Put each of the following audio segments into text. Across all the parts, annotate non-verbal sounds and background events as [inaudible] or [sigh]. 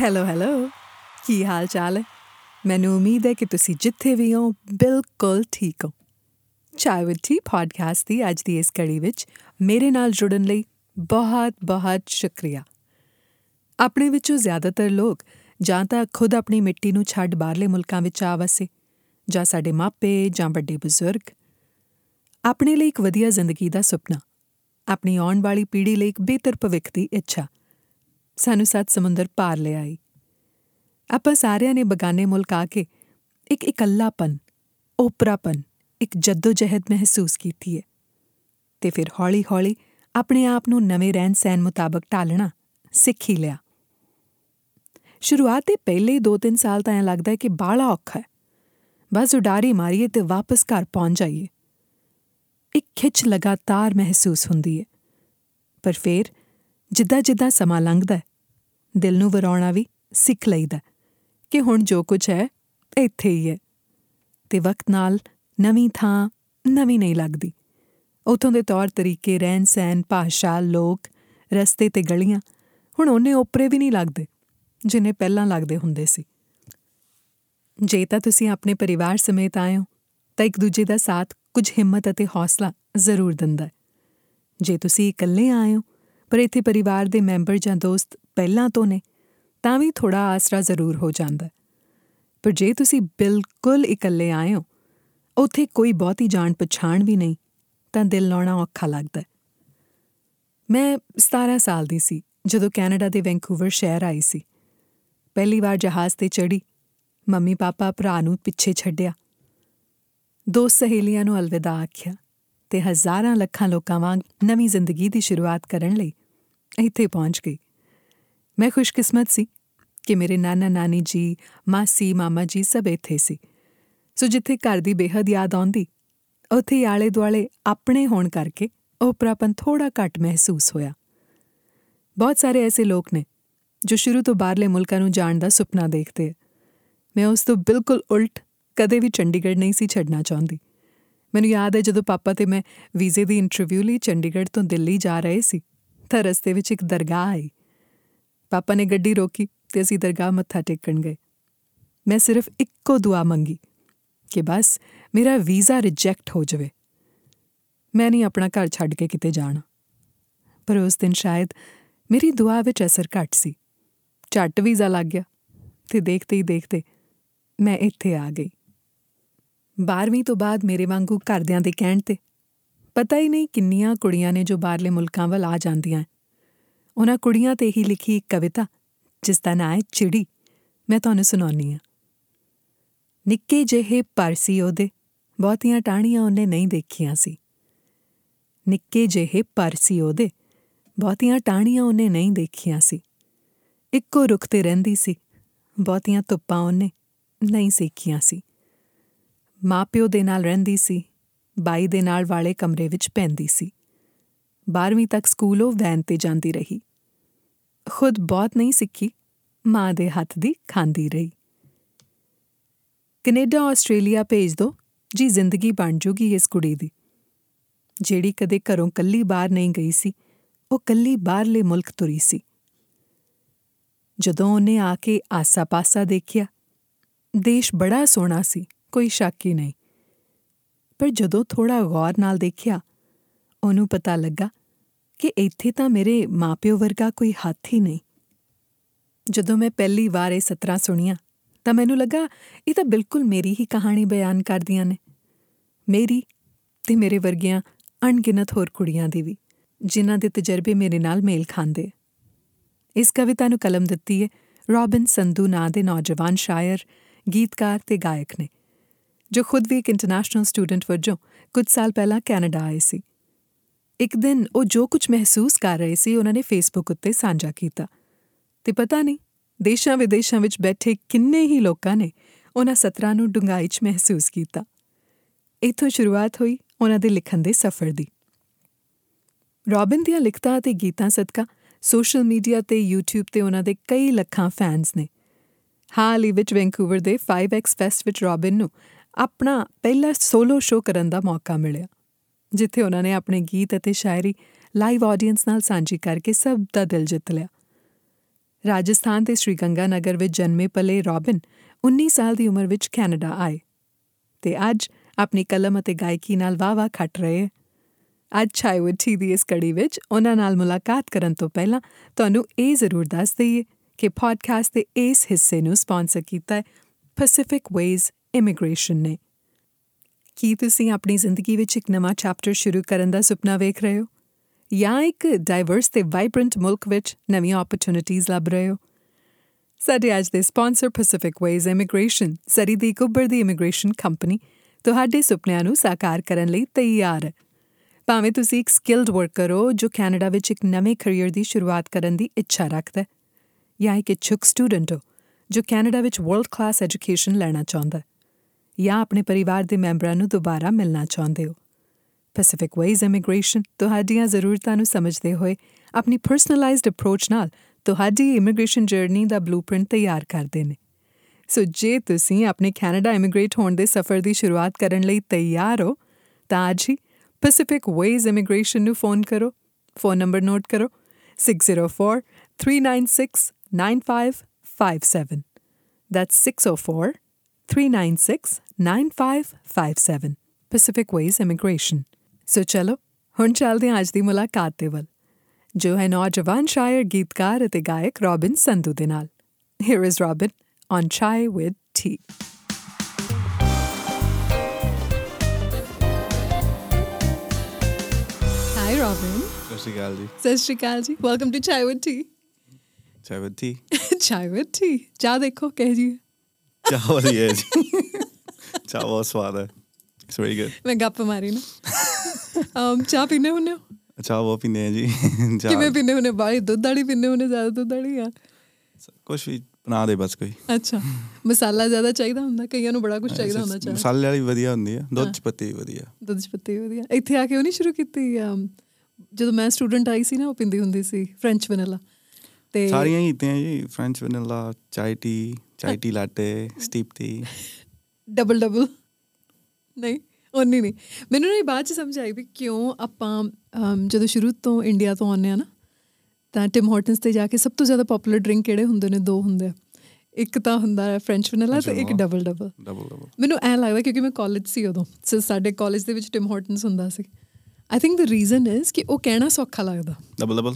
Hello hello ਕੀ ਹਾਲ ਚਾਲ ਹੈ? ਮੈਨੂੰ ਉਮੀਦ ਹੈ ਕਿ ਤੁਸੀਂ ਜਿੱਥੇ ਵੀ ਹੋ, ਬਿਲਕੁਲ ਠੀਕ ਹੋ। ਚਾਹ ਵਿਦ ਟੀ ਪੋਡਕਾਸਟ ਦੀ ਅੱਜ ਦੀ ਇਸ ਕੜੀ ਵਿੱਚ ਮੇਰੇ ਨਾਲ ਜੁੜਨ ਲਈ ਬਹੁਤ ਬਹੁਤ ਸ਼ੁਕਰੀਆ। ਆਪਣੇ ਵਿੱਚੋਂ ਜ਼ਿਆਦਾਤਰ ਲੋਕ ਜਾਂ ਤਾਂ ਖੁਦ ਆਪਣੀ ਮਿੱਟੀ ਨੂੰ ਛੱਡ ਬਾਹਰਲੇ ਮੁਲਕਾਂ ਵਿੱਚ ਆ ਵਸੇ, ਜਾਂ ਸਾਡੇ ਮਾਪੇ ਜਾਂ ਵੱਡੇ ਬਜ਼ੁਰਗ। ਆਪਣੇ ਲਈ ਇੱਕ ਵਧੀਆ ਜ਼ਿੰਦਗੀ ਦਾ ਸੁਪਨਾ, ਆਪਣੀ ਆਉਣ ਵਾਲੀ ਪੀੜ੍ਹੀ ਲਈ ਇੱਕ ਬਿਹਤਰ ਭਵਿੱਖ ਦੀ ਇੱਛਾ। ਸਾਨੂੰ ਸੱਤ ਸਮੁੰਦਰ ਪਾਰ ਲਿਆਈ ਆਪਾਂ ਸਾਰਿਆਂ ਨੇ ਬਗਾਨੇ ਮੁਲਕ ਆ ਕੇ ਇੱਕ ਇਕੱਲਾਪਨ, ਓਪਰਾਪਨ, ਇੱਕ ਜਦੋਜਹਿਦ ਮਹਿਸੂਸ ਕੀਤੀ ਹੈ ਤੇ ਫਿਰ ਹੌਲੀ-ਹੌਲੀ ਆਪਣੇ ਆਪ ਨੂੰ ਨਵੇਂ ਰਹਿਣ ਸਹਿਣ ਮੁਤਾਬਕ ਢਾਲਣਾ ਸਿੱਖ ਹੀ ਲਿਆ। ਸ਼ੁਰੂਆਤ ਦੇ ਪਹਿਲੇ 2-3 ਸਾਲ ਤਾਂ ਐ ਲੱਗਦਾ ਹੈ ਕਿ ਬਾਲਾ ਔਖਾ ਹੈ ਬਸ ਉਡਾਰੀ ਮਾਰੀਏ ਤੇ ਵਾਪਸ ਘਰ ਪਹੁੰਚ ਜਾਈਏ। ਇੱਕ ਖਿੱਚ ਲਗਾਤਾਰ ਮਹਿਸੂਸ ਹੁੰਦੀ ਹੈ ਪਰ ਫਿਰ ਜਿੱਦਾਂ ਜਿੱਦਾਂ ਸਮਾਂ ਲੰਘਦਾ ਹੈ, ਦਿਲ ਨੂੰ ਵਰਾਉਣਾ ਵੀ ਸਿੱਖ ਲਈਦਾ ਕਿ ਹੁਣ ਜੋ ਕੁਝ ਹੈ, ਇੱਥੇ ਹੀ ਹੈ। ਤੇ ਵਕਤ ਨਾਲ ਨਵੀਂ ਥਾਂ ਨਵੀਂ ਨਹੀਂ ਲੱਗਦੀ। ਉਥੋਂ ਦੇ ਤੌਰ ਤਰੀਕੇ ਰਹਿਣ ਸਹਿਣ ਭਾਸ਼ਾ, ਲੋਕ, ਰਸਤੇ ਤੇ ਗਲੀਆਂ ਹੁਣ ਉਹਨੇ ਓਪਰੇ ਵੀ ਨਹੀਂ ਲੱਗਦੇ, ਜਿਨੇ ਪਹਿਲਾਂ ਲੱਗਦੇ ਹੁੰਦੇ ਸੀ। ਜੇ ਤਾਂ ਤੁਸੀਂ ਆਪਣੇ ਪਰਿਵਾਰ ਸਮੇਤ ਆਏ ਹੋ, ਤਾਂ ਇੱਕ ਦੂਜੇ ਦਾ ਸਾਥ ਕੁਝ ਹਿੰਮਤ ਅਤੇ ਹੌਸਲਾ ਜ਼ਰੂਰ ਦਿੰਦਾ ਹੈ। ਜੇ ਤੁਸੀਂ ਇਕੱਲੇ ਆਏ ਹੋ ਪਰ ਇੱਥੇ ਪਰਿਵਾਰ ਦੇ ਮੈਂਬਰ ਜਾਂ ਦੋਸਤ ਪਹਿਲਾਂ ਤੋਂ ਨੇ, ਤਾਂ ਵੀ ਥੋੜਾ ਆਸਰਾ ਜ਼ਰੂਰ ਹੋ ਜਾਂਦਾ ਪਰ ਜੇ ਤੁਸੀਂ ਬਿਲਕੁਲ ਇਕੱਲੇ ਆਏ ਹੋ, ਉੱਥੇ ਕੋਈ ਬਹੁਤੀ ਜਾਣ ਪਛਾਣ ਵੀ ਨਹੀਂ, ਤਾਂ ਦਿਲ ਲਾਉਣਾ ਔਖਾ ਲੱਗਦਾ ਮੈਂ 17 ਸਾਲ ਦੀ ਸੀ, ਜਦੋਂ ਕੈਨੇਡਾ ਦੇ ਵੈਂਕੂਵਰ ਸ਼ਹਿਰ ਆਈ ਸੀ। ਪਹਿਲੀ ਵਾਰ ਜਹਾਜ਼ ਤੇ ਚੜੀ ਮੰਮੀ ਪਾਪਾ ਭਰਾ ਨੂੰ ਪਿੱਛੇ ਛੱਡਿਆ। ਦੋ ਸਹੇਲੀਆਂ ਨੂੰ ਅਲਵਿਦਾ ਆਖਿਆ ਤੇ ਹਜ਼ਾਰਾਂ ਲੱਖਾਂ ਲੋਕਾਂ ਵਾਂਗ ਨਵੀਂ ਜ਼ਿੰਦਗੀ ਦੀ ਸ਼ੁਰੂਆਤ ਕਰਨ ਲਈ ਇੱਥੇ ਪਹੁੰਚ ਗਈ। ਮੈਂ ਖੁਸ਼ਕਿਸਮਤ ਸੀ ਕਿ ਮੇਰੇ ਨਾਨਾ ਨਾਨੀ ਜੀ, ਮਾਸੀ, ਮਾਮਾ ਜੀ ਸਭ ਇੱਥੇ ਸੀ। ਸੋ ਜਿੱਥੇ ਘਰ ਦੀ ਬੇਹੱਦ ਯਾਦ ਆਉਂਦੀ, ਉੱਥੇ ਆਲੇ ਦੁਆਲੇ ਆਪਣੇ ਹੋਣ ਕਰਕੇ ਉਪਰਾਪਨ ਥੋੜਾ ਘੱਟ ਮਹਿਸੂਸ ਹੋਇਆ। ਬਹੁਤ ਸਾਰੇ ਐਸੇ ਲੋਕ ਨੇ ਜੋ ਸ਼ੁਰੂ ਤੋਂ ਬਾਹਰਲੇ ਮੁਲਕਾਂ ਨੂੰ ਜਾਣ ਦਾ ਸੁਪਨਾ ਦੇਖਦੇ ਮੈਂ ਉਸ ਤੋਂ ਬਿਲਕੁਲ ਉਲਟ ਕਦੇ ਵੀ ਚੰਡੀਗੜ੍ਹ ਨਹੀਂ ਸੀ ਛੱਡਣਾ ਚਾਹੁੰਦੀ। ਮੈਨੂੰ ਯਾਦ ਹੈ ਜਦੋਂ ਪਾਪਾ ਤੇ ਮੈਂ ਵੀਜ਼ੇ ਦੀ ਇੰਟਰਵਿਊ ਲਈ ਚੰਡੀਗੜ੍ਹ ਤੋਂ ਦਿੱਲੀ ਜਾ ਰਹੇ ਸੀ, ਤਾਂ ਰਸਤੇ ਵਿੱਚ ਇੱਕ ਦਰਗਾਹ ਆਈ। ਪਾਪਾ ਨੇ ਗੱਡੀ ਰੋਕੀ ਤੇ ਅਸੀਂ ਦਰਗਾਹ ਮੱਥਾ ਟੇਕਣ ਗਏ। ਮੈਂ ਸਿਰਫ ਇੱਕੋ ਦੁਆ ਮੰਗੀ ਕਿ ਬਸ ਮੇਰਾ ਵੀਜ਼ਾ ਰਿਜੈਕਟ ਹੋ ਜਾਵੇ। ਮੈਂ ਨਹੀਂ ਆਪਣਾ ਘਰ ਛੱਡ ਕੇ ਕਿਤੇ ਜਾਣਾ। ਪਰ ਉਸ ਦਿਨ ਸ਼ਾਇਦ ਮੇਰੀ ਦੁਆ ਵਿੱਚ ਅਸਰ ਘਟ ਸੀ। ਝੱਟ ਵੀਜ਼ਾ ਲੱਗ ਗਿਆ ਤੇ ਦੇਖਦੇ ਹੀ ਦੇਖਦੇ ਮੈਂ ਇੱਥੇ ਆ ਗਈ। 12ਵੀਂ ਤੋਂ ਬਾਅਦ ਮੇਰੇ ਵਾਂਗੂ ਘਰਦਿਆਂ ਦੇ ਕਹਿਣ ਤੇ ਪਤਾ ਹੀ ਨਹੀਂ ਕਿੰਨੀਆਂ ਕੁੜੀਆਂ ਨੇ ਜੋ ਬਾਹਰਲੇ ਮੁਲਕਾਂ ਵੱਲ ਆ ਜਾਂਦੀਆਂ ਉਹਨਾਂ ਕੁੜੀਆਂ ਤੇ ਹੀ ਲਿਖੀ ਇੱਕ ਕਵਿਤਾ, ਜਿਸ ਦਾ ਨਾਂ ਹੈ ਚਿੜੀ। ਮੈਂ ਤੁਹਾਨੂੰ ਸੁਣਾਉਣੀ ਆ ਨਿੱਕੇ ਜਿਹੇ ਪਰਸੀ ਉਹਦੇ, ਬਹੁਤੀਆਂ ਟਾਣੀਆਂ ਉਹਨੇ ਨਹੀਂ ਦੇਖੀਆਂ ਸੀ। ਨਿੱਕੇ ਜਿਹੇ ਪਰਸੀ ਉਹਦੇ, ਬਹੁਤੀਆਂ ਟਾਣੀਆਂ ਉਹਨੇ ਨਹੀਂ ਦੇਖੀਆਂ ਸੀ। ਇੱਕੋ ਰੁੱਖ ਤੇ ਰਹਿੰਦੀ ਸੀ, ਬਹੁਤੀਆਂ ਧੁੱਪਾਂ ਉਹਨੇ ਨਹੀਂ ਸੇਖੀਆਂ ਸੀ। ਮਾਪਿਓ ਦੇ ਨਾਲ ਰਹਿੰਦੀ ਸੀ, ਬਾਈ ਦੇ ਨਾਲ ਵਾਲੇ ਕਮਰੇ ਵਿੱਚ ਪੈਂਦੀ ਸੀ। 12ਵੀਂ ਤੱਕ ਸਕੂਲ ਉਹ ਵੈਨ ਤੇ ਜਾਂਦੀ ਰਹੀ। ਖੁਦ ਬਹੁਤ ਨਹੀਂ ਸਿੱਖੀ, ਮਾਂ ਦੇ ਹੱਥ ਦੀ ਖਾਂਦੀ ਰਹੀ। ਕੈਨੇਡਾ, ਆਸਟ੍ਰੇਲੀਆ ਭੇਜ ਦੋ, ਜੀ ਜ਼ਿੰਦਗੀ ਬਣ ਜੂਗੀ ਇਸ ਕੁੜੀ ਦੀ। ਜਿਹੜੀ ਕਦੇ ਘਰੋਂ ਕੱਲੀ ਬਾਹਰ ਨਹੀਂ ਗਈ ਸੀ, ਉਹ ਕੱਲੀ ਬਾਹਰਲੇ ਮੁਲਕ ਤੁਰੀ ਸੀ। ਜਦੋਂ ਉਹਨੇ ਆ ਕੇ ਆਸਾ-ਪਾਸਾ ਦੇਖਿਆ, ਦੇਸ਼ ਬੜਾ ਸੋਹਣਾ ਸੀ। ਕੋਈ ਸ਼ੱਕ ਹੀ ਨਹੀਂ। ਪਰ ਜਦੋਂ ਥੋੜਾ ਗੌਰ ਨਾਲ ਦੇਖਿਆ, ਉਹਨੂੰ ਪਤਾ ਲੱਗਾ ਕਿ ਇੱਥੇ ਤਾਂ ਮੇਰੇ ਮਾਪਿਓ ਵਰਗਾ ਕੋਈ ਹੱਥ ਹੀ ਨਹੀਂ। ਜਦੋਂ ਮੈਂ ਪਹਿਲੀ ਵਾਰ ਇਹ ਸਤਰਾਂ ਸੁਣੀਆਂ, ਤਾਂ ਮੈਨੂੰ ਲੱਗਾ ਇਹ ਤਾਂ ਬਿਲਕੁਲ ਮੇਰੀ ਹੀ ਕਹਾਣੀ ਬਿਆਨ ਕਰਦੀਆਂ ਨੇ। ਮੇਰੀ ਤੇ ਮੇਰੇ ਵਰਗੀਆਂ ਅਣਗਿਣਤ ਹੋਰ ਕੁੜੀਆਂ ਦੀ ਵੀ, ਜਿਨ੍ਹਾਂ ਦੇ ਤਜਰਬੇ ਮੇਰੇ ਨਾਲ ਮੇਲ ਖਾਂਦੇ ਇਸ ਕਵਿਤਾ ਨੂੰ ਕਲਮ ਦਿੱਤੀ ਹੈ ਰੋਬਿਨ ਸੰਧੂ ਨਾਂ ਦੇ ਨੌਜਵਾਨ ਸ਼ਾਇਰ, ਗੀਤਕਾਰ ਤੇ ਗਾਇਕ ਨੇ। ਜੋ ਖੁਦ ਵੀ ਇੱਕ ਇੰਟਰਨੈਸ਼ਨਲ ਸਟੂਡੈਂਟ ਵਜੋਂ ਕੁਝ ਸਾਲ ਪਹਿਲਾਂ ਕੈਨੇਡਾ ਆਏ ਸੀ। ਇੱਕ ਦਿਨ ਉਹ ਜੋ ਕੁਝ ਮਹਿਸੂਸ ਕਰ ਰਹੇ ਸੀ, ਉਹਨਾਂ ਨੇ ਫੇਸਬੁੱਕ ਉੱਤੇ ਸਾਂਝਾ ਕੀਤਾ। ਤੇ ਪਤਾ ਨਹੀਂ, ਦੇਸ਼ਾਂ ਵਿਦੇਸ਼ਾਂ ਵਿੱਚ ਬੈਠੇ ਕਿੰਨੇ ਹੀ ਲੋਕਾਂ ਨੇ ਉਹਨਾਂ ਸਤਰਾਂ ਨੂੰ ਡੁੰਗਾਈ 'ਚ ਮਹਿਸੂਸ ਕੀਤਾ। ਇਥੋਂ ਸ਼ੁਰੂਆਤ ਹੋਈ ਉਹਨਾਂ ਦੇ ਲਿਖਣ ਦੇ ਸਫ਼ਰ ਦੀ। ਰੋਬਿਨ ਦੀਆਂ ਲਿਖਤਾਂ ਤੇ ਗੀਤਾਂ ਸਦਕਾ ਸੋਸ਼ਲ ਮੀਡੀਆ ਤੇ YouTube ਤੇ ਉਹਨਾਂ ਦੇ ਕਈ ਲੱਖਾਂ ਫੈਨਸ ਨੇ। ਹਾਲ ਹੀ ਵਿੱਚ ਵੈਂਕੂਵਰ ਦੇ 5X ਫੈਸਟ ਵਿੱਚ ਰੋਬਿਨ ਨੂੰ ਆਪਣਾ ਪਹਿਲਾ ਸੋਲੋ ਸ਼ੋਅ ਕਰਨ ਦਾ ਮੌਕਾ ਮਿਲਿਆ, ਜਿੱਥੇ ਉਹਨਾਂ ਨੇ ਆਪਣੇ ਗੀਤ ਅਤੇ ਸ਼ਾਇਰੀ ਲਾਈਵ ਆਡੀਅנס ਨਾਲ ਸਾਂਝੀ ਕਰਕੇ ਸਭ ਦਾ ਦਿਲ ਜਿੱਤ ਲਿਆ। ਰਾਜਸਥਾਨ ਦੇ ਸ਼੍ਰੀ ਗੰਗਾਨਗਰ ਵਿੱਚ ਜਨਮੇ ਪਲੇ ਰੌਬਿਨ 19 ਸਾਲ ਦੀ ਉਮਰ ਵਿੱਚ ਕੈਨੇਡਾ ਆਏ ਤੇ ਅੱਜ ਆਪਣੀ ਕਲਮ ਅਤੇ ਗਾਇਕੀ ਨਾਲ ਵਾਵਾ ਖੱਟ ਰਹੇ ਹੈ। ਅੱਜ ਚਾਈਵੁੱਡ ਟੀ ਦੀ ਇਸ ਕੜੀ ਵਿੱਚ ਉਹਨਾਂ ਨਾਲ ਮੁਲਾਕਾਤ ਕਰਨ ਤੋਂ ਪਹਿਲਾਂ ਤੁਹਾਨੂੰ ਇਹ ਜ਼ਰੂਰ ਦੱਸ ਦਈਏ ਕਿ ਪੋਡਕਾਸਟ ਦੇ ਇਸ ਹਿੱਸੇ ਨੂੰ ਸਪਾਂਸਰ ਕੀਤਾ ਹੈ ਪੈਸੀਫਿਕ ਵੇਜ਼ ਇਮੀਗ੍ਰੇਸ਼ਨ ਨੇ। ਕੀ ਤੁਸੀਂ ਆਪਣੀ ਜ਼ਿੰਦਗੀ ਵਿੱਚ ਇੱਕ ਨਵਾਂ ਚੈਪਟਰ ਸ਼ੁਰੂ ਕਰਨ ਦਾ ਸੁਪਨਾ ਵੇਖ ਰਹੇ ਹੋ? ਜਾਂ ਇੱਕ ਡਾਈਵਰਸ ਤੇ ਵਾਈਬ੍ਰੈਂਟ ਮੁਲਕ ਵਿੱਚ ਨਵੀਆਂ ਓਪਰਚੁਨਿਟੀਆਂ ਲੱਭ ਰਹੇ ਹੋ? ਸਾਡੇ ਅੱਜ ਦੇ sponsor Pacific Waves immigration Surrey ਦੀ ਕੁੱਬਰ ਦੀ ਇਮੀਗ੍ਰੇਸ਼ਨ ਕੰਪਨੀ ਤੁਹਾਡੇ ਸੁਪਨਿਆਂ ਨੂੰ ਸਾਕਾਰ ਕਰਨ ਲਈ ਤਿਆਰ ਹੈ। ਭਾਵੇਂ ਤੁਸੀਂ ਇੱਕ ਸਕਿਲਡ ਵਰਕਰ ਹੋ, ਜੋ ਕੈਨੇਡਾ ਵਿੱਚ ਇੱਕ ਨਵੇਂ ਕੈਰੀਅਰ ਦੀ ਸ਼ੁਰੂਆਤ ਕਰਨ ਦੀ ਇੱਛਾ ਰੱਖਦਾ ਹੈ, ਜਾਂ ਇੱਕ ਇਛੁਕ ਸਟੂਡੈਂਟ ਹੋ, ਜੋ ਕੈਨੇਡਾ ਵਿੱਚ ਵਰਲਡ ਕਲਾਸ ਐਜੂਕੇਸ਼ਨ ਲੈਣਾ ਚਾਹੁੰਦਾ ਹੈ। ਜਾਂ ਆਪਣੇ ਪਰਿਵਾਰ ਦੇ ਮੈਂਬਰਾਂ ਨੂੰ ਦੁਬਾਰਾ ਮਿਲਣਾ ਚਾਹੁੰਦੇ ਹੋ। ਪੈਸੀਫਿਕ ਵੇਜ਼ ਇਮੀਗ੍ਰੇਸ਼ਨ ਤੁਹਾਡੀਆਂ ਜ਼ਰੂਰਤਾਂ ਨੂੰ ਸਮਝਦੇ ਹੋਏ ਆਪਣੀ ਪਰਸਨਲਾਈਜ਼ਡ ਅਪਰੋਚ ਨਾਲ ਤੁਹਾਡੀ ਇਮੀਗ੍ਰੇਸ਼ਨ ਜਰਨੀ ਦਾ ਬਲੂਪ੍ਰਿੰਟ ਤਿਆਰ ਕਰਦੇ ਨੇ। ਸੋ ਜੇ ਤੁਸੀਂ ਆਪਣੇ ਕੈਨੇਡਾ ਇਮੀਗ੍ਰੇਟ ਹੋਣ ਦੇ ਸਫ਼ਰ ਦੀ ਸ਼ੁਰੂਆਤ ਕਰਨ ਲਈ ਤਿਆਰ ਹੋ, ਤਾਂ ਅੱਜ ਹੀ ਪੈਸੀਫਿਕ ਵੇਜ਼ ਇਮੀਗ੍ਰੇਸ਼ਨ ਨੂੰ ਫੋਨ ਕਰੋ, ਫੋਨ ਨੰਬਰ ਨੋਟ ਕਰੋ 604 396 9557 that's 604 396 9557 Pacific Ways Immigration. So chalo, hun chalde aaj di mulaqat deval. Jo hai naujawan shayar geetkar ate gayak Robin Sandhu de naal. Here is Robin on Chai with Tea. Hi Robin. Sashikal ji. Welcome to Chai with Tea. Chai with Tea. [laughs] Chai with Tea. Ja dekho keh ji. ਚਾਹ ਵਧੀਆ ਜੀ ਚਾਹ ਬਹੁਤ ਸਵਾਦ ਹੈ it's very good ਮੈਂ ਗੱਪ ਮਾਰੀ ਨਾ um ਚਾਹ ਪੀਨੇ ਹੁੰਨੇ ਹੋ ਚਾਹ ਬਹੁਤ ਪੀਂਦੇ ਆ ਜੀ ਕਿਵੇਂ ਪੀਨੇ ਹੁੰਨੇ ਬਾਈ ਦੁੱਧ ਵਾਲੀ ਪੀਨੇ ਹੁੰਨੇ ਜ਼ਿਆਦਾ ਦੁੱਧ ਵਾਲੀ ਆ ਕੁਛ ਵੀ ਬਣਾ ਦੇ ਬਸ ਕੋਈ ਅੱਛਾ ਮਸਾਲਾ ਜ਼ਿਆਦਾ ਚਾਹੀਦਾ ਹੁੰਦਾ ਕਈਆਂ ਨੂੰ ਬੜਾ ਕੁਝ ਚਾਹੀਦਾ ਹੁੰਦਾ ਚਾਹ ਮਸਾਲੇ ਵਾਲੀ ਵਧੀਆ ਹੁੰਦੀ ਆ ਦੁੱਧ ਚ ਪੱਤੀ ਵਧੀਆ ਦੁੱਧ ਚ ਪੱਤੀ ਵਧੀਆ ਇੱਥੇ ਆ ਕੇ ਉਹ ਨਹੀਂ ਸ਼ੁਰੂ ਕੀਤੀ ਜਦੋਂ ਮੈਂ ਸਟੂਡੈਂਟ ਆਈ ਸੀ ਨਾ ਉਹ ਪਿੰਦੀ ਹੁੰਦੀ ਸੀ ਫ੍ਰੈਂਚ ਵੈਨਿਲਾ ਤੇ ਸਾਰੀਆਂ ਹੀ ਕੀਤੀਆਂ ਜੀ French vanilla chai tea chai tea latte steep tea double double ਨਹੀਂ ਉਨੀ ਨਹੀਂ। ਮੈਨੂੰ ਨਹੀਂ ਬਾਅਦ ਚ ਸਮਝ ਆਈ ਵੀ ਕਿਉਂ ਆਪਾਂ ਜਦੋਂ ਸ਼ੁਰੂ ਤੋਂ ਇੰਡੀਆ ਤੋਂ ਆਉਂਦੇ ਆ ਨਾ ਤਾਂ ਟਿਮ ਹਾਰਟਨਸ ਤੇ ਜਾ ਕੇ ਸਭ ਤੋਂ ਜ਼ਿਆਦਾ ਪਪੂਲਰ ਡਰਿੰਕ ਕਿਹੜੇ ਹੁੰਦੇ ਨੇ? ਦੋ ਹੁੰਦੇ ਆ। ਇੱਕ ਤਾਂ ਹੁੰਦਾ ਹੈ ਫ੍ਰੈਂਚ ਵੈਨਿਲਾ ਤੇ ਇੱਕ। ਡਬਲ ਡਬਲ ਡਬਲ ਡਬਲ ਮੈਨੂੰ ਐ ਲੱਗਦਾ ਕਿਉਂਕਿ ਮੈਂ ਕਾਲਜ ਸੀ ਉਦੋਂ ਸੋ ਸਾਡੇ ਕਾਲਜ ਦੇ ਵਿੱਚ ਟਿਮ ਹਾਰਟਨਸ ਹੁੰਦਾ ਸੀ। I think the reason is ਕਿ ਉਹ ਕਹਿਣਾ ਸੌਖਾ ਲੱਗਦਾ। ਡਬਲ ਡਬਲ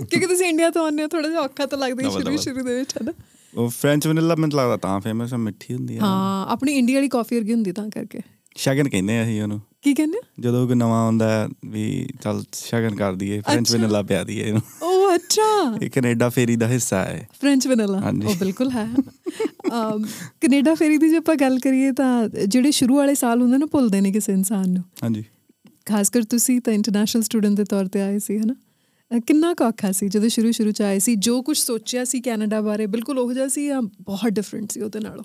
ਕਿਉਂਕਿ ਤੁਸੀਂ ਇੰਡੀਆ ਤੋਂ ਆਉਂਦੇ ਹੋ ਥੋੜਾ ਜਿਹਾ ਔਖਾ ਤਾਂ ਲੱਗਦਾ ਹੀ Double, ਸ਼ੁਰੂ double. ਸ਼ੁਰੂ ਦੇ ਵਿੱਚ ਹੈ ਨਾ? ਉਹ ਫ੍ਰੈਂਚ ਵੈਨਿਲਾ ਮੈਨੂੰ ਲੱਗਦਾ ਤਾਂ ਫੇਮਸ ਹੈ ਮਿੱਠੀ ਹੁੰਦੀ ਆ ਹਾਂ ਆਪਣੀ ਇੰਡੀਆ ਵਾਲੀ ਕਾਫੀ ਵਰਗੀ ਹੁੰਦੀ ਤਾਂ ਕਰਕੇ। ਸ਼ਗਨ ਕਹਿੰਦੇ ਆ ਅਸੀਂ ਉਹਨੂੰ। ਕੀ ਕਹਿੰਦੇ ਹੋ? ਜਦੋਂ ਕੋਈ ਨਵਾਂ ਆਉਂਦਾ ਹੈ ਵੀ ਚੱਲ ਸ਼ਗਨ ਕਰ ਦਈਏ ਫ੍ਰੈਂਚ। ਵੈਨਿਲਾ ਪਿਆ ਦਈਏ ਇਹਨੂੰ। ਉਹ ਅੱਛਾ। ਇਹ ਕੈਨੇਡਾ ਫੇਰੀ ਦਾ ਹਿੱਸਾ ਹੈ। ਫ੍ਰੈਂਚ ਵੈਨਿਲਾ ਹਾਂਜੀ। ਉਹ ਬਿਲਕੁਲ ਹੈ। ਅਮ, ਕੈਨੇਡਾ ਫੇਰੀ ਦੀ ਜੇ ਆਪਾਂ ਗੱਲ ਕਰੀਏ ਤਾਂ ਜਿਹੜੇ ਸ਼ੁਰੂ ਵਾਲੇ ਸਾਲ ਹੁੰਦੇ ਨਾ ਭੁੱਲਦੇ ਨਹੀਂ ਕਿਸੇ ਇਨਸਾਨ ਨੂੰ। ਹਾਂਜੀ। ਖਾਸ ਕਰ ਤੁਸੀਂ ਤਾਂ ਇੰਟਰਨੈਸ਼ਨਲ ਸਟੂਡੈਂਟ ਦੇ ਤੌਰ ਤੇ ਆਏ ਸੀ ਹਨਾ? ਕਿੰਨਾ ਔਖਾ ਸੀ ਜਦੋਂ ਸ਼ੁਰੂ ਸ਼ੁਰੂ ਚ ਆਏ ਸੀ? ਜੋ ਕੁਝ ਸੋਚਿਆ ਸੀ ਕੈਨੇਡਾ ਬਾਰੇ ਬਿਲਕੁਲ ਉਹ ਜਿਹਾ ਸੀ ਜਾਂ ਬਹੁਤ ਡਿਫਰੈਂਟ ਸੀ ਉਹਦੇ ਨਾਲੋਂ?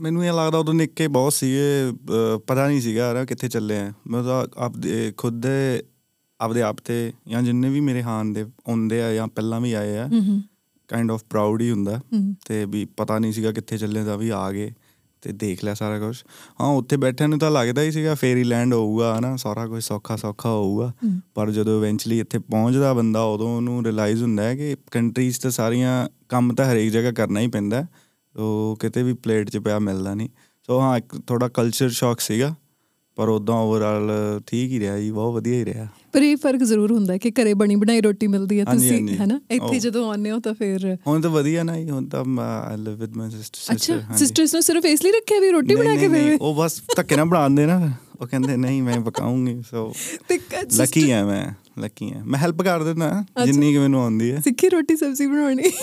ਮੈਨੂੰ ਇਹ ਲੱਗਦਾ ਉਦੋਂ ਨਿੱਕੇ ਬਹੁਤ ਸੀਗੇ ਪਤਾ ਨਹੀਂ ਸੀਗਾ ਨਾ ਕਿੱਥੇ ਚੱਲੇ ਆ। ਮੈਂ ਤਾਂ ਆਪਦੇ ਖੁਦ ਦੇ ਆਪਦੇ ਆਪ ਤੇ ਜਾਂ ਜਿੰਨੇ ਵੀ ਮੇਰੇ ਹਾਨ ਦੇ ਆਉਂਦੇ ਆ ਜਾਂ ਪਹਿਲਾਂ ਵੀ ਆਏ ਆ ਕਾਈਂਡ ਆਫ ਪ੍ਰਾਊਡ ਹੀ ਹੁੰਦਾ। ਤੇ ਵੀ ਪਤਾ ਨਹੀਂ ਸੀਗਾ ਕਿੱਥੇ ਚੱਲੇ ਤਾਂ ਵੀ ਆ ਗਏ। ਤੇ ਦੇਖ ਲਿਆ ਸਾਰਾ ਕੁਝ ਹਾਂ ਉੱਥੇ ਬੈਠਿਆਂ ਨੂੰ ਤਾਂ ਲੱਗਦਾ ਹੀ ਸੀਗਾ ਫੇਰੀਲੈਂਡ ਹੋਊਗਾ ਹਨਾ ਸਾਰਾ ਕੁਝ ਸੌਖਾ ਸੌਖਾ ਹੋਊਗਾ। ਪਰ ਜਦੋਂ ਇਵੈਂਚੁਅਲੀ ਇੱਥੇ ਪਹੁੰਚਦਾ ਬੰਦਾ ਉਦੋਂ ਉਹਨੂੰ ਰਿਅਲਾਈਜ਼ ਹੁੰਦਾ ਹੈ ਕਿ ਕੰਟਰੀਜ਼ ਤੇ ਸਾਰੀਆਂ ਕੰਮ ਤਾਂ ਹਰੇਕ ਜਗ੍ਹਾ ਕਰਨਾ ਹੀ ਪੈਂਦਾ। ਉਹ ਕਿਤੇ ਵੀ ਪਲੇਟ 'ਚ ਪਿਆ ਮਿਲਦਾ ਨਹੀਂ ਸੋ ਹਾਂ ਇੱਕ ਥੋੜਾ ਕਲਚਰ ਸ਼ੌਕ ਸੀਗਾ ਪਰ ਉਦਾਂ ਓਵਰਆਲ ਠੀਕ ਹੀ ਰਿਹਾ ਜੀ ਬਹੁਤ ਵਧੀਆ ਹੀ ਰਿਹਾ। ਪਰ ਇਹ ਫ਼ਰਕ ਜ਼ਰੂਰ ਹੁੰਦਾ ਹੈ ਕਿ ਘਰੇ ਬਣੀ ਬਣਾਈ ਰੋਟੀ ਮਿਲਦੀ ਹੈ ਤੁਸੀਂ। ਹੈਨਾ? ਇੱਥੇ ਜਦੋਂ ਆਉਂਦੇ ਹੋ ਤਾਂ ਫਿਰ ਹੁਣ ਤਾਂ ਵਧੀਆ ਨਾ ਜੀ ਹੁਣ ਤਾਂ I live with my sister ਅੱਛਾ ਸਿਸਟਰਸ ਨੂੰ ਸਿਰਫ ਇਸ ਲਈ ਰੱਖਿਆ ਵੀ ਰੋਟੀ ਬਣਾ ਕੇ ਦੇਵੇ? ਉਹ ਬਸ ਧੱਕੇ ਨਾਲ ਬਣਾਉਂਦੇ ਨਾ ਉਹ ਕਹਿੰਦੇ ਨਹੀਂ ਮੈਂ ਪਕਾਉਂਗੀ ਸੋ ਲੱਕੀ ਆ ਮੈਂ ਲੱਕੀ ਆ ਮੈਂ ਹੈਲਪ ਕਰ ਦਿੰਦਾ ਜਿੰਨੀ ਕਿ ਮੈਨੂੰ ਆਉਂਦੀ ਹੈ। ਸਿੱਖੀ ਰੋਟੀ ਸਬਜ਼ੀ ਬਣਾਉਣੀ। [laughs]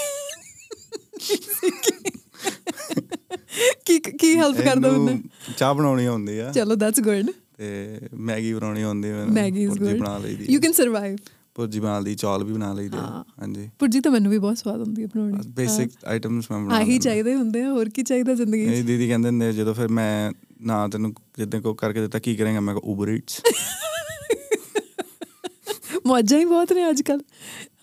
ਕੀ ਕੀ ਹੈਲਪ ਕਰਦਾ ਬੰਦਾ? ਚਾਹ ਬਣਾਉਣੀ ਆਉਂਦੀ ਆ। ਚਲੋ ਦੈਟਸ ਗੁੱਡ ਤੇ ਮੈਗੀ ਬਣਾਉਣੀ ਆਉਂਦੀ ਮੈਨੂੰ ਮੈਗੀ ਇਜ਼ ਗੁੱਡ ਬਣਾ ਲਈਦੀ ਯੂ ਕੈਨ ਸਰਵਾਈਵ ਭੁਰਜੀ ਬਣਾ ਲਈ ਚੌਲ ਵੀ ਬਣਾ ਲਈਦੇ ਆ। ਹਾਂਜੀ। ਪੁਰਜੀ ਤਾਂ ਮੈਨੂੰ ਵੀ ਬਹੁਤ ਸਵਾਦ ਹੁੰਦੀ ਹੈ ਬਣਾਉਣੀ। ਬੇਸਿਕ ਆਈਟਮਸ ਮੈਂ ਬਣਾ ਆਹੀ। ਚਾਹੀਦੇ ਹੁੰਦੇ ਆ ਹੋਰ ਕੀ ਚਾਹੀਦਾ ਜ਼ਿੰਦਗੀ 'ਚ? ਮੇਰੀ ਦੀਦੀ ਕਹਿੰਦੇ ਹੁੰਦੇ ਆ, ਜਦੋਂ ਫਿਰ ਮੈਂ ਨਾ ਤੈਨੂੰ ਜਿੱਦਾਂ ਕੋ ਕਰਕੇ ਦਿੱਤਾ ਕੀ ਕਰੇਗਾ? ਮੈਂ ਕਿਹਾ ਉਬਰ ਈਟਸ [laughs] ਮੌਜਾਂ ਹੀ ਬਹੁਤ ਨੇ ਅੱਜ ਕੱਲ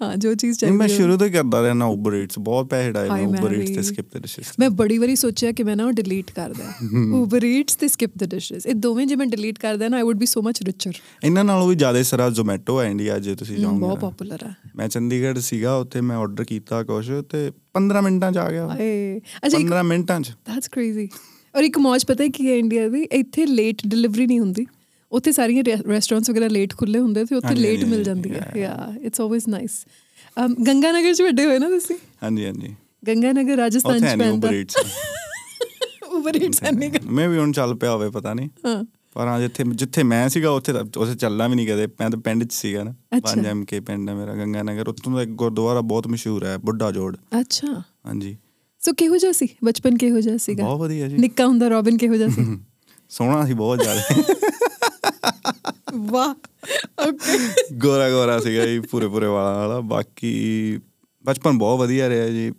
ਹਾਂ ਜੋ ਚੀਜ਼ ਚਾਹੀਦੀ ਮੈਂ। ਸ਼ੁਰੂ ਤੋਂ ਕਰਦਾ ਰਿਹਾ ਨਾ ਉਬਰ ਈਟਸ ਬਹੁਤ ਪੈਸੇ ਡਾਏ ਮੈਂ ਉਬਰ ਈਟਸ ਤੇ। ਸਕਿਪ ਤੇ ਡਿਸ਼ਸ ਮੈਂ ਬੜੀ ਵਾਰੀ ਸੋਚਿਆ ਕਿ ਮੈਂ ਨਾ ਉਹ ਡਿਲੀਟ ਕਰ ਦਿਆਂ। ਉਬਰ ਈਟਸ ਤੇ ਸਕਿਪ ਦ ਡਿਸ਼ਸ ਇਹ ਦੋਵੇਂ ਜੇ ਮੈਂ ਡਿਲੀਟ ਕਰ ਦਿਆਂ ਨਾ I would be so much richer ਇਹਨਾਂ ਨਾਲੋਂ ਵੀ ਜ਼ਿਆਦਾ ਸਰਾ ਜ਼ੋਮੈਟੋ ਹੈ ਇੰਡੀਆ ਜੇ ਤੁਸੀਂ ਜਾਓਗੇ ਬਹੁਤ ਨਾ। ਪਪੂਲਰ ਹੈ ਮੈਂ ਚੰਡੀਗੜ੍ਹ ਸੀਗਾ ਉੱਥੇ ਮੈਂ ਆਰਡਰ ਕੀਤਾ ਕੁਝ ਤੇ 15 ਮਿੰਟਾਂ ਚ ਆ ਗਿਆ। ਹਾਏ ਅੱਛਾ ਇੱਕ 15 ਮਿੰਟਾਂ ਚ। ਦੈਟਸ ਕ੍ਰੇਜ਼ੀ ਔਰ ਇੱਕ ਮੌਜ ਪਤਾ ਹੈ ਕੀ ਹੈ ਇੰਡੀਆ ਦੀ? ਇੱਥੇ ਲੇਟ ਡਿਲੀਵਰੀ ਨਹੀਂ ਹੁੰਦੀ। ਉੱਥੇ ਸਾਰੀਆਂ ਰੈਸਟੋਰੈਂਟਸ ਵਗੈਰਾ ਲੇਟ ਖੁੱਲੇ ਹੁੰਦੇ ਤੇ ਉੱਥੇ ਲੇਟ ਮਿਲ ਜਾਂਦੀ ਹੈ yeah it's always nice Ganga Nagar ਚ ਵੱਡੇ ਹੋਏ ਨਾ ਤੁਸੀਂ? ਹਾਂਜੀ ਹਾਂਜੀ। ਗੰਗਾ ਨਗਰ ਰਾਜਸਥਾਨ ਚ ਪੈਂਦਾ। ਉਬਰ ਈਟਸ ਨਹੀਂ। ਮੈਂ ਵੀ ਹੁਣ ਚੱਲ ਪਿਆ ਹੋਵੇ ਪਤਾ ਨਹੀਂ। ਹਾਂ। ਪਰ ਹਾਂ ਜਿੱਥੇ ਜਿੱਥੇ ਮੈਂ ਸੀਗਾ ਉੱਥੇ ਉੱਥੇ ਚੱਲਣਾ ਵੀ ਨਹੀਂ ਕਦੇ। ਮੈਂ ਤਾਂ ਪਿੰਡ 'ਚ ਸੀਗਾ ਨਾ। ਅੱਛਾ। 5 ਐਮਕੇ ਪਿੰਡ ਹੈ ਮੇਰਾ ਗੰਗਾ ਨਗਰ ਉੱਥੋਂ ਦਾ ਇੱਕ ਗੁਰਦੁਆਰਾ ਬਹੁਤ ਮਸ਼ਹੂਰ ਹੈ ਬੁੱਢਾ ਜੋੜ। ਅੱਛਾ। ਹਾਂਜੀ। ਸੋ ਕਿਹੋ ਜਿਹਾ ਸੀ? ਬਚਪਨ ਕਿਹੋ ਜਿਹਾ ਸੀਗਾ? ਬਹੁਤ ਵਧੀਆ ਜੀ। ਨਿੱਕਾ ਹੁੰਦਾ ਰੋਬਿਨ ਕਿਹੋ ਜਿਹਾ ਸੀ? [laughs] ਸੋਹਣਾ ਸੀ ਬਹੁਤ ਜ਼ਿਆਦਾ। [laughs] ਵਾਹ ਓਕੇ ਗੋਰਾ ਗੋਰਾ ਸੀਗਾ ਜੀ ਪੂਰੇ ਪੂਰੇ ਵਾਲਾਂ ਵਾਲਾ। ਬਾਕੀ ਬਚਪਨ ਬਹੁਤ ਵਧੀਆ ਰਿਹਾ ਜੀ।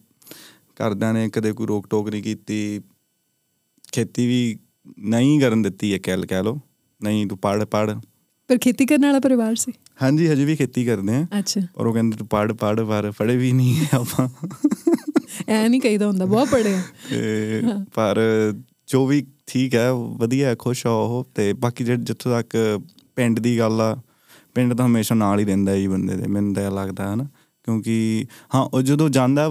ਘਰਦਿਆਂ ਨੇ ਕਦੇ ਕੋਈ ਰੋਕ ਟੋਕ ਨਹੀਂ ਕੀਤੀ। ਖੇਤੀ ਵੀ ਨਹੀਂ ਕਰਨ ਦਿੱਤੀ ਹੈ ਕਹਿ ਕਹਿ ਲੋ ਨਹੀਂ ਤੂੰ ਪੜ ਪੜ ਪਰ ਖੇਤੀ ਕਰਨ ਵਾਲਾ ਪਰਿਵਾਰ ਸੀ? ਹਾਂਜੀ ਹਜੇ ਵੀ ਖੇਤੀ ਕਰਦੇ ਆ। ਅੱਛਾ। ਪਰ ਉਹ ਕਹਿੰਦੇ ਤੂੰ ਪੜ ਪੜ ਪਰ ਪੜੇ ਵੀ ਨਹੀਂ ਆਪਾਂ। ਐ ਨਹੀਂ ਕਹੀਦਾ ਹੁੰਦਾ ਬਹੁਤ ਪੜਿਆ ਤੇ ਪਰ ਜੋ ਵੀ ਠੀਕ ਹੈ ਵਧੀਆ ਖੁਸ਼ ਆ ਉਹ ਤੇ ਬਾਕੀ ਜਿਹੜੇ ਜਿੱਥੋਂ ਤੱਕ ਪਿੰਡ ਦੀ ਗੱਲ ਆ ਪਿੰਡ ਤਾਂ ਹਮੇਸ਼ਾ ਨਾਲ ਹੀ ਰਹਿੰਦਾ ਜੀ ਬੰਦੇ ਦੇ ਮੈਨੂੰ ਤਾਂ ਲੱਗਦਾ ਹੈ ਨਾ। ਕਿਉਂਕਿ ਹਾਂ ਉਹ ਜਦੋਂ ਜਾਂਦਾ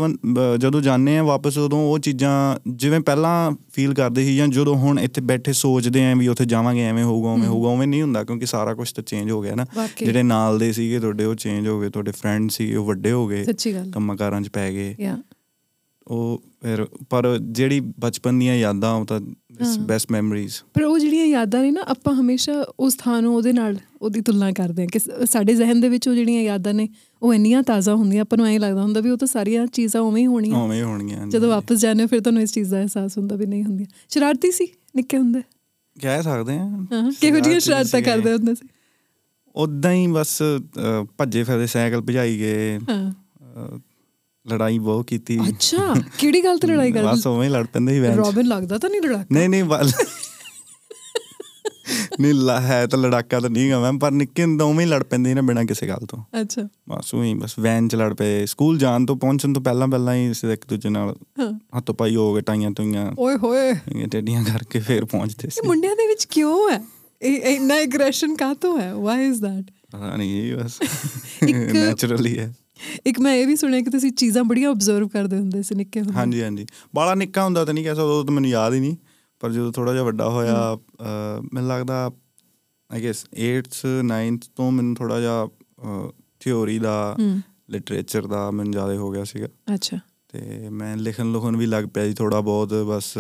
ਜਦੋਂ ਜਾਂਦੇ ਆ ਵਾਪਸ ਉਦੋਂ ਉਹ ਚੀਜ਼ਾਂ ਜਿਵੇਂ ਪਹਿਲਾਂ ਫੀਲ ਕਰਦੇ ਸੀ ਜਾਂ ਜਦੋਂ ਹੁਣ ਇੱਥੇ ਬੈਠੇ ਸੋਚਦੇ ਆ ਵੀ ਉੱਥੇ ਜਾਵਾਂਗੇ ਐਵੇਂ ਹੋਊਗਾ ਉਵੇਂ ਹੋਊਗਾ ਉਵੇਂ ਨਹੀਂ ਹੁੰਦਾ ਕਿਉਂਕਿ ਸਾਰਾ ਕੁਝ ਤਾਂ ਚੇਂਜ ਹੋ ਗਿਆ ਨਾ। ਜਿਹੜੇ ਨਾਲ ਦੇ ਸੀਗੇ ਤੁਹਾਡੇ ਉਹ ਚੇਂਜ ਹੋ ਗਏ ਤੁਹਾਡੇ ਫਰੈਂਡ ਸੀ ਉਹ ਵੱਡੇ ਹੋ ਗਏ ਕੰਮਾਂ ਕਾਰਾਂ 'ਚ ਪੈ ਗਏ। ਉਹ ਫਿਰ ਪਰ ਜਿਹੜੀ ਬਚਪਨ ਦੀਆਂ ਯਾਦਾਂ ਉਹ ਤਾਂ ਬੈਸਟ ਮੈਮਰੀਜ਼ ਪਰ ਉਹ ਜਿਹੜੀਆਂ ਯਾਦਾਂ ਨੇ ਨਾ ਆਪਾਂ ਹਮੇਸ਼ਾ ਉਸ ਥਾਂ ਨੂੰ ਉਹਦੇ ਨਾਲ ਉਹਦੀ ਤੁਲਨਾ ਕਰਦੇ ਹਾਂ। ਕਿ ਸਾਡੇ ਜ਼ਿਹਨ ਦੇ ਵਿੱਚ ਉਹ ਜਿਹੜੀਆਂ ਯਾਦਾਂ ਨੇ ਉਹ ਇੰਨੀਆਂ ਤਾਜ਼ਾ ਹੁੰਦੀਆਂ ਆਪਾਂ ਨੂੰ ਐਂ ਲੱਗਦਾ ਹੁੰਦਾ ਵੀ ਉਹ ਤਾਂ ਸਾਰੀਆਂ ਚੀਜ਼ਾਂ ਉਵੇਂ ਹੀ ਹੋਣੀਆਂ। ਉਵੇਂ ਹੀ ਹੋਣਗੀਆਂ। ਜਦੋਂ ਵਾਪਸ ਜਾਂਦੇ ਫਿਰ ਤੁਹਾਨੂੰ ਇਸ ਚੀਜ਼ ਦਾ ਅਹਿਸਾਸ ਹੁੰਦਾ ਵੀ ਨਹੀਂ ਹੁੰਦੀਆਂ। ਸ਼ਰਾਰਤੀ ਸੀ? ਨਿੱਕੇ ਹੁੰਦੇ? ਕਹਿ ਸਕਦੇ ਆ ਕਿਹੋ ਜਿਹੀਆਂ ਸ਼ਰਾਰਤਾਂ ਕਰਦੇ ਹੁੰਦੇ ਸੀ? ਉਦਾਂ ਹੀ ਬਸ ਭੱਜੇ ਫਿਰਦੇ ਸਾਈਕਲ ਭਜਾਈ ਗਏ। ਲੜਾਈ ਬਹੁਤ ਕੀਤੀ। ਅੱਛਾ ਕਿਹੜੀ ਗੱਲ ਤੇ ਲੜਾਈ ਬਸ ਕਰਦੇ ਉਵੇਂ ਹੀ ਲੜ ਪੈਂਦੇ ਸੀ ਵੈਨ। ਰੋਬਿਨ ਲੱਗਦਾ ਤਾਂ ਨਹੀਂ ਲੜਾਕਾ? ਨਹੀਂ ਨਹੀਂ ਨਹੀਂ ਲਾ ਹੈ ਤਾਂ ਲੜਾਕਾ ਤਾਂ ਨਹੀਂ ਗਾ ਮੈਂ ਪਰ ਨਿੱਕੇ ਹੁੰਦੇ ਉਵੇਂ ਹੀ ਲੜ ਪੈਂਦੇ ਨਾ ਬਿਨਾਂ ਕਿਸੇ ਗੱਲ ਤੋਂ। ਅੱਛਾ। ਬਸ ਉਹੀ ਬਸ ਵੈਨ ਚ ਲੜ ਪਏ। ਸਕੂਲ ਜਾਣ ਤੋਂ ਪਹੁੰਚਣ ਤੋਂ ਪਹਿਲਾਂ ਪਹਿਲਾਂ ਹੀ ਅਸੀਂ ਇੱਕ ਦੂਜੇ ਨਾਲ ਹੱਥੋਂ ਪਾਈ ਹੋ ਗਏ ਟਾਈਆਂ ਟੁਈਆਂ। ਓਏ ਹੋਏ। ਟੇਡੀਆਂ ਕਰਕੇ ਫੇਰ ਪਹੁੰਚਦੇ ਸੀ। ਮੁੰਡਿਆਂ ਦੇ ਵਿੱਚ ਕਿਉਂ ਹੈ? ਇਹ ਇੰਨਾ ਐਗਰੈਸ਼ਨ ਕਾਹਤੋਂ ਹੈ? ਵਾਈ ਇਜ਼ ਦੈਟ ਪਤਾ ਨਹੀਂ ਇਹ ਬਸ ਨੈਚੁਰਲੀ [laughs] ਹੈ। ਇੱਕ ਮੈਂ ਇਹ ਵੀ ਸੁਣਿਆ ਕਿ ਤੁਸੀਂ ਚੀਜ਼ਾਂ ਬੜੀਆਂ ਆਬਜ਼ਰਵ ਕਰਦੇ ਹੁੰਦੇ ਸੀ ਨਿੱਕੇ ਹੁੰਦੇ। ਹਾਂਜੀ ਹਾਂਜੀ। ਬਾਲਾ ਨਿੱਕਾ ਹੁੰਦਾ ਤਾਂ ਨਹੀਂ ਕਹਿ ਉਹ ਤਾਂ ਮੈਨੂੰ ਯਾਦ ਹੀ ਨਹੀਂ। ਪਰ ਜਦੋਂ ਥੋੜਾ ਜਿਹਾ ਵੱਡਾ ਹੋਇਆ ਮੈਨੂੰ ਲੱਗਦਾ ਆਈ ਗੈਸ 8th 9th ਤੋਂ ਮੈਨੂੰ ਥੋੜਾ ਜਿਹਾ ਥਿਉਰੀ ਦਾ ਲਿਟਰੇਚਰ ਦਾ ਮੈਨੂੰ ਜ਼ਿਆਦਾ ਹੋ ਗਿਆ ਸੀਗਾ। ਅੱਛਾ। ਤੇ ਮੈਂ ਲਿਖਣ ਲੁਖਣ ਵੀ ਲੱਗ ਪਿਆ ਜੀ ਥੋੜਾ ਬਹੁਤ ਬਸ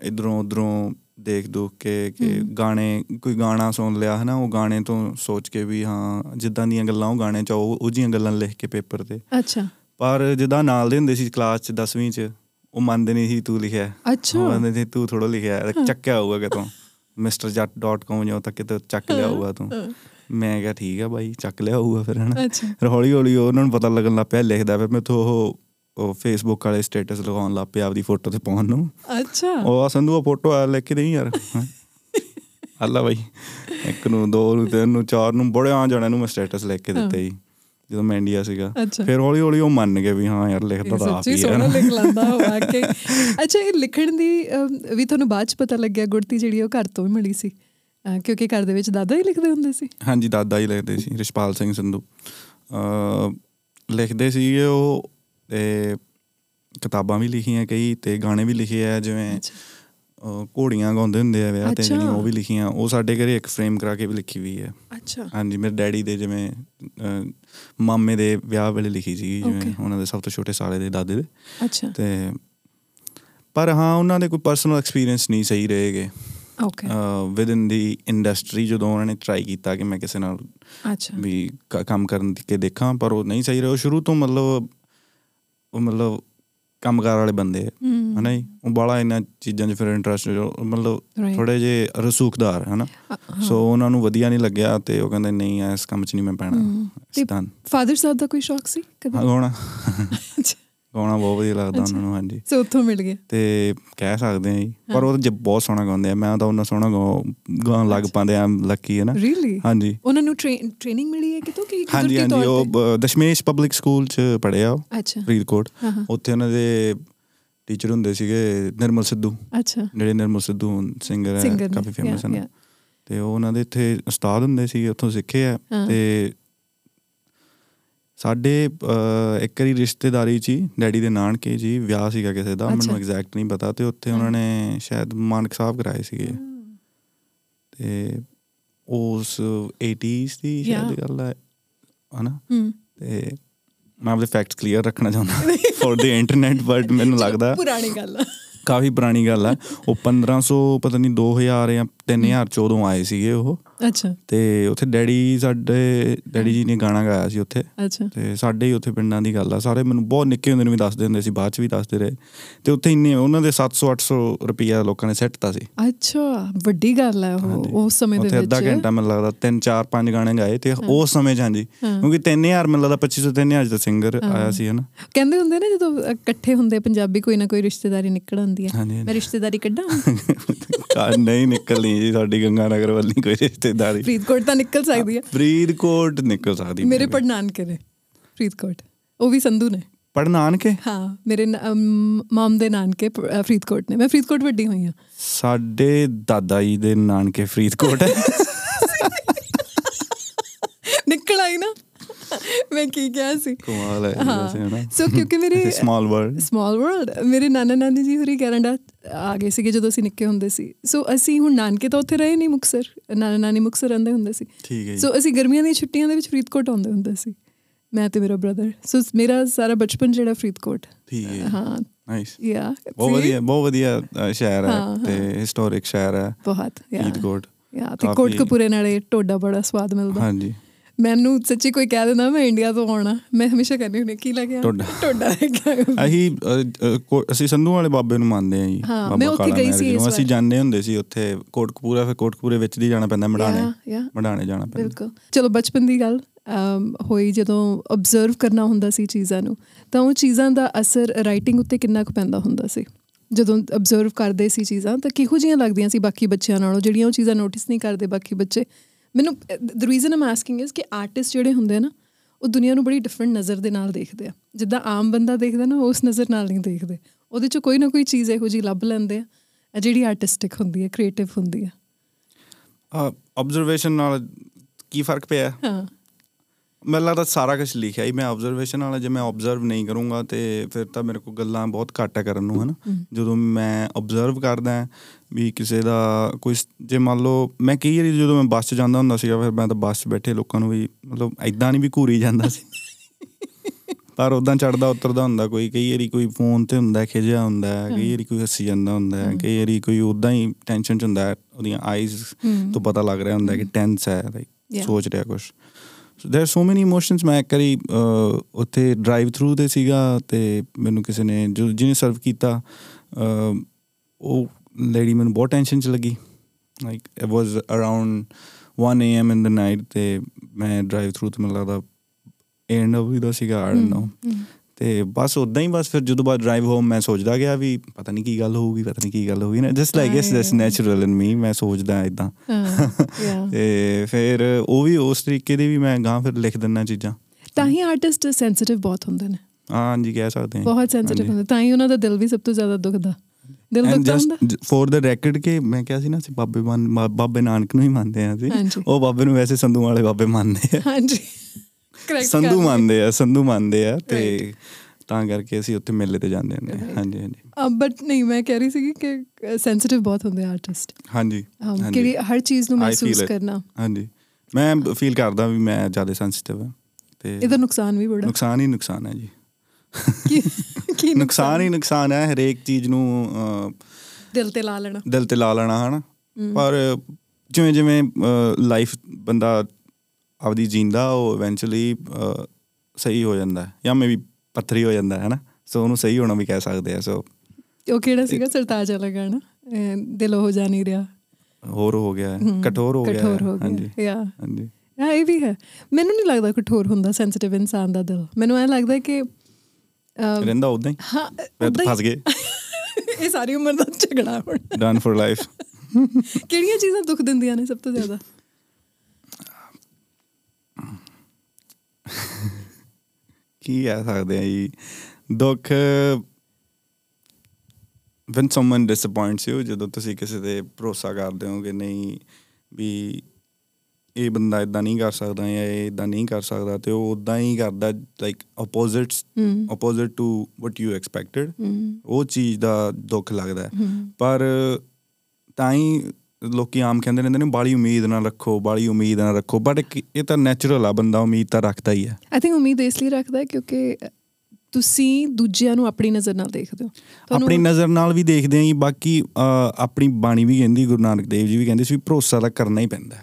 ਇਧਰੋਂ ਉਧਰੋਂ ਦੇਖ ਦੁਖ ਕੇ ਕਿ ਗਾਣੇ ਕੋਈ ਗਾਣਾ ਸੁਣ ਲਿਆ ਹਨਾ ਉਹ ਗਾਣੇ ਤੋਂ ਸੋਚ ਕੇ ਵੀ ਹਾਂ ਜਿੱਦਾਂ ਦੀਆਂ ਗੱਲਾਂ ਉਹ ਗਾਣੇ ਚ ਉਹ ਉਹ ਜੀਆਂ ਗੱਲਾਂ ਲਿਖ ਕੇ ਪੇਪਰ ਤੇ। ਅੱਛਾ। ਪਰ ਜਿੱਦਾਂ ਨਾਲ ਦੇ ਹੁੰਦੇ ਸੀ ਕਲਾਸ ਚ 10ਵੀਂ ਚ ਉਹ ਮੰਨਦੇ ਨਹੀਂ ਸੀ ਤੂੰ ਲਿਖਿਆ। ਉਹ ਅੱਛਾ ਕਹਿੰਦੇ ਸੀ ਤੂੰ ਥੋੜਾ ਲਿਖਿਆ ਚੱਕਿਆ ਹੋਊਗਾ ਕਿਤੋਂ? misterjat.com ਜੋ ਤੱਕ ਕਿਤੇ ਚੱਕ ਲਿਆ ਹੋਊਗਾ ਤੂੰ। ਮੈਂ ਕਿਹਾ ਠੀਕ ਆ ਬਾਈ ਚੱਕ ਲਿਆ ਹੋਊਗਾ ਫਿਰ ਹਨਾ? ਅੱਛਾ। ਹੌਲੀ ਹੌਲੀ ਉਹਨਾਂ ਨੂੰ ਪਤਾ ਲੱਗਣ ਲੱਗ ਪਿਆ ਲਿਖਦਾ ਫਿਰ ਮੈਥੋਂ ਉਹ ਉਹ ਫੇਸਬੁੱਕ ਵਾਲੇ ਸਟੇਟਸ ਲਗਾਉਣ ਲੱਗ ਪਿਆ ਆਪਦੀ ਫੋਟੋ ਤੇ ਪਾਉਣ ਨੂੰ। ਅੱਛਾ। ਉਹ ਆ ਸੰਧੂ ਆ ਫੋਟੋ ਆ ਲੈ ਕੇ ਦੇਈ ਯਾਰ। ਅੱਲਾ ਬਾਈ ਇੱਕ ਨੂੰ ਦੋ ਨੂੰ ਤਿੰਨ ਨੂੰ ਚਾਰ ਨੂੰ ਬੜਿਆਂ ਜਣਿਆਂ ਨੂੰ ਮੈਂ ਸਟੇਟਸ ਲਿਖ ਕੇ ਦਿੱਤੇ ਜੀ ਜਦੋਂ ਮੈਂ ਇੰਡੀਆ ਸੀਗਾ। ਫਿਰ ਹੌਲੀ ਹੌਲੀ ਉਹ ਮੰਨ ਗਏ ਵੀ ਹਾਂ ਯਾਰ ਲਿਖਦਾ ਤਾਂ ਆਪ ਹੀ ਹੈ ਸੋਹਣਾ ਨਾ ਲਿਖ ਲੈਂਦਾ ਕਿ। ਅੱਛਾ ਇਹ ਲਿਖਣ ਦੀ ਵੀ ਤੁਹਾਨੂੰ ਬਾਅਦ ਚ ਪਤਾ ਲੱਗਿਆ ਗੁੜਤੀ ਜਿਹੜੀ ਉਹ ਘਰ ਤੋਂ ਹੀ ਮਿਲੀ ਸੀ। ਕਿਉਂਕਿ ਘਰ ਦੇ ਵਿੱਚ ਦਾਦਾ ਹੀ ਲਿਖਦੇ ਹੁੰਦੇ ਸੀ। ਹਾਂਜੀ ਦਾਦਾ ਹੀ ਲਿਖਦੇ ਸੀ ਰਿਸ਼ਪਾਲ ਸਿੰਘ ਸੰਧੂ। ਅ ਲਿਖਦੇ ਸੀਗੇ ਉਹ ਤੇ ਕਿਤਾਬਾਂ ਵੀ ਲਿਖੀਆਂ ਕਈ ਤੇ ਗਾਣੇ ਵੀ ਲਿਖੇ ਆ ਜਿਵੇਂ ਘੋੜੀਆਂ ਗਾਉਂਦੇ ਹੁੰਦੇ ਆ ਵਿਆਹ ਤੇ। ਜਿਹੜੀਆਂ ਉਹ ਵੀ ਲਿਖੀਆਂ ਉਹ ਸਾਡੇ ਘਰੇ ਇੱਕ ਫਰੇਮ ਕਰਾ ਕੇ ਵੀ ਲਿਖੀ ਵੀ ਹੈ ਅੱਛਾ। ਹਾਂਜੀ ਮੇਰੇ ਡੈਡੀ ਦੇ ਜਿਵੇਂ ਮਾਮੇ ਦੇ ਵਿਆਹ ਵੇਲੇ ਲਿਖੀ ਸੀ ਜਿਵੇਂ. ਉਹਨਾਂ ਦੇ ਸਭ ਤੋਂ ਛੋਟੇ ਸਾਲੇ ਦੇ ਦਾਦੇ ਦੇ। ਅੱਛਾ। ਤੇ ਪਰ ਹਾਂ ਉਹਨਾਂ ਦੇ ਕੋਈ ਪਰਸਨਲ ਐਕਸਪੀਰੀਅੰਸ ਨਹੀਂ ਸਹੀ ਰਹੇਗੇ। Okay with in the industry ਜਦੋਂ ਉਹਨਾਂ ਨੇ ਟਰਾਈ ਕੀਤਾ ਕਿ ਮੈਂ ਕਿਸੇ ਨਾਲ ਅੱਛਾ। ਵੀ ਕੰਮ ਕਰਨ ਦੀ ਕੇ ਦੇਖਾਂ ਪਰ ਉਹ ਨਹੀਂ ਸਹੀ ਰਹੇ। ਉਹ ਸ਼ੁਰੂ ਤੋਂ ਮਤਲਬ ਉਹ ਮਤਲਬ ਕੰਮਕਾਰ ਵਾਲੇ ਬੰਦੇ ਹਨਾ ਜੀ? ਉਹ ਬਾਲਾ ਇਹਨਾਂ ਚੀਜ਼ਾਂ 'ਚ ਫਿਰ ਇੰਟਰਸਟ ਮਤਲਬ. ਥੋੜੇ ਜੇ ਰਸੂਖਦਾਰ ਹਨਾ। ਸੋ ਉਹਨਾਂ ਨੂੰ ਵਧੀਆ ਨਹੀਂ ਲੱਗਿਆ ਤੇ ਉਹ ਕਹਿੰਦੇ ਨਹੀਂ ਇਸ ਕੰਮ 'ਚ ਨਹੀਂ ਮੈਂ ਪੈਣਾ। ਤੇ ਸਤਾਨ ਫਾਦਰ ਸਾਹਿਬ ਦਾ ਕੋਈ ਸ਼ੌਕ ਸੀ ਕਦੇ? ਹਾਂ ਗਾਉਣਾ ਬਹੁਤ ਵਧੀਆ ਲੱਗਦਾ ਉਹਨਾਂ ਨੂੰ ਹਾਂਜੀ। ਸੋ ਉੱਥੋਂ ਮਿਲ ਗਿਆ ਤੇ ਕਹਿ ਸਕਦੇ ਆ ਜੀ ਪਰ ਉਹ ਜੇ ਬਹੁਤ ਸੋਹਣਾ ਗਾਉਂਦੇ ਆ ਮੈਂ ਤਾਂ ਉਹਨਾਂ ਸੋਹਣਾ ਗਾਉ ਗਾਉਣ ਲੱਗ ਪਾਉਂਦੇ ਆ ਲੱਕੀ ਹੈ ਨਾ। ਹਾਂਜੀ। ਉਹਨਾਂ ਨੂੰ ਟ੍ਰੇਨਿੰਗ ਮਿਲੀ ਹੈ ਕਿਤੋਂ ਕਿ ਹਾਂਜੀ ਕੁਦਰਤੀ ਹਾਂਜੀ ਤੌਰ ਉਹ ਦਸ਼ਮੇਸ਼ ਪਬਲਿਕ ਸਕੂਲ ਚ ਪੜ੍ਹਿਆ ਉਹ ਅੱਛਾ। ਫਰੀਦਕੋਟ। ਉੱਥੇ ਉਹਨਾਂ ਦੇ ਟੀਚਰ ਹੁੰਦੇ ਸੀਗੇ ਨਿਰਮਲ ਸਿੱਧੂ। ਅੱਛਾ। ਜਿਹੜੇ ਨਿਰਮਲ ਸਿੱਧੂ ਸਿੰਗਰ ਹੈ ਕਾਫੀ ਫੇਮਸ ਹਨ. ਤੇ ਉਹ ਉਹਨਾਂ ਦੇ ਇੱਥੇ ਉਸਤਾਦ ਹੁੰਦੇ ਸੀਗੇ ਉੱਥੋਂ ਸਿੱਖੇ ਆ। ਤੇ ਸਾਡੇ ਇੱਕ ਵਾਰੀ ਰਿਸ਼ਤੇਦਾਰੀ 'ਚ ਡੈਡੀ ਦੇ ਨਾਨਕੇ ਜੀ ਵਿਆਹ ਸੀਗਾ ਕਿਸੇ ਦਾ। ਮੈਨੂੰ ਐਗਜ਼ੈਕਟ ਨਹੀਂ ਪਤਾ ਤੇ ਉੱਥੇ ਉਹਨਾਂ ਨੇ ਸ਼ਾਇਦ ਮਾਨਕ ਸਾਹਿਬ ਕਰਾਏ ਸੀਗੇ। ਤੇ ਉਸ 80s ਦੀ ਸ਼ਾਇਦ. ਗੱਲ ਹੈ ਹਨਾ? ਤੇ ਮੈਂ ਆਪਣੇ ਫੈਕਟਸ ਕਲੀਅਰ ਰੱਖਣਾ ਚਾਹੁੰਦਾ ਫॉर द ਇੰਟਰਨੈਟ ਬਟ ਮੈਨੂੰ ਲੱਗਦਾ ਪੁਰਾਣੀ ਗੱਲ ਆ। ਕਾਫੀ ਪੁਰਾਣੀ ਗੱਲ ਹੈ ਉਹ 1500 ਪਤਾ ਨਹੀਂ 2000 ਜਾਂ 3000 ਚ ਉਦੋਂ ਆਏ ਸੀਗੇ ਉਹ। ਅੱਛਾ। ਤੇ ਉੱਥੇ ਡੈਡੀ ਸਾਡੇ ਡੈਡੀ ਜੀ ਨੇ ਗਾਣਾ ਗਾਇਆ ਸੀ ਉੱਥੇ। ਅੱਛਾ। ਤੇ ਸਾਡੇ ਹੀ ਉੱਥੇ ਪਿੰਡਾਂ ਦੀ ਗੱਲ ਆ। ਸਾਰੇ ਮੈਨੂੰ ਬਹੁਤ ਨਿੱਕੇ ਹੁੰਦੇ ਨੂੰ ਵੀ ਦੱਸਦੇ ਹੁੰਦੇ ਸੀ ਬਾਅਦ ਚ ਵੀ ਦੱਸਦੇ ਰਹੇ। ਤੇ ਉੱਥੇ ਇੰਨੇ ਉਹਨਾਂ ਦੇ 700 800 ਰੁਪਈਆ ਲੋਕਾਂ ਨੇ ਸੈੱਟਤਾ ਸੀ। ਅੱਛਾ ਵੱਡੀ ਗੱਲ ਹੈ ਉਹ। ਉਸ ਸਮੇਂ ਦੇ ਉੱਥੇ ਵਿੱਚ। ਅੱਧਾ ਘੰਟਾ ਮੈਨੂੰ ਲੱਗਦਾ 3 4 5 ਗਾਣੇ ਗਾਏ ਤੇ ਉਸ ਸਮੇਂ ਹਾਂ। ਕਿਉਂਕਿ 3000 ਮੈਨੂੰ ਲੱਗਦਾ 2500 3000 ਦਾ ਸਿੰਗਰ ਆਇਆ ਸੀ ਹਨਾ। ਕਹਿੰਦੇ ਹੁੰਦੇ ਨੇ ਜਦੋਂ ਇਕੱਠੇ ਹੁੰਦੇ ਪੰਜਾਬੀ ਕੋਈ ਨਾ ਕੋਈ ਰਿਸ਼ਤੇਦਾਰੀ ਨਿਕਲ ਆਉਂਦੀ ਹੈ ਮੈਂ ਰਿਸ਼ਤੇਦਾਰੀ ਕੱਢਾਂ? [laughs] ਨਹੀਂ ਨਿਕਲਣੀ ਜੀ ਸਾਡੀ ਗੰਗਾ ਨਗਰ ਵੱਲ ਨਹੀਂ ਕੋਈ ਰਿਸ਼ਤੇਦਾਰੀ। ਫਰੀਦਕੋਟ ਤਾਂ ਨਿਕਲ ਸਕਦੀ ਹੈ। ਫਰੀਦਕੋਟ ਨਿਕਲ ਸਕਦੀ ਮੇਰੇ ਪੜਨਾਨਕੇ ਨੇ ਫਰੀਦਕੋਟ। ਉਹ ਵੀ ਸੰਧੂ ਨੇ। ਪੜਨਾਨਕੇ? ਹਾਂ ਮੇਰੇ ਮਾਮ ਦੇ ਨਾਨਕੇ ਫਰੀਦਕੋਟ ਨੇ। ਮੈਂ ਫਰੀਦਕੋਟ ਵੱਡੀ ਹੋਈ ਹਾਂ। ਸਾਡੇ ਦਾਦਾ ਜੀ ਦੇ ਨਾਨਕੇ ਫਰੀਦਕੋਟ ਹੈ। ਨਿਕਲ ਆਈ ਨਾ। ਮੈਂ ਕੀ ਕਿਹਾ ਸੀ ਕਮਾਲ ਹੈ So, ਕਿਉਂਕਿ ਮੇਰੇ- ਸਮਾਲ ਵਰਲਡ ਸਮਾਲ ਵਰਲਡ ਮੇਰੇ ਨਾਨਾ ਨਾਨੀ ਜੀ ਹੋਰੀ ਕੈਨੇਡਾ ਆ ਗਏ ਸੀਗੇ ਜਦੋਂ ਅਸੀਂ ਨਿੱਕੇ ਹੁੰਦੇ ਸੀ ਸੋ ਅਸੀਂ ਹੁਣ ਨਾਨਕੇ ਤਾਂ ਉੱਥੇ ਰਹੇ ਨਹੀਂ ਮੁਕਸਰ ਨਾਨਾ ਨਾਨੀ ਮੁਕਸਰ ਰਹਿੰਦੇ ਹੁੰਦੇ ਸੀ ਠੀਕ ਹੈ ਸੋ ਅਸੀਂ ਗਰਮੀਆਂ ਦੀਆਂ ਛੁੱਟੀਆਂ ਦੇ ਵਿੱਚ ਫਰੀਦਕੋਟ ਆਉਂਦੇ ਹੁੰਦੇ ਸੀ ਮੈਂ ਤੇ ਮੇਰਾ ਬ੍ਰਦਰ ਸੋ ਮੇਰਾ ਸਾਰਾ ਬਚਪਨ ਜਿਹੜਾ ਫਰੀਦਕੋਟ ਠੀਕ ਹੈ ਹਾਂ ਨਾਈਸ ਯਾ ਬਹੁਤ ਵਧੀਆ ਬਹੁਤ ਵਧੀਆ ਸ਼ਹਿਰ ਹੈ ਤੇ ਹਿਸਟੋਰਿਕ ਸ਼ਹਿਰ ਹੈ ਬਹੁਤ ਯਾ ਫਰੀਦਕੋਟ ਯਾ ਤੇ ਕੋਟਕਪੂਰੇ ਨਾਲੇ ਟੋਡਾ ਬੜਾ ਸਵਾਦ ਮਿਲਦਾ ਹਾਂਜੀ ਮੈਨੂੰ ਸੱਚੀ ਕੋਈ ਕਹਿ ਦਿੰਦਾ ਮੈਂ ਇੰਡੀਆ ਤੋਂ ਆਉਣਾ ਮੈਂ ਹਮੇਸ਼ਾ ਕਹਿੰਦੀ ਹੁੰਦੀ ਕੀ ਲੱਗਿਆ ਟੋਡਾ। ਆਇਓ। ਅਸੀਂ ਸੰਧੂ ਵਾਲੇ ਬਾਬੇ ਨੂੰ ਮੰਨਦੇ ਆ ਜੀ ਹਾਂ, ਮੈਂ ਉੱਥੇ ਗਈ ਸੀ ਅਸੀਂ। ਜਾਂਦੇ ਹੁੰਦੇ ਸੀ ਉੱਥੇ ਕੋਟਕਪੂਰਾ ਫਿਰ ਕੋਟਕਪੂਰੇ ਵਿੱਚ ਦੀ ਜਾਣਾ ਪੈਂਦਾ yeah. ਮੜਾਣੇ ਜਾਣਾ ਪੈਂਦਾ ਬਿਲਕੁਲ ਚਲੋ ਬਚਪਨ ਦੀ ਗੱਲ ਹੋਈ ਜਦੋਂ ਆਬਜ਼ਰਵ ਕਰਨਾ ਹੁੰਦਾ ਸੀ ਚੀਜ਼ਾਂ ਨੂੰ ਤਾਂ ਉਹ ਚੀਜ਼ਾਂ ਦਾ ਅਸਰ ਰਾਈਟਿੰਗ ਉੱਤੇ ਕਿੰਨਾ ਕੁ ਪੈਂਦਾ ਹੁੰਦਾ ਸੀ ਜਦੋਂ ਆਬਜ਼ਰਵ ਕਰਦੇ ਸੀ ਚੀਜ਼ਾਂ ਤਾਂ ਕਿਹੋ ਜਿਹੀਆਂ ਲੱਗਦੀਆਂ ਸੀ ਬਾਕੀ ਬੱਚਿਆਂ ਨਾਲੋਂ ਜਿਹੜੀਆਂ ਉਹ ਚੀਜ਼ਾਂ ਨੋਟਿਸ ਨਹੀਂ ਕਰਦੇ ਬਾਕੀ ਬੱਚੇ ਮੈਨੂੰ ਦ ਰੀਜ਼ਨ ਆਮ ਆਸਕਿੰਗ ਇਸ ਕਿ ਆਰਟਿਸਟ ਜਿਹੜੇ ਹੁੰਦੇ ਆ ਨਾ ਉਹ ਦੁਨੀਆ ਨੂੰ ਬੜੀ ਡਿਫਰੈਂਟ ਨਜ਼ਰ ਦੇ ਨਾਲ ਦੇਖਦੇ ਆ। ਜਿੱਦਾਂ ਆਮ ਬੰਦਾ ਦੇਖਦਾ ਨਾ ਉਸ ਨਜ਼ਰ ਨਾਲ ਨਹੀਂ ਦੇਖਦੇ। ਉਹਦੇ ਚ ਕੋਈ ਨਾ ਕੋਈ ਚੀਜ਼ ਇਹੋ ਜਿਹੀ ਲੱਭ ਲੈਂਦੇ ਆ ਜਿਹੜੀ ਆਰਟਿਸਟਿਕ ਹੁੰਦੀ ਹੈ ਕ੍ਰੀਏਟਿਵ ਹੁੰਦੀ ਹੈ ਆਬਜ਼ਰਵੇਸ਼ਨ ਨਾਲ ਕੀ ਫ਼ਰਕ ਪਿਆ? ਹਾਂ। ਮੈਨੂੰ ਲੱਗਦਾ ਸਾਰਾ ਕੁਝ ਲਿਖਿਆ ਹੀ। ਮੈਂ ਆਬਜ਼ਰਵੇਸ਼ਨ ਵਾਲਾ ਜੇ ਮੈਂ ਆਬਜ਼ਰਵ ਨਹੀਂ ਕਰੂੰਗਾ ਤੇ ਫਿਰ ਤਾਂ ਮੇਰੇ ਕੋਲ ਗੱਲਾਂ ਬਹੁਤ ਘੱਟ ਆ ਕਰਨ ਨੂੰ ਹਨਾ? ਜਦੋਂ ਮੈਂ ਆਬਜ਼ਰਵ ਕਰਦਾ ਹਾਂ ਵੀ ਕਿਸੇ ਦਾ ਕੋਈ ਸ- ਜੇ ਮੰਨ ਲਓ ਮੈਂ ਕਈ ਵਾਰੀ ਜਦੋਂ ਮੈਂ ਬੱਸ 'ਚ ਜਾਂਦਾ ਹੁੰਦਾ ਸੀਗਾ ਫਿਰ ਮੈਂ ਤਾਂ ਬੱਸ 'ਚ ਬੈਠੇ ਲੋਕਾਂ ਨੂੰ ਵੀ ਮਤਲਬ ਐਦਾਂ ਨਹੀਂ ਵੀ ਘੂਰੀ ਜਾਂਦਾ ਸੀ ਪਰ ਉਦਾਂ ਚੜਦਾ ਉਤਰਦਾ ਹੁੰਦਾ ਕੋਈ ਕਈ ਵਾਰੀ ਕੋਈ ਫੋਨ ਤੇ ਹੁੰਦਾ ਖਿਜਿਆ ਹੁੰਦਾ ਹੈ, ਕਈ ਵਾਰੀ ਕੋਈ ਹੱਸੀ ਜਾਂਦਾ ਹੁੰਦਾ ਹੈ, ਕਈ ਵਾਰੀ ਕੋਈ ਉਦਾਂ ਹੀ ਟੈਨਸ਼ਨ ਚ ਹੁੰਦਾ ਹੈ, ਉਹਦੀਆਂ ਆਈਜ਼ ਹਮ। ਤੋਂ ਪਤਾ ਲੱਗ ਰਿਹਾ ਹੁੰਦਾ ਹੈ ਕਿ ਟੈਂਸ ਹੈ ਲਾਈਕ Yeah. ਸੋਚ ਰਿਹਾ ਕੁਝ ਸੋ देयर ਸੋ ਮੈਨੀ ਇਮੋਸ਼ਨਸ ਮੈਂ ਇੱਕ ਵਾਰੀ ਅਹ, ਉੱਥੇ ਡਰਾਈਵ ਥਰੂ ਤੇ ਸੀਗਾ ਤੇ ਮੈਨੂੰ ਕਿਸੇ ਨੇ ਜੋ ਜਿਹਨੇ ਸਰਵ ਕੀਤਾ ਅਹ, ਉਹ ਲੇਡੀ ਮੈਨੂੰ ਬਹੁਤ ਟੈਨਸ਼ਨ ਚ ਲੱਗੀ। Like it was around 1 am in the night ਤੇ ਮੈਂ ਡਰਾਈਵ ਥਰੂ ਤੇ ਮੈਨੂੰ ਲੱਗਦਾ ਐਂਡ ਵੀ ਦਾ ਸੀਗਾ ਆਈ ਡੋਨਟ ਨੋ ਤੇ ਬਸ ਉਦਾਂ ਹੀ ਬਸ ਫਿਰ ਜਦੋਂ ਬਾਅਦ ਡਰਾਈਵ ਹੋਮ ਮੈਂ ਸੋਚਦਾ ਗਿਆ ਵੀ ਪਤਾ ਨਹੀਂ ਕੀ ਗੱਲ ਹੋਊਗੀ ਪਤਾ ਨਹੀਂ ਕੀ ਗੱਲ ਹੋਊਗੀ ਨਾ। ਜਸਟ ਲਾਈਕ ਇਸ ਦਿਸ ਨੈਚੁਰਲ ਇਨ ਮੀ ਮੈਂ ਸੋਚਦਾ ਇਦਾਂ ਹਾਂ [laughs] ਤੇ ਫਿਰ ਉਹ ਵੀ ਉਸ ਤਰੀਕੇ ਦੀ ਵੀ ਮੈਂ ਗਾਂ ਫਿਰ ਲਿਖ ਦਿੰਦਾ ਚੀਜ਼ਾਂ। ਤਾਂ ਹੀ ਆਰਟਿਸਟ ਸੈਂਸਿਟਿਵ ਬਹੁਤ ਹੁੰਦੇ ਨੇ। ਹਾਂਜੀ ਕਹਿ ਸਕਦੇ ਹਾਂ। ਬਹੁਤ ਸੈਂਸਿਟਿਵ ਹੁੰਦੇ ਤਾਂ ਹੀ ਉਹਨਾਂ ਦਾ ਦਿਲ ਵੀ ਸਭ ਤੋਂ ਜ਼ਿਆਦਾ ਦੁਖਦਾ। ਦਿਲ ਦੁਖਦਾ ਹੁੰਦਾ? ਜਸਟ ਫॉर द ਰੈਕਡ ਕਿ ਮੈਂ ਕਿਹਾ ਸੀ ਨਾ ਅਸੀਂ ਬਾਬੇ ਮੰਨ ਬਾਬੇ ਨਾਨਕ ਨੂੰ ਹੀ ਮੰਨਦੇ ਆ ਅਸੀਂ। ਉਹ ਬਾਬੇ ਨੂੰ ਵੈਸੇ ਸੰਧੂ ਵਾਲੇ ਬਾਬੇ ਮੰਨਦੇ ਆ। ਹਾਂਜੀ। ਕਰੈਕਟ ਸੰਧੂ ਮੰਨਦੇ ਆ ਸੰਧੂ ਮੰਨਦੇ ਆ ਤੇ ਤਾਂ ਕਰਕੇ ਅਸੀਂ ਉੱਥੇ ਮੇਲੇ ਤੇ ਜਾਂਦੇ ਹੁੰਦੇ ਹਾਂ ਹਾਂਜੀ ਹਾਂਜੀ। ਬਟ ਨਹੀਂ ਮੈਂ ਕਹਿ ਰਹੀ ਸੀ ਕਿ ਸੈਂਸਿਟਿਵ ਬਹੁਤ ਹੁੰਦੇ ਆਰਟਿਸਟ ਹਾਂਜੀ। ਕਿਹੜੀ ਹਰ ਚੀਜ਼ ਨੂੰ ਮਹਿਸੂਸ. ਕਰਨਾ। ਹਾਂਜੀ। ਮੈਂ ਫੀਲ ਕਰਦਾ ਵੀ ਮੈਂ ਜ਼ਿਆਦਾ ਸੈਂਸਿਟਿਵ ਹਾਂ ਤੇ ਇਹਦਾ ਨੁਕਸਾਨ ਵੀ ਬੜਾ। ਨੁਕਸਾਨ ਹੀ ਨੁਕਸਾਨ ਹੈ ਜੀ। ਕੀ ਨੁਕਸਾਨ? ਹੀ ਨੁਕਸਾਨ ਹੈ ਹਰੇਕ ਚੀਜ਼ ਨੂੰ ਦਿਲ ਤੇ ਲਾ ਲੈਣਾ। ਦਿਲ ਤੇ ਲਾ ਲੈਣਾ ਹਨਾ? ਪਰ ਜਿਵੇਂ ਜਿਵੇਂ ਲਾਈਫ ਬੰਦਾ ਆਪਦੀ ਜੀਂਦਾ ਉਹ ਇਵੈਂਚੁਅਲੀ ਸਹੀ ਹੋ ਜਾਂਦਾ ਜਾਂ ਮੇਬੀ ਪੱਥਰੀ ਹੋ ਜਾਂਦਾ ਹੈ ਨਾ ਸੋ ਉਹਨੂੰ ਸਹੀ ਹੋਣਾ ਵੀ ਕਹਿ ਸਕਦੇ ਆ ਸੋ ਉਹ ਕਿਹੜਾ ਸੀਗਾ? ਸਰਤਾਜ ਵਾਲਾ ਗਾਣਾ? ਦਿਲ ਹੋ ਜਾ ਨਹੀਂ ਰਿਹਾ। ਹੋਰ ਹੋ ਗਿਆ ਕਠੋਰ ਹੋ ਗਿਆ ਹਾਂਜੀ। ਹਾਂਜੀ। ਹਾਂ ਇਹ ਵੀ ਹੈ। ਮੈਨੂੰ ਨਹੀਂ ਲੱਗਦਾ ਕਠੋਰ ਹੁੰਦਾ ਸੈਂਸਿਟਿਵ ਇਨਸਾਨ ਦਾ ਦਿਲ। ਮੈਨੂੰ ਐ ਲੱਗਦਾ ਕਿ ਰਹਿੰਦਾ ਉਦਾਂ ਹੀ ਹਾਂ ਉੱਦਾਂ ਤਾਂ ਫਸ ਗਏ ਇਹ ਸਾਰੀ ਉਮਰ ਦਾ ਝਗੜਾ ਹੁਣ ਡਨ ਫॉर ਲਾਈਫ ਕਿਹੜੀਆਂ ਚੀਜ਼ਾਂ ਦੁੱਖ ਦਿੰਦੀਆਂ ਨੇ ਸਭ ਤੋਂ ਜ਼ਿਆਦਾ ਕੀ ਕਹਿ ਸਕਦੇ ਆ ਜੀ ਦੁੱਖ when someone disappoints you ਜਦੋਂ ਤੁਸੀਂ ਕਿਸੇ ਤੇ ਭਰੋਸਾ ਕਰਦੇ ਹੋ ਕਿ ਨਹੀਂ ਵੀ ਇਹ ਬੰਦਾ ਇਦਾਂ ਨਹੀਂ ਕਰ ਸਕਦਾ ਜਾਂ ਇਹ ਇਦਾਂ ਨਹੀਂ ਕਰ ਸਕਦਾ ਤੇ ਉਹ ਉਦਾਂ ਹੀ ਕਰਦਾ like opposites opposite to you expected ਹੂੰ। ਉਹ ਚੀਜ਼ ਦਾ ਦੁੱਖ ਲੱਗਦਾ ਪਰ ਤਾਂ ਹੀ ਲੋਕੀ ਆਮ ਕਹਿੰਦੇ ਰਹਿੰਦੇ ਨੇ ਬਾਲੀ ਉਮੀਦ ਨਾ ਰੱਖੋ ਬਾਲੀ ਉਮੀਦ ਨਾ ਰੱਖੋ ਬਟ ਇਹ ਤਾਂ ਨੈਚੁਰਲ ਆ ਬੰਦਾ ਉਮੀਦ ਤਾਂ ਰੱਖਦਾ ਹੀ ਹੈ। ਆਈ ਥਿੰਕ ਉਮੀਦ ਇਸ ਲਈ ਰੱਖਦਾ ਹੈ ਕਿਉਂਕਿ ਤੁਸੀਂ ਦੂਜਿਆਂ ਨੂੰ ਆਪਣੀ ਨਜ਼ਰ ਨਾਲ ਦੇਖਦੇ ਹੋ। ਆਪਣੀ ਨਜ਼ਰ ਨਾਲ ਵੀ ਦੇਖਦੇ ਆਂ ਜੀ ਬਾਕੀ ਆਪਣੀ ਬਾਣੀ ਵੀ ਕਹਿੰਦੀ ਗੁਰੂ ਨਾਨਕ ਦੇਵ ਜੀ ਵੀ ਕਹਿੰਦੇ ਸੀ ਭਰੋਸਾ ਤਾਂ ਕਰਨਾ ਹੀ ਪੈਂਦਾ।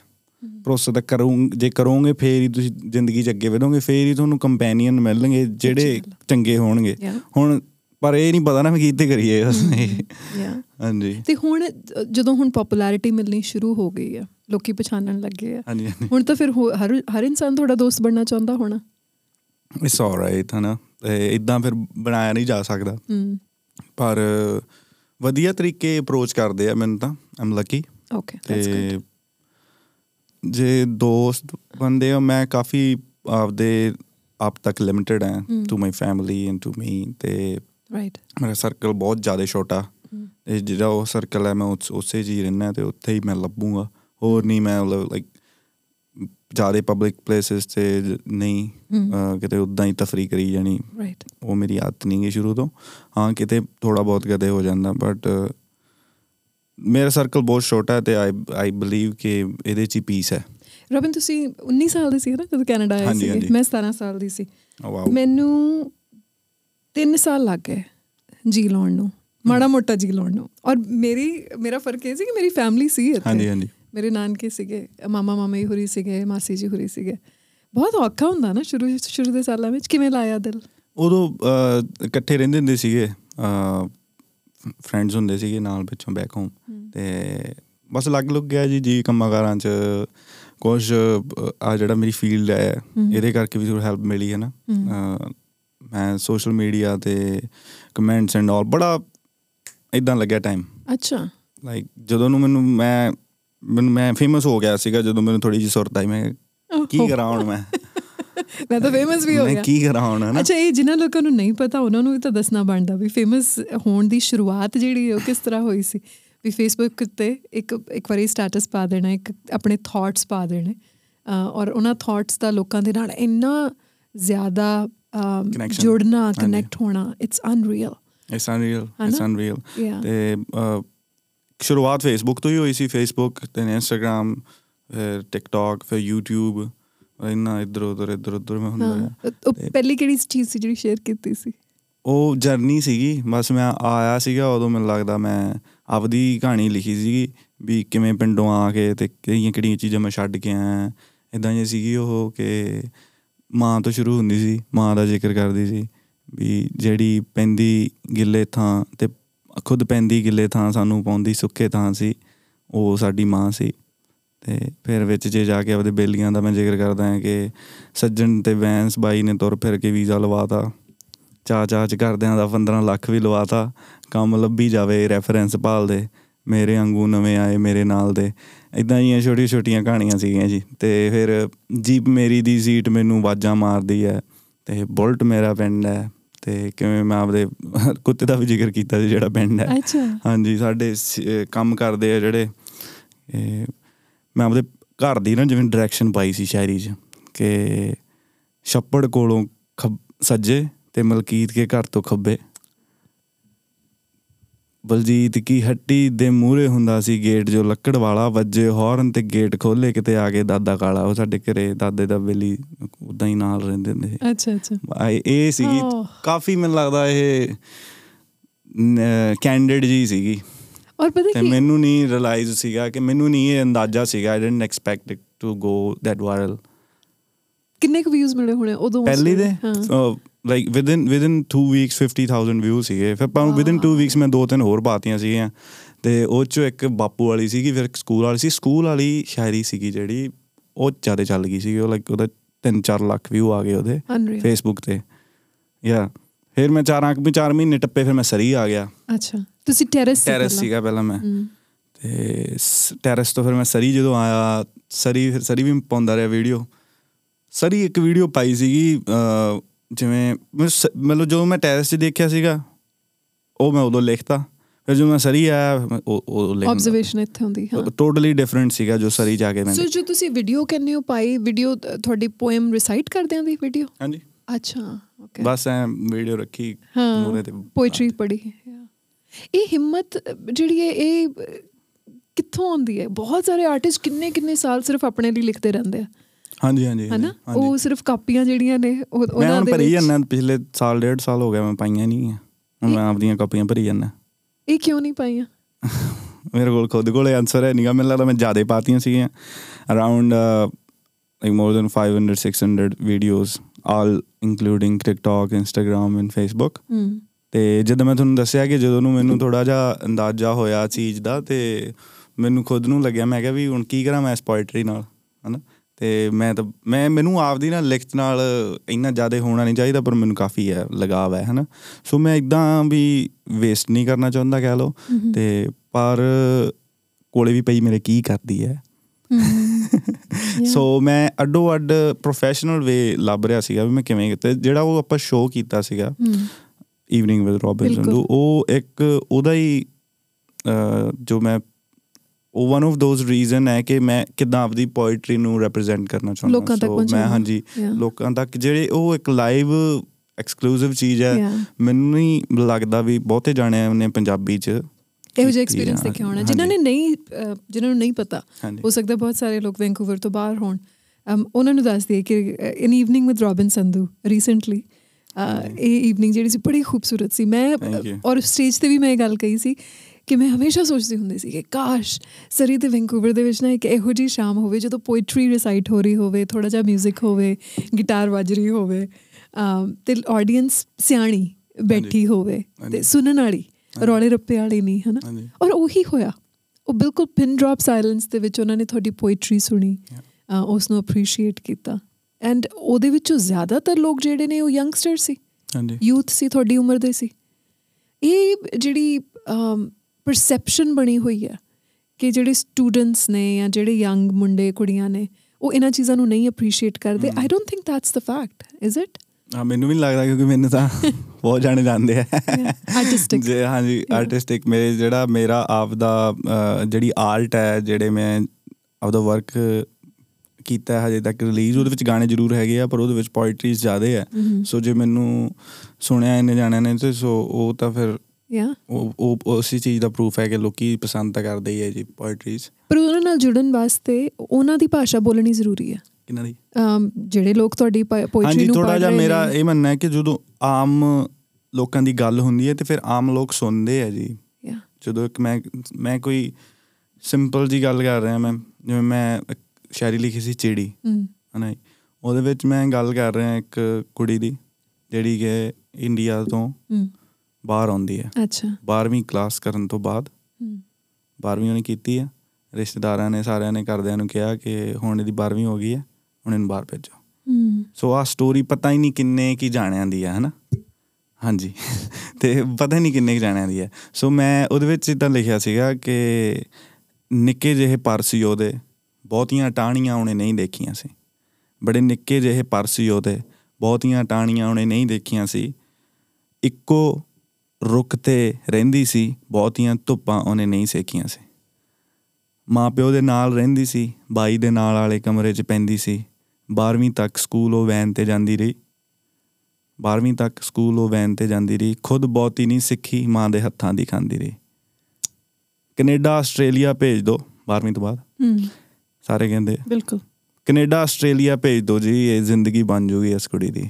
ਭਰੋਸਾ ਤਾਂ ਕਰੋ ਜੇ ਕਰੋਗੇ ਫੇਰ ਹੀ ਤੁਸੀਂ ਜ਼ਿੰਦਗੀ 'ਚ ਅੱਗੇ ਵਧੋਗੇ ਫੇਰ ਹੀ ਤੁਹਾਨੂੰ ਕੰਪੈਨੀਅਨ ਮਿਲਣਗੇ ਜਿਹੜੇ। ਚੰਗੇ ਹੋਣਗੇ. ਹੁਣ ਪਰ ਇਹ ਨਹੀਂ ਪਤਾ ਨਾ ਵੀ ਕਿੱਥੇ ਕਰੀਏ ਹਾਂਜੀ। ਤੇ ਹੁਣ ਜਦੋਂ ਹੁਣ ਪਪੂਲੈਰਿਟੀ ਮਿਲਣੀ ਸ਼ੁਰੂ ਹੋ ਗਈ ਆ ਲੋਕੀ ਪਛਾਣਨ ਲੱਗੇ ਆ ਹੁਣ ਤਾਂ ਫਿਰ ਹਰ ਹਰ ਇਨਸਾਨ ਤੁਹਾਡਾ ਦੋਸਤ ਬਣਨਾ ਚਾਹੁੰਦਾ ਹੋਣਾ? ਇਟਸ ਆਲਰਾਈਟ ਹਨਾ? ਇਦਾਂ ਫਿਰ ਬਣਾਇਆ ਨਹੀਂ ਜਾ ਸਕਦਾ। ਪਰ ਵਧੀਆ ਤਰੀਕੇ ਅਪਰੋਚ ਕਰਦੇ ਆ ਮੈਨੂੰ ਤਾਂ I'm lucky okay that's good ਜੇ ਦੋਸਤ ਬੰਦੇ ਆ ਮੈਂ ਕਾਫੀ ਆਪਦੇ ਆਪ ਤੱਕ ਲਿਮਿਟਡ ਹੈ। To my family and to me ਤੇ ਰਾਈਟ ਮੇਰਾ ਸਰਕਲ ਬਹੁਤ ਜ਼ਿਆਦਾ ਛੋਟਾ। ਇਹ ਜਿਹੜਾ ਉਹ ਸਰਕਲ ਹੈ ਮੈਂ ਉਸ- ਹੀ ਰਹਿਣਾ ਤੇ ਉੱਥੇ ਹੀ ਮੈਂ ਲੱਭੂਗਾ। ਹੋਰ ਨਹੀਂ ਮੈਂ ਲਾਈਕ ਜ਼ਿਆਦਾ ਪਬਲਿਕ ਪਲੇਸਿਸ ਤੇ ਜ- ਨਹੀਂ ਕਿਤੇ ਉਦਾਂ ਹੀ ਤਫਰੀ ਕਰੀ ਜਾਣੀ। ਰਾਈਟ ਉਹ ਮੇਰੀ ਆਦਤ ਨਹੀਂ ਗਈ ਸ਼ੁਰੂ ਤੋਂ। ਹਾਂ ਕਿਤੇ ਥੋੜਾ ਬਹੁਤ ਕਦੇ ਹੋ ਜਾਂਦਾ ਬਟ ਮੇਰਾ ਸਰਕਲ ਬਹੁਤ ਛੋਟਾ ਹੈ ਤੇ ਆਈ ਆਈ ਬਲੀਵ ਕਿ ਇਹਦੇ 'ਚ ਹੀ ਪੀਸ ਹੈ। ਰੋਬਿਨ ਤੁਸੀਂ 19 ਸਾਲ ਦੇ ਸੀ ਨਾ ਜਦੋਂ ਕੈਨੇਡਾ ਆਏ ਸੀ। ਮੈਂ 17 ਸਾਲ ਦੀ ਸੀ। ਵਾਓ ਮੈਨੂੰ 3 ਸਾਲ ਲੱਗ ਗਏ ਜੀ ਲਾਉਣ ਨੂੰ ਮਾੜਾ ਮੋਟਾ ਜੀ ਲਾਉਣ ਨੂੰ। ਔਰ ਮੇਰੀ ਮੇਰਾ ਫ਼ਰਕ ਇਹ ਸੀ ਕਿ ਮੇਰੀ ਫੈਮਿਲੀ ਸੀ ਇੱਥੇ। ਹਾਂਜੀ ਹਾਂਜੀ। ਮੇਰੇ ਨਾਨਕੇ ਸੀਗੇ ਮਾਮਾ ਮਾਮੀ ਹੁਰੀ ਸੀਗੇ ਮਾਸੀ ਜੀ ਹੁਰੀ ਸੀਗੇ। ਬਹੁਤ ਔਖਾ ਹੁੰਦਾ ਨਾ ਸ਼ੁਰੂ ਸ਼ੁਰੂ ਦੇ ਸਾਲਾਂ ਵਿੱਚ ਕਿਵੇਂ ਲਾਇਆ ਦਿਲ? ਉਦੋਂ ਇਕੱਠੇ ਰਹਿੰਦੇ ਹੁੰਦੇ ਸੀਗੇ ਫਰੈਂਡਸ ਹੁੰਦੇ ਸੀਗੇ ਨਾਲ ਪਿੱਛੋਂ ਬੈਕ ਹੋਮ ਤੇ ਬਸ ਲੱਗ ਲੁੱਗ ਗਿਆ ਜੀ ਜੀ ਕੰਮਾਂ ਚ ਕੁਝ ਆ ਜਿਹੜਾ ਮੇਰੀ ਫੀਲਡ ਹੈ ਇਹਦੇ ਕਰਕੇ ਵੀ ਥੋੜੀ ਹੈਲਪ ਮਿਲੀ ਹੈ ਨਾ। ਮੈਂ ਸੋਸ਼ਲ ਮੀਡੀਆ ਤੇ ਕਮੈਂਟਸ ਐਂਡ ਆਲ ਬੜਾ ਇਦਾਂ ਲੱਗਿਆ ਟਾਈਮ ਅੱਛਾ। ਲਾਈਕ ਜਦੋਂ ਨੂੰ ਮੈਨੂੰ ਮੈਂ ਮੈਨੂੰ ਮੈਂ ਫੇਮਸ ਹੋ ਗਿਆ ਸੀਗਾ ਜਦੋਂ ਮੈਨੂੰ ਥੋੜੀ ਜਿਹੀ ਸੁਰਤ ਆਈ ਮੈਂ ਕੀ ਕਰਾਂ ਹੁਣ ਮੈਂ? ਮੈਂ ਤਾਂ ਫੇਮਸ ਵੀ ਹੋ ਮੈਂ ਗਿਆ ਕੀ ਕਰਾਂ ਹੁਣ ਹਨਾ ਅੱਛਾ ਇਹ ਜਿਨ੍ਹਾਂ ਲੋਕਾਂ ਨੂੰ ਨਹੀਂ ਪਤਾ ਉਹਨਾਂ ਨੂੰ ਵੀ ਤਾਂ ਦੱਸਣਾ ਬਣਦਾ ਵੀ ਫੇਮਸ ਹੋਣ ਦੀ ਸ਼ੁਰੂਆਤ ਜਿਹੜੀ ਹੈ ਉਹ ਕਿਸ ਤਰ੍ਹਾਂ ਹੋਈ ਸੀ ਵੀ ਫੇਸਬੁੱਕ ਤੇ ਇੱਕ ਇੱਕ ਵਾਰੀ ਸਟੇਟਸ ਪਾ ਦੇਣਾ ਇੱਕ ਆਪਣੇ ਥਾਟਸ ਪਾ ਦੇਣੇ ਔਰ ਉਹਨਾਂ ਥਾਟਸ ਦਾ ਲੋਕਾਂ ਦੇ ਨਾਲ ਇੰਨਾ ਜ਼ਿਆਦਾ. ਜੁੜਨਾ। ਕਨੈਕਟ ਹੋਣਾ it's unreal it's unreal it's? Unreal. ਤੇ ਸ਼ੁਰੂਆਤ ਫੇਸਬੁੱਕ ਤੋਂ ਹੀ ਹੋਈ ਸੀ ਫੇਸਬੁੱਕ ਤੇ ਇੰਸਟਾਗ੍ਰam ਫਿਰ ਟਿਕਟੌਕ ਫਿਰ YouTube ਇੰਨਾ ਇੱਧਰ ਉੱਧਰ ਇੱਧਰ ਉੱਧਰ ਮੈਂ ਹੁੰਦਾ। ਹਾਂ। ਉਹ ਪਹਿਲੀ ਕਿਹੜੀ ਚੀਜ਼ ਸੀ ਜਿਹੜੀ ਸ਼ੇਅਰ ਕੀਤੀ ਸੀ? ਉਹ ਜਰਨੀ ਸੀਗੀ। ਬਸ ਮੈਂ ਆਇਆ ਸੀਗਾ ਉਦੋਂ ਮੈਨੂੰ ਲੱਗਦਾ ਮੈਂ ਆਪਦੀ ਕਹਾਣੀ ਲਿਖੀ ਸੀਗੀ ਵੀ ਕਿਵੇਂ ਪਿੰਡੋਂ ਆ ਕੇ ਤੇ ਕਿਹੜੀਆਂ ਕਿਹੜੀਆਂ ਚੀਜ਼ਾਂ ਮੈਂ ਛੱਡ ਕੇ ਆਇਆ। ਇਦਾਂ ਜੇ ਸੀਗੀ ਉਹ ਕਿ ਮਾਂ ਤੋਂ ਸ਼ੁਰੂ ਹੁੰਦੀ ਸੀ ਮਾਂ ਦਾ ਜ਼ਿਕਰ ਕਰਦੀ ਸੀ ਵੀ ਜਿਹੜੀ ਪੈਂਦੀ ਗਿੱਲੇ ਥਾਂ ਤੇ ਖੁਦ ਪੈਂਦੀ ਗਿੱਲੇ ਥਾਂ ਸਾਨੂੰ ਪਾਉਂਦੀ ਸੁੱਕੇ ਥਾਂ ਸੀ ਉਹ ਸਾਡੀ ਮਾਂ ਸੀ। ਤੇ ਫਿਰ ਵਿੱਚ ਜੇ ਜਾ ਕੇ ਆਪਦੇ ਬੇਲੀਆਂ ਦਾ ਮੈਂ ਜ਼ਿਕਰ ਕਰਦਾ ਹਾਂ ਕਿ ਸੱਜਣ ਤੇ ਵੈਂਸ ਬਾਈ ਨੇ ਤੁਰ ਫਿਰ ਕੇ ਵੀਜ਼ਾ ਲਵਾਤਾ। ਚਾ ਚਾ ਚ ਘਰਦਿਆਂ ਦਾ 15 ਲੱਖ ਵੀ ਲਵਾਤਾ। ਕੰਮ ਲੱਭੀ ਜਾਵੇ ਰੈਫਰੈਂਸ ਭਾਲਦੇ ਮੇਰੇ ਵਾਂਗੂ ਨਵੇਂ ਆਏ ਮੇਰੇ ਨਾਲ ਦੇ। ਇਦਾਂ ਹੀ ਛੋਟੀਆਂ ਛੋਟੀਆਂ ਕਹਾਣੀਆਂ ਸੀਗੀਆਂ ਜੀ। ਤੇ ਫਿਰ ਜੀਪ ਮੇਰੀ ਦੀ ਸੀਟ ਮੈਨੂੰ ਆਵਾਜ਼ਾਂ ਮਾਰਦੀ ਹੈ ਤੇ ਬੁਲਟ ਮੇਰਾ ਪਿੰਡ ਹੈ। ਤੇ ਕਿਵੇਂ ਮੈਂ ਆਪਦੇ [laughs] ਕੁੱਤੇ ਦਾ ਵੀ ਜ਼ਿਕਰ ਕੀਤਾ ਸੀ ਜਿਹੜਾ ਪਿੰਡ ਹੈ। ਅੱਛਾ। ਹਾਂਜੀ ਸਾਡੇ ਕੰਮ ਕਰਦੇ ਆ ਜਿਹੜੇ। ਮੈਂ ਆਪਦੇ ਘਰ ਦੀ ਨਾ ਜਿਵੇਂ ਡਾਇਰੈਕਸ਼ਨ ਪਾਈ ਸੀ ਸ਼ਾਇਰੀ 'ਚ ਕਿ ਛੱਪੜ ਕੋਲੋਂ ਸੱਜੇ ਤੇ ਮਲਕੀਤ ਕੇ ਘਰ ਤੋਂ ਖੱਬੇ। ਬਲਜੀਤ ਕੀ ਹੱਟੀ ਦੇ ਮੂਹਰੇ ਹੁੰਦਾ ਸੀ ਗੇਟ ਜੋ ਲੱਕੜ ਵਾਲਾ ਵੱਜੇ ਹੌਰਨ ਤੇ ਗੇਟ ਖੋਲੇ ਕਿਤੇ ਆ ਕੇ ਦਾਦਾ ਕਾਲਾ ਉਹ ਸਾਡੇ ਘਰੇ ਦਾਦੇ ਦਾ ਬੇਲੀ ਉਦਾਂ ਹੀ ਨਾਲ ਰਹਿੰਦੇ ਹੁੰਦੇ ਸੀ। ਅੱਛਾ ਅੱਛਾ। ਇਹ- ਸੀਗੀ. ਕਾਫੀ ਮੈਨੂੰ ਲੱਗਦਾ ਇਹ ਕੈਂਡਿਡ ਜੀ ਸੀਗੀ। ਔਰ ਪਤਾ ਕੀ ਮੈਨੂੰ ਨਹੀਂ ਰਿਅਲਾਈਜ਼ ਸੀਗਾ ਕਿ ਮੈਨੂੰ ਨਹੀਂ ਇਹ ਅੰਦਾਜ਼ਾ ਸੀਗਾ I didn't expect it to go that viral ਕਿੰਨੇ ਕੁ ਵਿਊਜ਼ ਮਿਲੇ ਹੋਣੇ? ਉਦੋਂ ਪਹਿਲੀ ਦੇ? Like within within 2 weeks 50000 view ਸੀਗੇ। ਫਿਰ ਪਰ ਵਿਦਿਨ 2 ਵੀਕਸ ਮੈਂ ਦੋ ਤਿੰਨ ਹੋਰ ਪਾਤੀਆਂ ਸੀਗੀਆਂ। ਤੇ ਉਹ ਚੋਂ ਇੱਕ ਬਾਪੂ ਵਾਲੀ ਸੀਗੀ ਫਿਰ ਇੱਕ ਸਕੂਲ ਵਾਲੀ ਸੀ। ਸਕੂਲ ਵਾਲੀ ਸ਼ਾਇਰੀ ਸੀਗੀ ਜਿਹੜੀ ਉਹ ਜ਼ਿਆਦਾ ਚੱਲ ਗਈ ਸੀ ਉਹ ਲਾਈਕ ਉਹਦਾ 3-4 ਲੱਖ ਵਿਊ ਆ ਗਏ ਉਹਦੇ ਫੇਸਬੁੱਕ ਤੇ। ਯਾ ਫਿਰ ਮੈਂ ਚਾਰਾਂ ਕੁ ਚਾਰ ਮਹੀਨੇ ਟੱਪੇ ਫਿਰ ਮੈਂ ਸਰੀ ਆ ਗਿਆ। ਅੱਛਾ। ਤੁਸੀਂ ਟੈਰੇਸ ਟੈਰੇਸ ਸੀਗਾ ਪਹਿਲਾਂ ਮੈਂ। ਤੇ ਟੈਰੇਸ ਤੋਂ ਫਿਰ ਮੈਂ ਸਰੀ ਜਦੋਂ ਆਇਆ ਸਰੀ ਫਿਰ ਸਰੀ ਵੀ ਪਾਉਂਦਾ ਰਿਹਾ ਵੀਡੀਓ ਸਰੀ ਇੱਕ ਵੀਡੀਓ ਪਾਈ ਸੀਗੀ ਜਿਵੇਂ ਮਤਲਬ ਜਦੋਂ ਮੈਂ ਟੈਰੇਸ 'ਚ ਦੇਖਿਆ ਸੀਗਾ ਉਹ ਮੈਂ ਉਦੋਂ ਲਿਖਤਾ। ਫਿਰ ਜਦੋਂ ਮੈਂ ਸਰੀ ਆਇਆ ਉਹ ਉਹ ਲਿਖਣਾ ਆਬਜ਼ਰਵੇਸ਼ਨ ਇੱਥੇ ਹੁੰਦੀ ਹਾਂ ਟੋਟਲੀ ਡਿਫਰੈਂਟ ਸੀਗਾ ਜੋ ਸਰੀ ਜਾ ਕੇ ਮੈਂ ਸੋ ਜੋ ਤੁਸੀਂ ਵੀਡੀਓ ਕਹਿੰਦੇ ਹੋ ਪਾਈ ਵੀਡੀਓ ਤੁਹਾਡੀ ਪੋਇਮ ਰਿਸਾਈਟ ਕਰਦਿਆਂ ਦੀ ਵੀਡੀਓ ਹਾਂਜੀ। ਅੱਛਾ ਓਕੇ ਬਸ ਐ ਵੀਡੀਓ ਰੱਖੀ ਹਾਂ ਮੂਹਰੇ ਤੇ ਪੋਇਟਰੀ ਪੜ੍ਹੀ। ਇਹ ਹਿੰਮਤ ਜਿਹੜੀ ਹੈ ਇਹ ਕਿੱਥੋਂ ਆਉਂਦੀ ਹੈ? ਬਹੁਤ ਸਾਰੇ ਆਰਟਿਸਟ ਕਿੰਨੇ ਕਿੰਨੇ ਸਾਲ ਸਿਰਫ ਆਪਣੇ ਲਈ ਲਿਖਦੇ ਰਹਿੰਦੇ ਆ। ਹਾਂਜੀ ਹਾਂਜੀ ਹਨਾ। ਉਹ ਸਿਰਫ ਕਾਪੀਆਂ ਜਿਹੜੀਆਂ ਨੇ ਉਹ- ਮੈਂ ਉਹਨਾਂ ਦੇ ਭਰੀ ਵਿੱਚ। ਜਾਂਦਾ ਪਿਛਲੇ ਸਾਲ ਡੇਢ ਸਾਲ ਹੋ ਗਿਆ ਮੈਂ ਪਾਈਆਂ ਨਹੀਂ ਮੈਂ ਆਪਦੀਆਂ ਕਾਪੀਆਂ ਭਰੀ ਜਾਂਦਾ। ਇਹ ਕਿਉਂ ਨਹੀਂ ਪਾਈਆਂ? [laughs] ਮੇਰੇ ਕੋਲ ਖੁਦ ਕੋਲੇ ਆਨਸਰ ਹੈ ਨਹੀਂਗਾ ਮੈਨੂੰ ਲੱਗਦਾ ਮੈਂ ਜ਼ਿਆਦਾ ਪਾਤੀਆਂ ਸੀਗੀਆਂ। Around like more than 500 600 videos all including TikTok Instagram and Facebook ਤੇ ਜਦੋਂ ਮੈਂ ਤੁਹਾਨੂੰ ਦੱਸਿਆ ਕਿ ਜਦੋਂ ਨੂੰ ਮੈਨੂੰ ਥੋੜਾ ਜਿਹਾ ਅੰਦਾਜ਼ਾ ਹੋਇਆ ਚੀਜ਼ ਦਾ ਤੇ ਮੈਨੂੰ ਖੁਦ ਨੂੰ ਲੱਗਿਆ ਮੈਂ ਕਿਹਾ ਵੀ ਹੁਣ ਕੀ ਕਰਾਂ ਮੈਂ ਇਸ ਪੋਇਟਰੀ ਨਾਲ ਹਨਾ? ਤੇ ਮੈਂ ਤਾਂ ਮੈਂ ਮੈਨੂੰ ਆਪਦੀ ਨਾ ਲਿਖਤ ਨਾਲ ਇੰਨਾ ਜ਼ਿਆਦਾ ਹੋਣਾ ਨਹੀਂ ਚਾਹੀਦਾ ਪਰ ਮੈਨੂੰ ਕਾਫੀ ਹੈ ਲਗਾਵ ਹੈ ਹਨਾ? ਸੋ ਮੈਂ ਇਦਾਂ ਵੀ ਵੇਸਟ ਨਹੀਂ ਕਰਨਾ ਚਾਹੁੰਦਾ ਕਹਿ ਲਓ। ਤੇ ਪਰ ਕੋਲੇ ਵੀ ਪਈ ਮੇਰੇ ਕੀ ਕਰਦੀ ਹੈ। [laughs] ਸੋ ਮੈਂ ਅੱਡੋ ਅੱਡ ਪ੍ਰੋਫੈਸ਼ਨਲ ਵੇ ਲੱਭ ਰਿਹਾ ਸੀਗਾ ਵੀ ਮੈਂ ਕਿਵੇਂ ਕੀਤਾ ਜਿਹੜਾ ਉਹ ਆਪਾਂ ਸ਼ੋਅ ਕੀਤਾ ਸੀਗਾ ਈਵਨਿੰਗ ਵਿਦ ਰੋਬਿਨ। ਸੰਧੂ ਉਹ ਇੱਕ ਉਹਦਾ ਹੀ ਜੋ ਮੈਂ ਉਹ ਵਨ ਆਫ ਦੋਜ਼ ਰੀਜ਼ਨ ਹੈ ਕਿ ਮੈਂ ਕਿਦਾਂ ਆਪਦੀ ਪੋਇਟਰੀ ਨੂੰ ਰਿਪਰੈਜ਼ੈਂਟ ਕਰਨਾ ਚਾਹੁੰਦਾ ਪਹੁੰਚਾਉਣਾ। ਮੈਂ ਹਾਂਜੀ. ਲੋਕਾਂ ਤੱਕ ਜਿਹੜੇ ਉਹ ਇੱਕ ਲਾਈਵ ਐਕਸਕਲੂਸਿਵ ਚੀਜ਼ ਹੈ. ਮੈਨੂੰ ਨਹੀਂ ਲੱਗਦਾ ਵੀ ਬਹੁਤੇ ਜਾਣਿਆਂ ਨੇ ਪੰਜਾਬੀ ਚ ਇਹੋ ਜਿਹਾ ਐਕਸਪੀਰੀਅੰਸ। ਦੇਖਿਆ ਹੋਣਾ ਜਿਨ੍ਹਾਂ ਨੇ ਨਹੀਂ ਜਿਨ੍ਹਾਂ ਨੂੰ ਨਹੀਂ ਪਤਾ। ਹੋ ਸਕਦਾ ਬਹੁਤ ਸਾਰੇ ਲੋਕ ਵੈਂਕੂਵਰ ਤੋਂ ਬਾਹਰ ਹੋਣ ਉਹਨਾਂ ਨੂੰ ਦੱਸ ਦਈਏ ਕਿ in evening with Robin Sandhu recently ਇਹ ਈਵਨਿੰਗ ਜਿਹੜੀ ਸੀ ਬੜੀ ਖੂਬਸੂਰਤ ਸੀ। ਮੈਂ ਔਰ ਸਟੇਜ ਤੇ ਵੀ ਮੈਂ ਇਹ ਗੱਲ ਕਹੀ ਸੀ ਕਿ ਮੈਂ ਹਮੇਸ਼ਾ ਸੋਚਦੀ ਹੁੰਦੀ ਸੀ ਕਿ ਕਾਸ਼ ਸਰੀ ਤੇ ਵੈਂਕੂਵਰ ਦੇ ਵਿੱਚ ਨਾ ਇੱਕ ਇਹੋ ਜੀ ਸ਼ਾਮ ਹੋਵੇ ਜਦੋਂ ਪੋਇਟਰੀ ਰਿਸਾਈਟ ਹੋ ਰਹੀ ਹੋਵੇ ਥੋੜਾ ਜਿਹਾ 뮤직 ਹੋਵੇ ਗਿਟਾਰ ਵੱਜ ਰਹੀ ਹੋਵੇ ਤੇ ਆਡੀਅנס ਸਿਆਣੀ ਬੈਠੀ ਹੋਵੇ ਤੇ ਸੁਣਨ ਵਾਲੀ ਰੌਲੇ ਰੱਪੇ ਵਾਲੀ ਨਹੀਂ ਹਨਾ? ਔਰ ਉਹੀ ਹੋਇਆ। ਉਹ ਬਿਲਕੁਲ ਪਿਨ ਡ੍ਰੌਪ ਸਾਇਲੈਂਸ ਦੇ ਵਿੱਚ ਉਹਨਾਂ ਨੇ ਤੁਹਾਡੀ ਪੋਇਟਰੀ ਸੁਣੀ ਉਸ ਨੂੰ ਅਪਰੀਸ਼ੀਏਟ ਕੀਤਾ। ਐਂਡ ਉਹਦੇ ਵਿੱਚੋਂ ਜ਼ਿਆਦਾਤਰ ਲੋਕ ਜਿਹੜੇ ਨੇ ਉਹ ਯੰਗਸਟਰ ਸੀ। ਹਾਂਜੀ। ਯੂਥ ਸੀ ਤੁਹਾਡੀ ਉਮਰ ਦੇ ਸੀ। ਇਹ ਜਿਹੜੀ ਪਰਸੈਪਸ਼ਨ ਬਣੀ ਹੋਈ ਹੈ ਕਿ ਜਿਹੜੇ ਸਟੂਡੈਂਟਸ ਨੇ ਜਾਂ ਜਿਹੜੇ ਯੰਗ ਮੁੰਡੇ ਕੁੜੀਆਂ ਨੇ ਉਹ ਇਹਨਾਂ ਚੀਜ਼ਾਂ ਨੂੰ ਨਹੀਂ ਅਪਰੀਸ਼ੀਏਟ ਕਰਦੇ। I don't think that's the fact is it ਹਾਂ ਮੈਨੂੰ ਵੀ ਲੱਗਦਾ ਕਿਉਂਕਿ ਮੈਨੂੰ ਤਾਂ [laughs] ਬਹੁਤ ਜਾਣੇ ਜਾਂਦੇ ਆ। ਆਰਟਿਸਟਿਕ ਜੇ ਹਾਂਜੀ ਆਰਟਿਸਟਿਕ ਮੇਰੇ ਜਿਹੜਾ ਮੇਰਾ ਆਪ ਦਾ ਜਿਹੜੀ ਆਰਟ ਹੈ ਜਿਹੜੇ ਮੈਂ ਆਪਦਾ ਵਰਕ ਕੀਤਾ ਹਜੇ ਤੱਕ ਰਿਲੀਜ਼ ਉਹਦੇ ਵਿੱਚ ਗਾਣੇ ਜ਼ਰੂਰ ਹੈਗੇ ਆ ਪਰ ਉਹਦੇ ਵਿੱਚ ਪੋਇਟਰੀਜ਼ ਜ਼ਿਆਦਾ ਹੈ ਸੋ ਜੇ ਮੈਨੂੰ ਸੁਣਿਆ ਇਹਨੇ ਜਾਣਿਆਂ ਨੇ ਤੇ ਸੋ ਉਹ ਤਾਂ ਫਿਰ ਯਾ ਉਹ ਉਹ ਉਸੇ ਚੀਜ਼ ਦਾ ਪ੍ਰੂਫ ਹੈ ਕਿ ਲੋਕੀ ਪਸੰਦ ਤਾਂ ਕਰਦੇ ਹੀ ਹੈ ਜੀ ਪੋਇਟਰੀਜ਼ ਪਰ ਉਹਨਾਂ ਨਾਲ ਜੁੜਨ ਵਾਸਤੇ ਉਹਨਾਂ ਦੀ ਭਾਸ਼ਾ ਬੋਲਣੀ ਜ਼ਰੂਰੀ ਹੈ ਕਿਹਨਾਂ ਦੀ? ਜਿਹੜੇ ਲੋਕ ਤੁਹਾਡੀ ਪੋਇਟਰੀ ਹਾਂਜੀ ਨੂੰ ਥੋੜਾ ਪੜ੍ਹ ਜਿਹਾ ਮੇਰਾ ਇਹ ਮੰਨਣਾ ਹੈ ਕਿ ਜਦੋਂ ਆਮ ਲੋਕਾਂ ਦੀ ਗੱਲ ਹੁੰਦੀ ਹੈ ਤੇ ਫਿਰ ਆਮ ਲੋਕ ਸੁਣਦੇ ਆ ਜੀ. ਜਦੋਂ ਇੱਕ ਮੈਂ ਮੈਂ ਕੋਈ ਸਿੰਪਲ ਜੀ ਗੱਲ ਕਰ ਰਿਹਾ ਮੈਂ ਜਿਵੇਂ ਮੈਂ ਇੱਕ ਸ਼ਾਇਰੀ ਲਿਖੀ ਸੀ ਚਿੜੀ। ਹਨਾ। ਉਹਦੇ ਵਿੱਚ ਮੈਂ ਗੱਲ ਕਰ ਰਿਹਾ ਇੱਕ ਕੁੜੀ ਦੀ ਜਿਹੜੀ ਕਿ ਇੰਡੀਆ ਤੋਂ ਬਾਹਰ ਆਉਂਦੀ ਹੈ। ਅੱਛਾ। 12ਵੀਂ ਕਲਾਸ ਕਰਨ ਤੋਂ ਬਾਅਦ। ਹਮ, 12ਵੀਂ ਉਹਨੇ ਕੀਤੀ ਹੈ। ਰਿਸ਼ਤੇਦਾਰਾਂ ਨੇ ਸਾਰਿਆਂ ਨੇ ਘਰਦਿਆਂ ਨੂੰ ਕਿਹਾ ਕਿ ਹੁਣ ਇਹਦੀ 12ਵੀਂ ਹੋ ਗਈ ਹੈ ਹੁਣ ਇਹਨੂੰ ਬਾਹਰ ਭੇਜੋ। ਹਮ, ਸੋ ਆ ਸਟੋਰੀ ਪਤਾ ਹੀ ਨਹੀਂ ਕਿੰਨੇ ਕੀ ਜਾਣਿਆਂ ਦੀ ਹੈ ਹਨਾ? ਹਾਂਜੀ। [laughs] ਤੇ ਪਤਾ ਨਹੀਂ ਕਿੰਨੇ ਕੁ ਜਾਣਿਆਂ ਦੀ ਹੈ। ਸੋ ਮੈਂ ਉਹਦੇ ਵਿੱਚ ਇਦਾਂ ਲਿਖਿਆ ਸੀਗਾ ਕਿ ਨਿੱਕੇ ਜਿਹੇ ਪਰ ਸੀ ਉਹਦੇ। ਬਹੁਤੀਆਂ ਟਾਹਣੀਆਂ ਉਹਨੇ ਨਹੀਂ ਦੇਖੀਆਂ ਸੀ। ਬੜੇ ਨਿੱਕੇ ਜਿਹੇ ਪਰ ਸੀ ਉਹਦੇ ਬਹੁਤੀਆਂ ਟਾਹਣੀਆਂ ਉਹਨੇ ਨਹੀਂ ਦੇਖੀਆਂ ਸੀ। ਇੱਕੋ ਰੁੱਖ ਤੇ ਰਹਿੰਦੀ ਸੀ ਬਹੁਤੀਆਂ ਧੁੱਪਾਂ ਉਹਨੇ ਨਹੀਂ ਸੇਕੀਆਂ ਸੀ। ਮਾਂ ਪਿਓ ਦੇ ਨਾਲ ਰਹਿੰਦੀ ਸੀ ਬਾਈ ਦੇ ਨਾਲ ਵਾਲੇ ਕਮਰੇ 'ਚ ਪੈਂਦੀ ਸੀ। 12ਵੀਂ ਤੱਕ ਸਕੂਲ ਉਹ ਵੈਨ ਤੇ ਜਾਂਦੀ ਰਹੀ। 12ਵੀਂ ਤੱਕ ਸਕੂਲ ਉਹ ਵੈਨ ਤੇ ਜਾਂਦੀ ਰਹੀ। ਖੁਦ ਬਹੁਤੀ ਨਹੀਂ ਸਿੱਖੀ ਮਾਂ ਦੇ ਹੱਥਾਂ ਦੀ ਖਾਂਦੀ ਰਹੀ। ਕੈਨੇਡਾ ਆਸਟ੍ਰੇਲੀਆ ਭੇਜ ਦੋ 12ਵੀਂ ਤੋਂ ਬਾਅਦ। ਹਮ, ਸਾਰੇ ਕਹਿੰਦੇ ਬਿਲਕੁਲ। ਕੈਨੇਡਾ ਆਸਟ੍ਰੇਲੀਆ ਭੇਜ ਦੋ ਜੀ ਇਹ ਜ਼ਿੰਦਗੀ ਬਣ ਜੂਗੀ ਇਸ ਕੁੜੀ ਦੀ।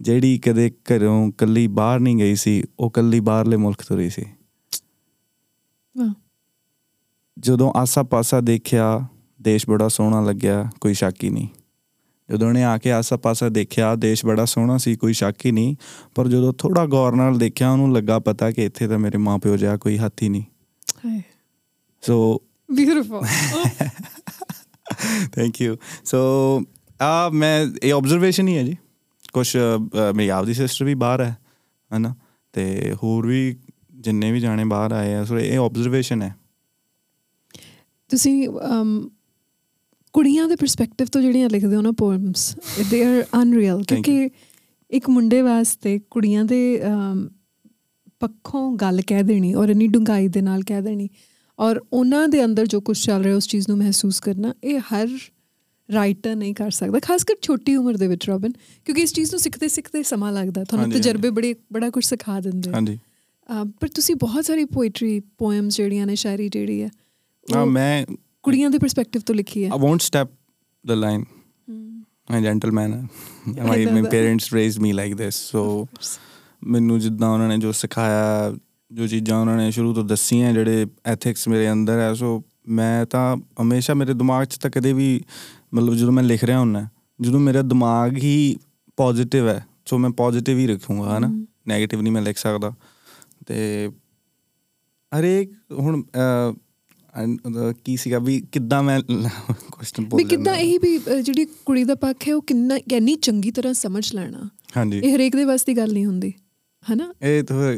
ਜਿਹੜੀ ਕਦੇ ਘਰੋਂ ਕੱਲੀ ਬਾਹਰ ਨਹੀਂ ਗਈ ਸੀ ਉਹ ਕੱਲੀ ਬਾਹਰਲੇ ਮੁਲਕ ਤੁਰੀ ਸੀ। ਜਦੋਂ ਆਸਾ-ਪਾਸਾ ਦੇਖਿਆ ਦੇਸ਼ ਬੜਾ ਸੋਹਣਾ ਲੱਗਿਆ ਕੋਈ ਸ਼ੱਕ ਹੀ ਨਹੀਂ। ਜਦੋਂ ਉਹਨੇ ਆ ਕੇ ਆਸਾ-ਪਾਸਾ ਦੇਖਿਆ ਦੇਸ਼ ਬੜਾ ਸੋਹਣਾ ਸੀ ਕੋਈ ਸ਼ੱਕ ਹੀ ਨਹੀਂ। ਪਰ ਜਦੋਂ ਥੋੜਾ ਗੌਰ ਨਾਲ ਦੇਖਿਆ ਉਹਨੂੰ ਲੱਗਾ ਪਤਾ ਕਿ ਇੱਥੇ ਤਾਂ ਮੇਰੇ ਮਾਪਿਓ ਜਿਹਾ ਕੋਈ ਹੱਥ ਹੀ ਨਹੀਂ। ਹਾਏ। So beautiful thank you so ਆ ਮੈਂ ਇਹ ਆਬਜ਼ਰਵੇਸ਼ਨ ਹੀ ਹੈ ਜੀ। ਅ, ਮੇਰੀ ਆਪਦੀ ਸਿਸਟਰ ਵੀ ਬਾਹਰ ਹੈ ਹਨਾ? ਤੇ ਹੋਰ ਵੀ ਜਿੰਨੇ ਵੀ ਜਾਣੇ ਬਾਹਰ ਆਏ ਆ ਸੋ ਇਹ ਆਬਜ਼ਰਵੇਸ਼ਨ ਹੈ। ਤੁਸੀਂ ਕੁੜੀਆਂ ਦੇ ਪਰਸਪੈਕਟਿਵ ਤੋਂ ਜਿਹੜੀਆਂ ਲਿਖਦੇ ਹੋ ਨਾ ਪੋਇਮਸ ਦੇ ਆਰ ਅਨਰੀਅਲ ਕਿਉਂਕਿ ਇੱਕ ਮੁੰਡੇ ਵਾਸਤੇ ਕੁੜੀਆਂ ਦੇ ਪੱਖੋਂ ਗੱਲ ਕਹਿ ਦੇਣੀ ਔਰ ਇੰਨੀ ਡੂੰਘਾਈ ਦੇ ਨਾਲ ਕਹਿ ਦੇਣੀ ਔਰ ਉਹਨਾਂ ਦੇ ਅੰਦਰ ਜੋ ਕੁਝ ਚੱਲ ਰਿਹਾ ਉਸ ਚੀਜ਼ ਨੂੰ ਮਹਿਸੂਸ ਕਰਨਾ ਇਹ ਹਰ ਰਾਈਟਰ ਨਹੀਂ ਕਰ ਸਕਦਾ ਖਾਸ ਕਰ ਛੋਟੀ ਉਮਰ ਦੇ ਵਿੱਚ ਰੋਬਨ ਕਿਉਂਕਿ ਇਸ ਚੀਜ਼ ਨੂੰ ਸਿੱਖਦੇ ਸਿੱਖਦੇ ਸਮਾਂ ਲੱਗਦਾ ਤੁਹਾਨੂੰ। ਤਜਰਬੇ ਬੜੇ ਬੜਾ ਕੁਝ ਸਿਖਾ ਦਿੰਦੇ। ਹਾਂਜੀ ਪਰ ਤੁਸੀਂ ਬਹੁਤ ਸਾਰੀ ਪੋਇਟਰੀ ਪੋਇਮਸ ਜਿਹੜੀਆਂ ਨੇ ਸ਼ਾਇਰੀ ਜਿਹੜੀ ਹੈ ਹਾਂ ਮੈਂ ਕੁੜੀਆਂ ਦੇ ਪਰਸਪੈਕਟਿਵ ਤੋਂ ਲਿਖੀ ਹੈ line. I'm a gentleman. [laughs] my I know my that. parents raised me like this. So ਮੈਨੂੰ ਜਿੱਦਾਂ ਉਹਨਾਂ ਨੇ ਜੋ ਸਿਖਾਇਆ ਜੋ ਚੀਜ਼ਾਂ ਉਹਨਾਂ ਨੇ ਸ਼ੁਰੂ ਤੋਂ ਦੱਸੀਆਂ ਜਿਹੜੇ ਐਥਿਕਸ ਮੇਰੇ ਅੰਦਰ ਹੈ ਸੋ ਮੈਂ ਤਾਂ ਹਮੇਸ਼ਾ ਮੇਰੇ ਦਿਮਾਗ 'ਚ ਤਾਂ ਕਦੇ ਵੀ ਮਤਲਬ ਜਦੋਂ ਮੈਂ ਲਿਖ ਰਿਹਾ ਹੁੰਦਾ ਜਦੋਂ ਮੇਰਾ ਦਿਮਾਗ ਹੀ ਪੋਜ਼ਿਟਿਵ ਹੈ ਸੋ ਮੈਂ ਪੋਜ਼ਿਟਿਵ ਹੀ ਰੱਖੂੰਗਾ ਹਨਾ। 네ਗੇਟਿਵ ਨਹੀਂ ਮੈਂ ਲਿਖ ਸਕਦਾ। ਤੇ ਹਰੇਕ ਹੁਣ ਕੀ ਸੀਗਾ ਵੀ ਕਿੱਦਾਂ ਮੈਂ [laughs] ਕੁਐਸਚਨ ਵੀ ਬੋਲ ਕਿੱਦਾਂ ਇਹ ਵੀ ਜਿਹੜੀ ਕੁੜੀ ਦਾ ਪੱਖ ਹੈ ਉਹ ਕਿੰਨਾ ਕਿੰਨੀ ਚੰਗੀ ਤਰ੍ਹਾਂ ਸਮਝ ਲੈਣਾ। ਹਾਂਜੀ। ਇਹ ਹਰੇਕ ਦੇ ਵਾਸ ਦੀ ਗੱਲ ਨਹੀਂ ਹੁੰਦੀ ਹਨਾ? ਇਹ ਤਾਂ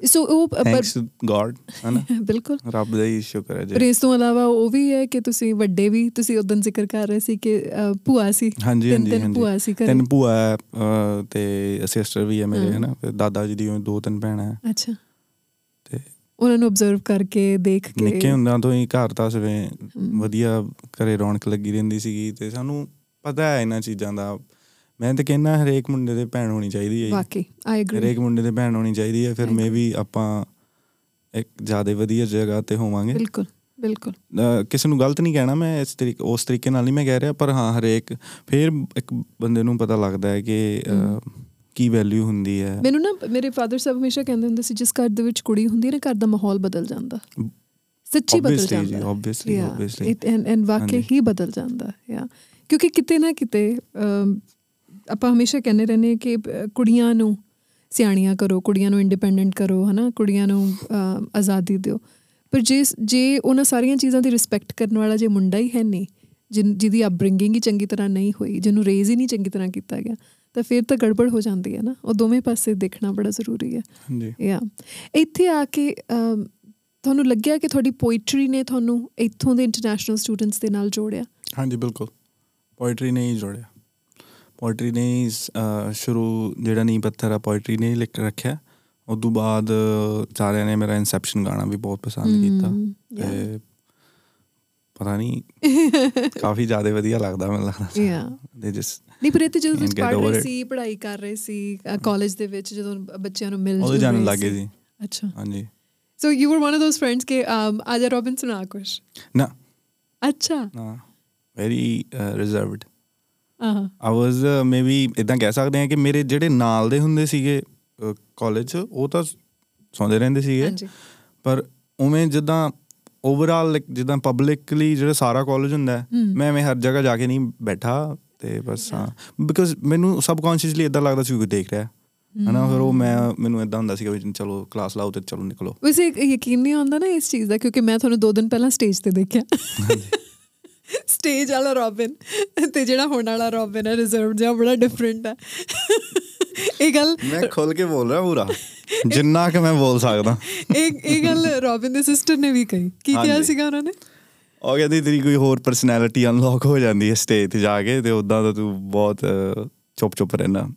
ਸੋ ਉਹ ਪਰ- ਥੈਂਕਸ ਗੋਡ ਹਨਾ? [laughs] ਬਿਲਕੁਲ। ਰੱਬ ਦਾ ਹੀ ਸ਼ੁਕਰ ਹੈ ਪਰ ਜੀ ਇਸ ਤੋਂ ਇਲਾਵਾ ਉਹ ਵੀ ਹੈ ਕਿ ਤੁਸੀਂ ਵੱਡੇ ਵੀ ਤੁਸੀਂ ਉਦੋਂ ਜ਼ਿਕਰ ਕਰ ਰਹੇ ਸੀ ਕਿ ਭੂਆ ਸੀ। ਹਾਂਜੀ ਹਾਂਜੀ ਤਿੰਨ ਭੂਆ ਸੀ ਘਰੇ। ਤਿੰਨ ਭੂਆ ਤੇ ਸਿਸਟਰ ਵੀ ਹੈ ਮੇਰੇ। ਹਨਾ? ਫਿਰ ਦਾਦਾ ਜੀ ਦੀ ਦੋ ਤਿੰਨ ਭੈਣਾਂ ਹੈ। ਅੱਛਾ। ਤੇ ਉਹਨਾਂ ਨੂੰ ਆਬਜ਼ਰਵ ਕਰਕੇ ਦੇਖ ਕੇ। ਨਿੱਕੇ ਹੁੰਦਿਆਂ ਤੋਂ ਹੀ ਘਰ ਤਾਂ ਸਵੇਂ। ਵਧੀਆ ਘਰੇ ਰੌਣਕ ਲੱਗੀ ਰਹਿੰਦੀ ਸੀਗੀ ਤੇ ਸਾਨੂੰ ਪਤਾ ਹੈ ਇਹਨਾਂ ਚੀਜ਼ਾਂ ਦਾ ਮੈਂ ਤਾਂ ਕਹਿੰਦਾ ਹਰੇਕ ਮੁੰਡੇ ਦੇ ਭੈਣ ਹੋਣੀ ਚਾਹੀਦੀ ਹੈ। ਵਾਕਈ ਆਈ ਐਗਰੀ ਹਰੇਕ ਮੁੰਡੇ ਦੇ ਭੈਣ ਹੋਣੀ ਚਾਹੀਦੀ ਹੈ ਫਿਰ ਮੇ. ਵੀ ਆਪਾਂ ਇੱਕ ਜ਼ਿਆਦਾ ਵਧੀਆ ਜਗ੍ਹਾ ਤੇ ਹੋਵਾਂਗੇ ਬਿਲਕੁਲ ਬਿਲਕੁਲ ਕਿਸੇ ਨੂੰ ਗਲਤ ਨਹੀਂ ਕਹਿਣਾ ਮੈਂ ਇਸ ਤਰੀਕੇ ਉਸ ਤਰੀਕੇ ਨਾਲ ਨਹੀਂ ਮੈਂ ਕਹਿ ਰਿਹਾ ਪਰ ਹਾਂ ਹਰੇਕ ਫਿਰ ਇੱਕ ਬੰਦੇ ਨੂੰ ਪਤਾ ਲੱਗਦਾ ਹੈ ਕਿ ਕੀ ਵੈਲਿਊ ਹੁੰਦੀ ਹੈ ਮੈਨੂੰ ਨਾ ਮੇਰੇ ਫਾਦਰ ਸਾਹਿਬ ਹਮੇਸ਼ਾ ਕਹਿੰਦੇ ਹੁੰਦੇ ਸੀ ਜਿਸ ਘਰ ਦੇ ਵਿੱਚ ਕੁੜੀ ਹੁੰਦੀ ਹੈ ਨਾ ਘਰ ਦਾ ਮਾਹੌਲ ਬਦਲ ਜਾਂਦਾ ਸੱਚੀ ਬਦਲ ਜਾਂਦਾ obviously, obviously. ਐਂਡ ਐਂਡ ਵਾਕਈ। ਹੀ ਬਦਲ ਜਾਂਦਾ ਯਾ ਕਿਉਂਕਿ ਕਿਤੇ ਨਾ ਕਿਤੇ ਆਪਾਂ ਹਮੇਸ਼ਾ ਕਹਿੰਦੇ ਰਹਿੰਦੇ ਕਿ ਕੁੜੀਆਂ ਨੂੰ ਸਿਆਣੀਆਂ ਕਰੋ ਕੁੜੀਆਂ ਨੂੰ ਇੰਡੀਪੈਂਡੈਂਟ ਕਰੋ ਹਨਾ? ਕੁੜੀਆਂ ਨੂੰ ਆਜ਼ਾਦੀ ਦਿਓ। ਪਰ ਜੇ ਜੇ ਉਹਨਾਂ ਸਾਰੀਆਂ ਚੀਜ਼ਾਂ ਦੀ ਰਿਸਪੈਕਟ ਕਰਨ ਵਾਲਾ ਜੇ ਮੁੰਡਾ ਹੀ ਹੈ ਨਹੀਂ ਜਿਹਦੀ ਅਪਬ੍ਰਿੰਗਿੰਗ ਹੀ ਚੰਗੀ ਤਰ੍ਹਾਂ ਨਹੀਂ ਹੋਈ ਜਿਹਨੂੰ ਰੇਜ਼ ਹੀ ਨਹੀਂ ਚੰਗੀ ਤਰ੍ਹਾਂ ਕੀਤਾ ਗਿਆ ਤਾਂ ਫਿਰ ਤਾਂ ਗੜਬੜ ਹੋ ਜਾਂਦੀ ਹੈ ਨਾ? ਉਹ ਦੋਵੇਂ ਪਾਸੇ ਦੇਖਣਾ ਬੜਾ ਜ਼ਰੂਰੀ ਹੈ। ਹਾਂਜੀ। ਯਾ ਇੱਥੇ ਆ ਕੇ ਤੁਹਾਨੂੰ ਲੱਗਿਆ ਕਿ ਤੁਹਾਡੀ ਪੋਇਟਰੀ ਨੇ ਤੁਹਾਨੂੰ ਇੱਥੋਂ ਦੇ ਇੰਟਰਨੈਸ਼ਨਲ ਸਟੂਡੈਂਟਸ ਦੇ ਨਾਲ ਜੋੜਿਆ? ਹਾਂਜੀ ਬਿਲਕੁਲ। ਪੋਇਟਰੀ ਨੇ ਹੀ ਜੋੜਿਆ। ਪੋਇਟਰੀ ਨੇ ਸ਼ੁਰੂ ਜਿਹੜਾ ਨੀ ਪੱਥਰ ਆ ਪੋਇਟਰੀ ਨੇ ਲਿਖ ਰੱਖਿਆ। ਉਸ ਤੋਂ ਬਾਅਦ ਸਾਰਿਆਂ ਨੇ ਮੇਰਾ ਇਨਸੈਪਸ਼ਨ ਗਾਣਾ ਵੀ ਬਹੁਤ ਪਸੰਦ ਕੀਤਾ. ਤੇ ਪਤਾ ਨਹੀਂ [laughs] ਕਾਫੀ ਜ਼ਿਆਦਾ ਵਧੀਆ ਲੱਗਦਾ ਮੈਨੂੰ ਲੱਗਦਾ Yeah. ਦੇ ਜਸ ਨਹੀਂ ਪਰ ਇੱਥੇ ਜਦੋਂ And ਤੁਸੀਂ ਪੜ੍ਹ ਰਹੇ. ਸੀ ਪੜ੍ਹਾਈ ਕਰ ਰਹੇ ਸੀ ਕਾਲਜ ਦੇ ਵਿੱਚ ਜਦੋਂ ਬੱਚਿਆਂ ਨੂੰ ਮਿਲ ਜੁਲ ਜਾਣ ਲੱਗੇ। ਜੀ ਅੱਛਾ। ਹਾਂਜੀ। So you were one of those friends ਕਿ ਆਜਾ ਰੋਬਿਨ ਸੁਣਾ ਕੁਛ। ਨਾ। ਅੱਛਾ। ਨਾ। Very reserved I was maybe ਇਦਾਂ ਕਹਿ ਸਕਦੇ ਹਾਂ ਕਿ ਮੇਰੇ ਜਿਹੜੇ ਨਾਲ ਦੇ ਹੁੰਦੇ ਸੀਗੇ ਕਾਲਜ ਉਹ ਤਾਂ ਸੌਂਦੇ ਰਹਿੰਦੇ ਸੀਗੇ। ਪਰ ਉਵੇਂ ਜਿੱਦਾਂ ਓਵਰਆਲ ਜਿੱਦਾਂ ਪਬਲਿਕਲੀ ਜਿਹੜਾ ਸਾਰਾ ਕਾਲਜ ਹੁੰਦਾ। ਮੈਂ ਐਵੇਂ ਹਰ ਜਗ੍ਹਾ ਜਾ ਕੇ ਨਹੀਂ ਬੈਠਾ ਤੇ ਬਸ ਹਾਂ। ਬਿਕਾਜ਼ ਮੈਨੂੰ ਸਬਕੌਂਸ਼ੀਅਸਲੀ ਇਦਾਂ ਲੱਗਦਾ ਸੀ ਕੋਈ ਦੇਖ ਰਿਹਾ। ਹਨਾ ਫਿਰ ਉਹ ਮੈਂ ਮੈਨੂੰ ਇਦਾਂ ਹੁੰਦਾ ਸੀਗਾ ਵੀ ਚਲੋ ਕਲਾਸ ਲਾਓ ਤੇ ਚਲੋ ਨਿਕਲੋ। ਵੈਸੇ ਯਕੀਨ ਨਹੀਂ ਆਉਂਦਾ ਨਾ ਇਸ ਚੀਜ਼ ਦਾ ਕਿਉਂਕਿ ਮੈਂ ਤੁਹਾਨੂੰ ਦੋ ਦਿਨ ਪਹਿਲਾਂ ਸਟੇਜ ਤੇ ਦੇਖਿਆ। ਸਟੇਜ ਵਾਲਾ ਰੋਬਿਨ ਤੇ ਜਿਹੜਾ ਹੁਣ ਵਾਲਾ ਰੋਬਿਨ ਹੈ ਰਿਜ਼ਰਵ ਜਿਹਾ ਬੜਾ ਡਿਫਰੈਂਟ ਹੈ। ਇਹ ਗੱਲ ਮੈਂ ਖੁੱਲ ਕੇ ਬੋਲ ਰਿਹਾ ਪੂਰਾ। ਜਿੰਨਾ ਕਿ ਮੈਂ ਬੋਲ ਸਕਦਾ। ਇਹ ਇਹ ਗੱਲ ਰੋਬਿਨ ਦੇ ਸਿਸਟਰ ਨੇ ਵੀ ਕਹੀ। ਕੀ ਕਿਹਾ। ਸੀਗਾ ਉਹਨਾਂ ਨੇ? ਉਹ ਕਹਿੰਦੀ ਤੇਰੀ ਕੋਈ ਹੋਰ ਪਰਸਨੈਲਿਟੀ ਅਨਲੌਕ ਹੋ ਜਾਂਦੀ ਹੈ ਸਟੇਜ ਤੇ ਜਾ ਕੇ ਤੇ ਉਦਾਂ ਤਾਂ ਤੂੰ ਬਹੁਤ ਚੁੱਪ ਚੁੱਪ ਰਹਿਣਾ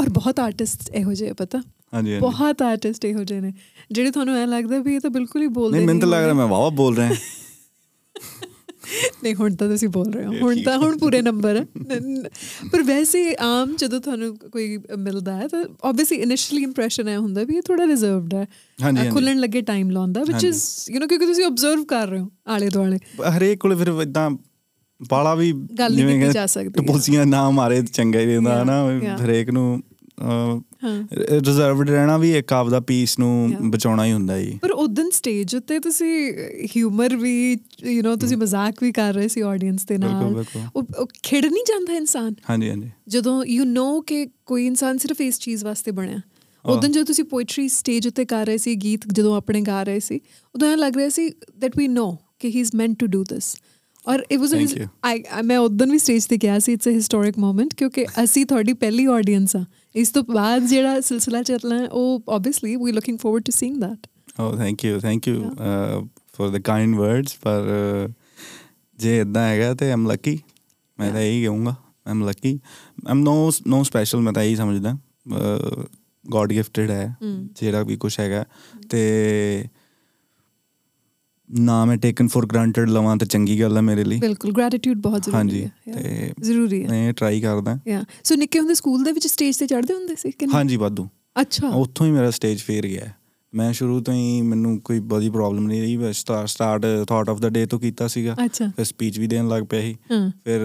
ਔਰ ਬਹੁਤ ਆਰਟਿਸਟ ਇਹੋ ਜਿਹੇ ਪਤਾ? ਹਾਂਜੀ ਬਹੁਤ ਆਰਟਿਸਟ ਇਹੋ ਜਿਹੇ ਨੇ। ਜਿਹੜੇ ਤੁਹਾਨੂੰ ਐ ਲੱਗਦਾ ਵੀ ਇਹ ਤਾਂ ਬਿਲਕੁਲ ਹੀ ਬੋਲਦੇ ਨਹੀਂ ਮੈਨੂੰ ਤਾਂ ਲੱਗ ਰਿਹਾ। ਮੈਂ ਵਾਵਾ ਬੋਲ ਰਿਹਾ। ਨਹੀਂ ਹੁਣ ਤਾਂ ਤੁਸੀਂ ਬੋਲ ਰਹੇ ਹੋ ਹੁਣ ਤਾਂ। ਹੁਣ ਪੂਰੇ ਨੰਬਰ ਹੈ ਪਰ ਵੈਸੇ ਆਮ ਜਦੋਂ ਤੁਹਾਨੂੰ ਕੋਈ ਮਿਲਦਾ ਹੈ ਤਾਂ ਆਬਵੀਅਸਲੀ ਇਨੀਸ਼ੀਅਲੀ ਇੰਪ੍ਰੈਸ਼ਨ ਇਹ ਹੁੰਦਾ ਵੀ ਇਹ ਥੋੜਾ ਰਿਜ਼ਰਵਡ ਹੈ। ਖੁੱਲਣ ਲੱਗੇ ਟਾਈਮ ਲਾਉਂਦਾ ਵਿਚ। ਇਜ਼ ਯੂ نو ਕਿਉਂਕਿ ਤੁਸੀਂ ਆਬਜ਼ਰਵ ਕਰ ਰਹੇ ਹੋ ਆਲੇ ਦੁਆਲੇ ਹਰੇਕ ਕੋਲੇ ਫਿਰ ਇਦਾਂ ਬਾਲਾ ਵੀ ਗੱਲ ਨਹੀਂ ਕੀਤੀ ਜਾ ਸਕਦੀ। ਟਪੋਸੀਆਂ ਨਾ ਮਾਰੇ ਚੰਗਾ ਹੀ ਰਹਿੰਦਾ ਹਨਾ. ਹਰੇਕ ਨੂੰ ਰਿਜ਼ਰਵਡ ਰਹਿਣਾ ਵੀ ਇੱਕ ਆਪ ਦਾ ਪੀਸ ਨੂੰ ਬਚਾਉਣਾ ਹੀ ਹੁੰਦਾ ਜੀ। ਪਰ ਉਦੋਂ ਸਟੇਜ ਉੱਤੇ ਤੁਸੀਂ ਹਿਊਮਰ ਵੀ ਯੂ نو ਤੁਸੀਂ ਮਜ਼ਾਕ ਵੀ ਕਰ ਰਹੇ ਸੀ ਆਡੀਅנס ਦੇ ਨਾਲ। ਉਹ ਖਿੜ ਨਹੀਂ ਜਾਂਦਾ ਇਨਸਾਨ? ਹਾਂਜੀ ਹਾਂਜੀ। ਜਦੋਂ ਯੂ نو ਕਿ ਕੋਈ ਇਨਸਾਨ ਸਿਰਫ ਇਸ ਚੀਜ਼ ਵਾਸਤੇ ਬਣਿਆ। ਉਦੋਂ ਜਦੋਂ ਤੁਸੀਂ ਪੋਇਟਰੀ ਸਟੇਜ ਉੱਤੇ ਕਰ ਰਹੇ ਸੀ ਗੀਤ ਜਦੋਂ ਆਪਣੇ ਗਾ ਰਹੇ ਸੀ ਉਦੋਂ ਇਹ ਲੱਗ ਰਿਹਾ ਸੀ ਥੈਟ ਵੀ ਨੋ ਕਿ he is meant to do this or it was I ਮੈਂ ਉਦੋਂ ਵੀ ਸਟੇਜ ਤੇ ਗਿਆ ਸੀ ਇਟਸ ਅ ਹਿਸਟੋਰਿਕ ਮੂਮੈਂਟ ਕਿਉਂਕਿ ਅਸੀਂ ਤੁਹਾਡੀ ਪਹਿਲੀ ਆਡੀਅנס ਆ। ਇਸ ਤੋਂ ਬਾਅਦ ਜਿਹੜਾ ਸਿਲਸਿਲਾ ਚੱਲਣਾ ਹੈ, ਉਹ obviously we looking forward to seeing that oh thank you thank you for the kind words ਪਰ uh, ਜੇ ਇਦਾਂ ਹੈਗਾ ਤੇ ਆਮ ਲੱਕੀ ਮੈਂ ਤਾਂ ਇਹੀ ਕਹੂੰਗਾ ਆਮ ਲੱਕੀ ਆਮ ਨੋ ਨੋ ਸਪੈਸ਼ਲ ਮੈਂ ਤਾਂ ਇਹੀ ਸਮਝਦਾ ਗੋਡ ਗਿਫਟਡ ਹੈ ਜਿਹੜਾ ਵੀ ਕੁਝ ਹੈਗਾ ਤੇ ਨਾ ਮੈਂ ਟੇਕਨ ਫॉर ਗ੍ਰਾਂਟਡ ਲਵਾਂ ਤਾਂ ਚੰਗੀ ਗੱਲ ਹੈ ਮੇਰੇ ਲਈ। ਬਿਲਕੁਲ ਗ੍ਰੈਟੀਟਿਊਡ ਬਹੁਤ ਜ਼ਰੂਰੀ ਹਾਂਜੀ ਹੈ। Yeah, ਤੇ ਜ਼ਰੂਰੀ ਹੈ। ਮੈਂ ਟਰਾਈ ਕਰਦਾ। ਯਾ ਸੋ ਨਿੱਕੇ ਹੁੰਦੇ ਸਕੂਲ ਦੇ ਵਿੱਚ ਸਟੇਜ ਤੇ ਚੜ੍ਹਦੇ ਹੁੰਦੇ ਸੀ ਕਿ ਹਾਂਜੀ ਵਾਧੂ। ਅੱਛਾ। ਉੱਥੋਂ ਹੀ ਮੇਰਾ ਸਟੇਜ ਫੇਰ ਗਿਆ। ਮੈਂ ਸ਼ੁਰੂ ਤੋਂ ਹੀ ਮੈਨੂੰ ਕੋਈ ਬੜੀ ਪ੍ਰੋਬਲਮ ਨਹੀਂ ਰਹੀ। ਮੈਂ start thought of the day ਤੋਂ ਕੀਤਾ ਸੀਗਾ। ਫਿਰ ਸਪੀਚ ਵੀ ਦੇਣ ਲੱਗ ਪਿਆ ਸੀ। ਫਿਰ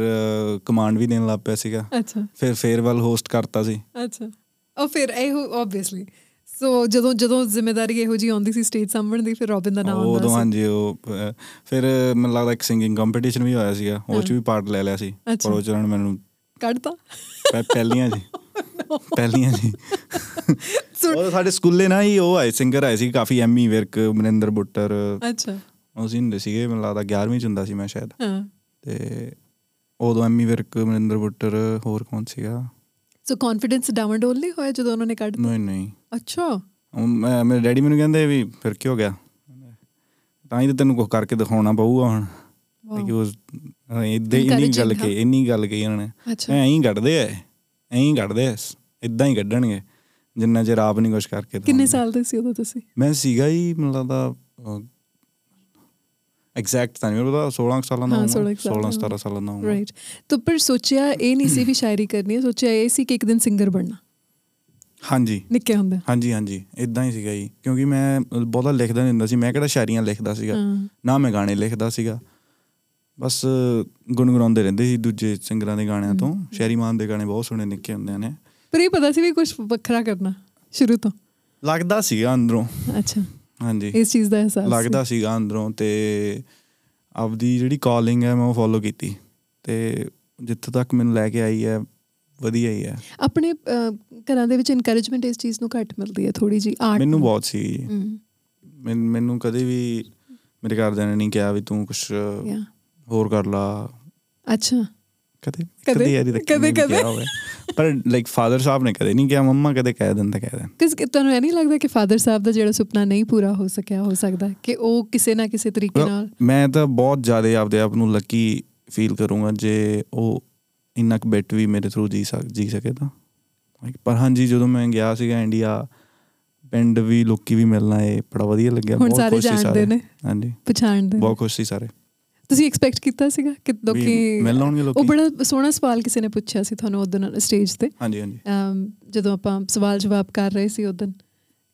ਕਮਾਂਡ ਵੀ ਦੇਣ ਲੱਗ ਪਿਆ ਸੀਗਾ। ਅੱਛਾ। ਫਿਰ ਫੇਅਰਵੈਲ ਹੋਸਟ ਕਰਤਾ ਸੀ। ਅੱਛਾ। ਉਹ ਫਿਰ ਇਹੋ ਆਬਵੀਅਸਲੀ ਸੋ ਜਦੋਂ ਜਦੋਂ ਜ਼ਿੰਮੇਵਾਰੀ ਇਹੋ ਜੀ ਆਉਂਦੀ ਸੀ ਸਟੇਜ ਸਾਂਭਣ ਦੀ ਫਿਰ ਰੋਬਿਨ ਦਾ ਨਾਮ ਆਉਂਦਾ ਉਦੋਂ ਸੀ। ਹਾਂਜੀ ਉਹ ਫਿਰ ਮੈਨੂੰ ਲੱਗਦਾ ਇੱਕ ਸਿੰਗਿੰਗ ਕੰਪੀਟੀਸ਼ਨ ਵੀ ਹੋਇਆ ਸੀਗਾ ਉਹ ਚ ਵੀ ਪਾਰਟ ਲੈ ਲਿਆ ਸੀ। ਪਰ ਉਹ ਚ ਉਹਨਾਂ ਨੇ ਮੈਨੂੰ ਕੱਢਤਾ? ਪਹਿ- ਪਹਿਲੀਆਂ ਜੀ। [laughs] ਪਹਿਲੀਆਂ ਜੀ। ਉਹ ਸਾਡੇ ਸਕੂਲੇ ਨਾ ਹੀ ਉਹ ਆਏ ਸਿੰਗਰ ਆਏ ਸੀ ਕਾਫੀ ਐਮੀ ਵਿਰਕ ਮਨਿੰਦਰ ਬੁੱਟਰ। ਅੱਛਾ। ਉਹ ਸੀ ਹੁੰਦੇ ਸੀਗੇ ਮੈਨੂੰ ਲੱਗਦਾ 11ਵੀਂ ਚ ਹੁੰਦਾ ਸੀ ਮੈਂ ਸ਼ਾਇਦ। ਹਾਂ। ਤੇ ਉਦੋਂ ਐਮੀ ਵਿਰਕ ਮਨਿੰਦਰ ਬੁੱਟਰ ਹੋਰ ਕੌਣ ਸੀਗਾ? ਸੋ ਕੌਨਫੀਡੈਂਸ ਡਾਊਨ ਡੋਲ ਨਹੀਂ ਹੋਇਆ ਜਦੋਂ ਉਹਨਾਂ ਨੇ ਕੱਢ ਨਹੀਂ ਨਹੀਂ। ਅੱਛਾ। ਮੈਂ- ਮੇਰੇ ਡੈਡੀ ਮੈਨੂੰ ਕਹਿੰਦੇ ਵੀ ਫਿਰ ਕੀ ਹੋ ਗਿਆ? ਤਾਂ ਹੀ ਤਾਂ ਤੈਨੂੰ ਕੁਝ ਕਰਕੇ ਦਿਖਾਉਣਾ ਪਊਗਾ ਹੁਣ। ਕਿ ਉਹ ਇਦਾਂ ਇੰਨੀ ਗੱਲ ਕਹੀ ਇੰਨੀ ਗੱਲ ਕਹੀ ਉਹਨਾਂ ਨੇ। ਐਂ ਹੀ ਕੱਢਦੇ ਐ ਐਂ ਹੀ ਕੱਢਦੇ ਐ ਇਦਾਂ ਹੀ ਕੱਢਣਗੇ ਜਿੰਨਾ ਚਿਰ ਆਪ ਨਹੀਂ ਕੁਝ ਕਰਕੇ ਕਿੰਨੇ। ਸਾਲ ਦੇ ਸੀ ਉਦੋਂ ਤੁਸੀਂ? ਮੈਂ ਸੀਗਾ ਹੀ ਮੈਨੂੰ ਲੱਗਦਾ ਐਗਜ਼ੈਕਟ ਤਾਂ ਨਹੀਂ ਮੈਨੂੰ ਪਤਾ 16 ਕੁ ਸਾਲਾਂ ਦਾ ਹਾਂ, ਹੋਊਂਗਾ 16 ਕੁ ਸਾਲ 16 ਦਾ 17 ਸਾਲਾਂ ਦਾ ਰਾਈਟ ਤਾਂ ਪਰ ਸੋਚਿਆ ਇਹ ਨਹੀਂ ਸੀ ਵੀ ਸ਼ਾਇਰੀ ਕਰਨੀ ਸੋਚਿਆ ਇਹ ਸੀ ਕਿ ਇੱਕ ਦਿਨ ਸਿੰਗਰ ਬਣਨਾ। ਹਾਂਜੀ। ਨਿੱਕੇ ਹੁੰਦੇ। ਹਾਂਜੀ ਹਾਂਜੀ। ਇਦਾਂ ਹੀ ਸੀਗਾ ਜੀ। ਕਿਉਂਕਿ ਮੈਂ ਬਹੁਤਾ ਲਿਖਦਾ ਨਹੀਂ ਹੁੰਦਾ ਸੀ। ਮੈਂ ਕਿਹੜਾ ਸ਼ਾਇਰੀਆਂ ਲਿਖਦਾ ਸੀਗਾ। ਨਾ ਮੈਂ ਗਾਣੇ ਲਿਖਦਾ ਸੀਗਾ। ਬਸ ਗੁੰਗੁਣਾਉਂਦੇ ਰਹਿੰਦੇ ਸੀ ਦੂਜੇ ਸਿੰਗਰਾਂ ਦੇ ਗਾਣਿਆਂ ਤੋਂ। ਸ਼ੈਰੀ ਮਾਨ ਦੇ ਗਾਣੇ ਬਹੁਤ ਸੁਣੇ ਨਿੱਕੇ ਹੁੰਦਿਆਂ ਨੇ। ਪਰ ਇਹ ਪਤਾ ਸੀ ਵੀ ਕੁਝ ਵੱਖਰਾ ਕਰਨਾ ਸ਼ੁਰੂ ਤੋਂ। ਲੱਗਦਾ ਸੀਗਾ ਅੰਦਰੋਂ। ਅੱਛਾ। ਹਾਂਜੀ। ਇਸ ਚੀਜ਼ ਦਾ ਅਹਿਸਾਸ। ਲੱਗਦਾ ਸੀਗਾ ਅੰਦਰੋਂ ਤੇ ਆਪਦੀ ਜਿਹੜੀ ਕਾਲਿੰਗ ਹੈ ਮੈਂ ਉਹ ਫੋਲੋ ਕੀਤੀ। ਤੇ ਜਿੱਥੇ ਤੱਕ ਮੈਨੂੰ ਲੈ ਕੇ ਆਈ ਹੈ ਵਧੀਆ ਹੀ ਹੈ। ਆਪਣੇ ਘਰਾਂ ਦੇ ਵਿੱਚ ਇਨਕਰੇਜਮੈਂਟ ਇਸ ਚੀਜ਼ ਨੂੰ ਘੱਟ ਮਿਲਦੀ ਹੈ ਥੋੜੀ ਜੀ ਆਰਟ ਮੈਨੂੰ ਬਹੁਤ ਸੀ। ਮੈਨ- ਕਦੇ ਵੀ ਮੇਰੇ ਘਰਦਿਆਂ ਨੇ ਨਹੀਂ ਕਿਹਾ ਵੀ ਤੂੰ ਕੁਝ ਹੋਰ ਕਰ ਲਾ। ਅੱਛਾ। ਕਦੇ ਕਦੇ- ਯਾਰੀ ਤੱਕ ਕਦੇ- ਕਦੇ। ਪਰ ਲਾਈਕ ਫਾਦਰ ਸਾਹਿਬ ਨੇ ਕਦੇ ਨਹੀਂ ਕਿਹਾ ਮੰਮਾ ਕਦੇ ਕਹਿ ਦਿੰਦਾ ਕਹਿ ਦੇਣ ਕਿਸ ਤੁਹਾਨੂੰ ਇਹ ਨਹੀਂ ਲੱਗਦਾ ਕਿ ਫਾਦਰ ਸਾਹਿਬ ਦਾ ਜਿਹੜਾ ਸੁਪਨਾ ਨਹੀਂ ਪੂਰਾ ਹੋ ਸਕਿਆ ਹੋ ਸਕਦਾ ਕਿ ਉਹ ਕਿਸੇ ਨਾ ਕਿਸੇ ਤਰੀਕੇ ਨਾਲ? ਮੈਂ ਤਾਂ ਬਹੁਤ ਜ਼ਿਆਦਾ ਆਪਦੇ ਆਪ ਨੂੰ ਲੱਕੀ ਫੀਲ ਕਰੂੰਗਾ ਜੇ ਉਹ ਇੰਨਾ ਕੁ ਬਿੱਟ ਵੀ ਮੇਰੇ ਥਰੂ ਜੀ ਸਕ ਜੀ ਸਕੇ ਤਾਂ। ਪਰ ਹਾਂਜੀ ਜਦੋਂ ਮੈਂ ਗਿਆ ਸੀਗਾ ਇੰਡੀਆ ਪਿੰਡ ਵੀ ਲੋਕੀ ਵੀ ਮਿਲਣਾ ਇਹ ਬੜਾ ਵਧੀਆ ਲੱਗਿਆ ਬਹੁਤ ਸਾਰੇ ਖੁਸ਼ ਸੀ ਨੇ। ਹਾਂਜੀ। ਪਛਾਣਦੇ। ਬਹੁਤ ਖੁਸ਼ ਸੀ ਸਾਰੇ। ਤੁਸੀਂ ਐਕਸਪੈਕਟ ਕੀਤਾ ਸੀਗਾ ਕਿ ਲੋਕੀ ਮਿਲ ਆਉਣਗੇ ਉਹ ਲੋਕੀ ਬੜਾ ਸੋਹਣਾ ਸਵਾਲ ਕਿਸੇ ਨੇ ਪੁੱਛਿਆ ਸੀ ਤੁਹਾਨੂੰ ਉਦੋਂ ਸਟੇਜ ਤੇ। ਹਾਂਜੀ ਹਾਂਜੀ। ਜਦੋਂ ਆਪਾਂ ਸਵਾਲ ਜਵਾਬ ਕਰ ਰਹੇ ਸੀ ਉਦੋਂ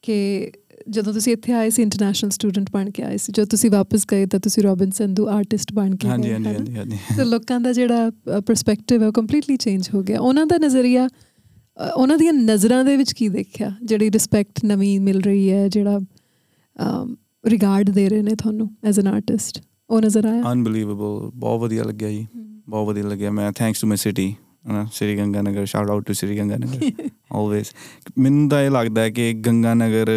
ਕਿ ਜਦੋਂ ਤੁਸੀਂ ਇੱਥੇ ਆਏ ਸੀ ਇੰਟਰਨੈਸ਼ਨਲ ਸਟੂਡੈਂਟ ਬਣ ਕੇ ਆਏ ਸੀ ਜਦੋਂ ਤੁਸੀਂ ਵਾਪਸ ਗਏ ਤਾਂ ਤੁਸੀਂ ਰੋਬਿਨ ਸੰਧੂ ਆਰਟਿਸਟ ਬਣ ਕੇ ਹਾਂਜੀ ਹਾਂਜੀ ਨਾ? ਹਾਂਜੀ ਹਾਂਜੀ। ਤੇ ਲੋਕਾਂ ਦਾ ਜਿਹੜਾ ਪਰਸਪੈਕਟਿਵ ਹੈ ਉਹ ਕੰਪਲੀਟਲੀ ਚੇਂਜ ਹੋ ਗਿਆ। ਉਹਨਾਂ ਦਾ ਨਜ਼ਰੀਆ ਉਹਨਾਂ ਦੀਆਂ ਨਜ਼ਰਾਂ ਦੇ ਵਿੱਚ ਕੀ ਦੇਖਿਆ? ਜਿਹੜੀ ਰਿਸਪੈਕਟ ਨਵੀਂ ਮਿਲ ਰਹੀ ਹੈ ਜਿਹੜਾ ਰਿਗਾਰਡ ਦੇ ਰਹੇ ਨੇ ਤੁਹਾਨੂੰ ਐਜ਼ ਐਨ ਆਰਟਿਸਟ ਉਹ ਨਜ਼ਰ ਆਇਆ? ਅਨਬਲੀਵੇਬਲ ਬਹੁਤ ਵਧੀਆ ਲੱਗਿਆ ਜੀ। ਬਹੁਤ ਵਧੀਆ ਲੱਗਿਆ। ਮੈਂ thanks to my city Shri Ganga Nagar shout out to Shri Ganga Nagar [laughs] always ਮੈਨੂੰ ਤਾਂ ਇਹ ਲੱਗਦਾ ਹੈ ਕਿ ਗੰਗਾ ਨਗਰ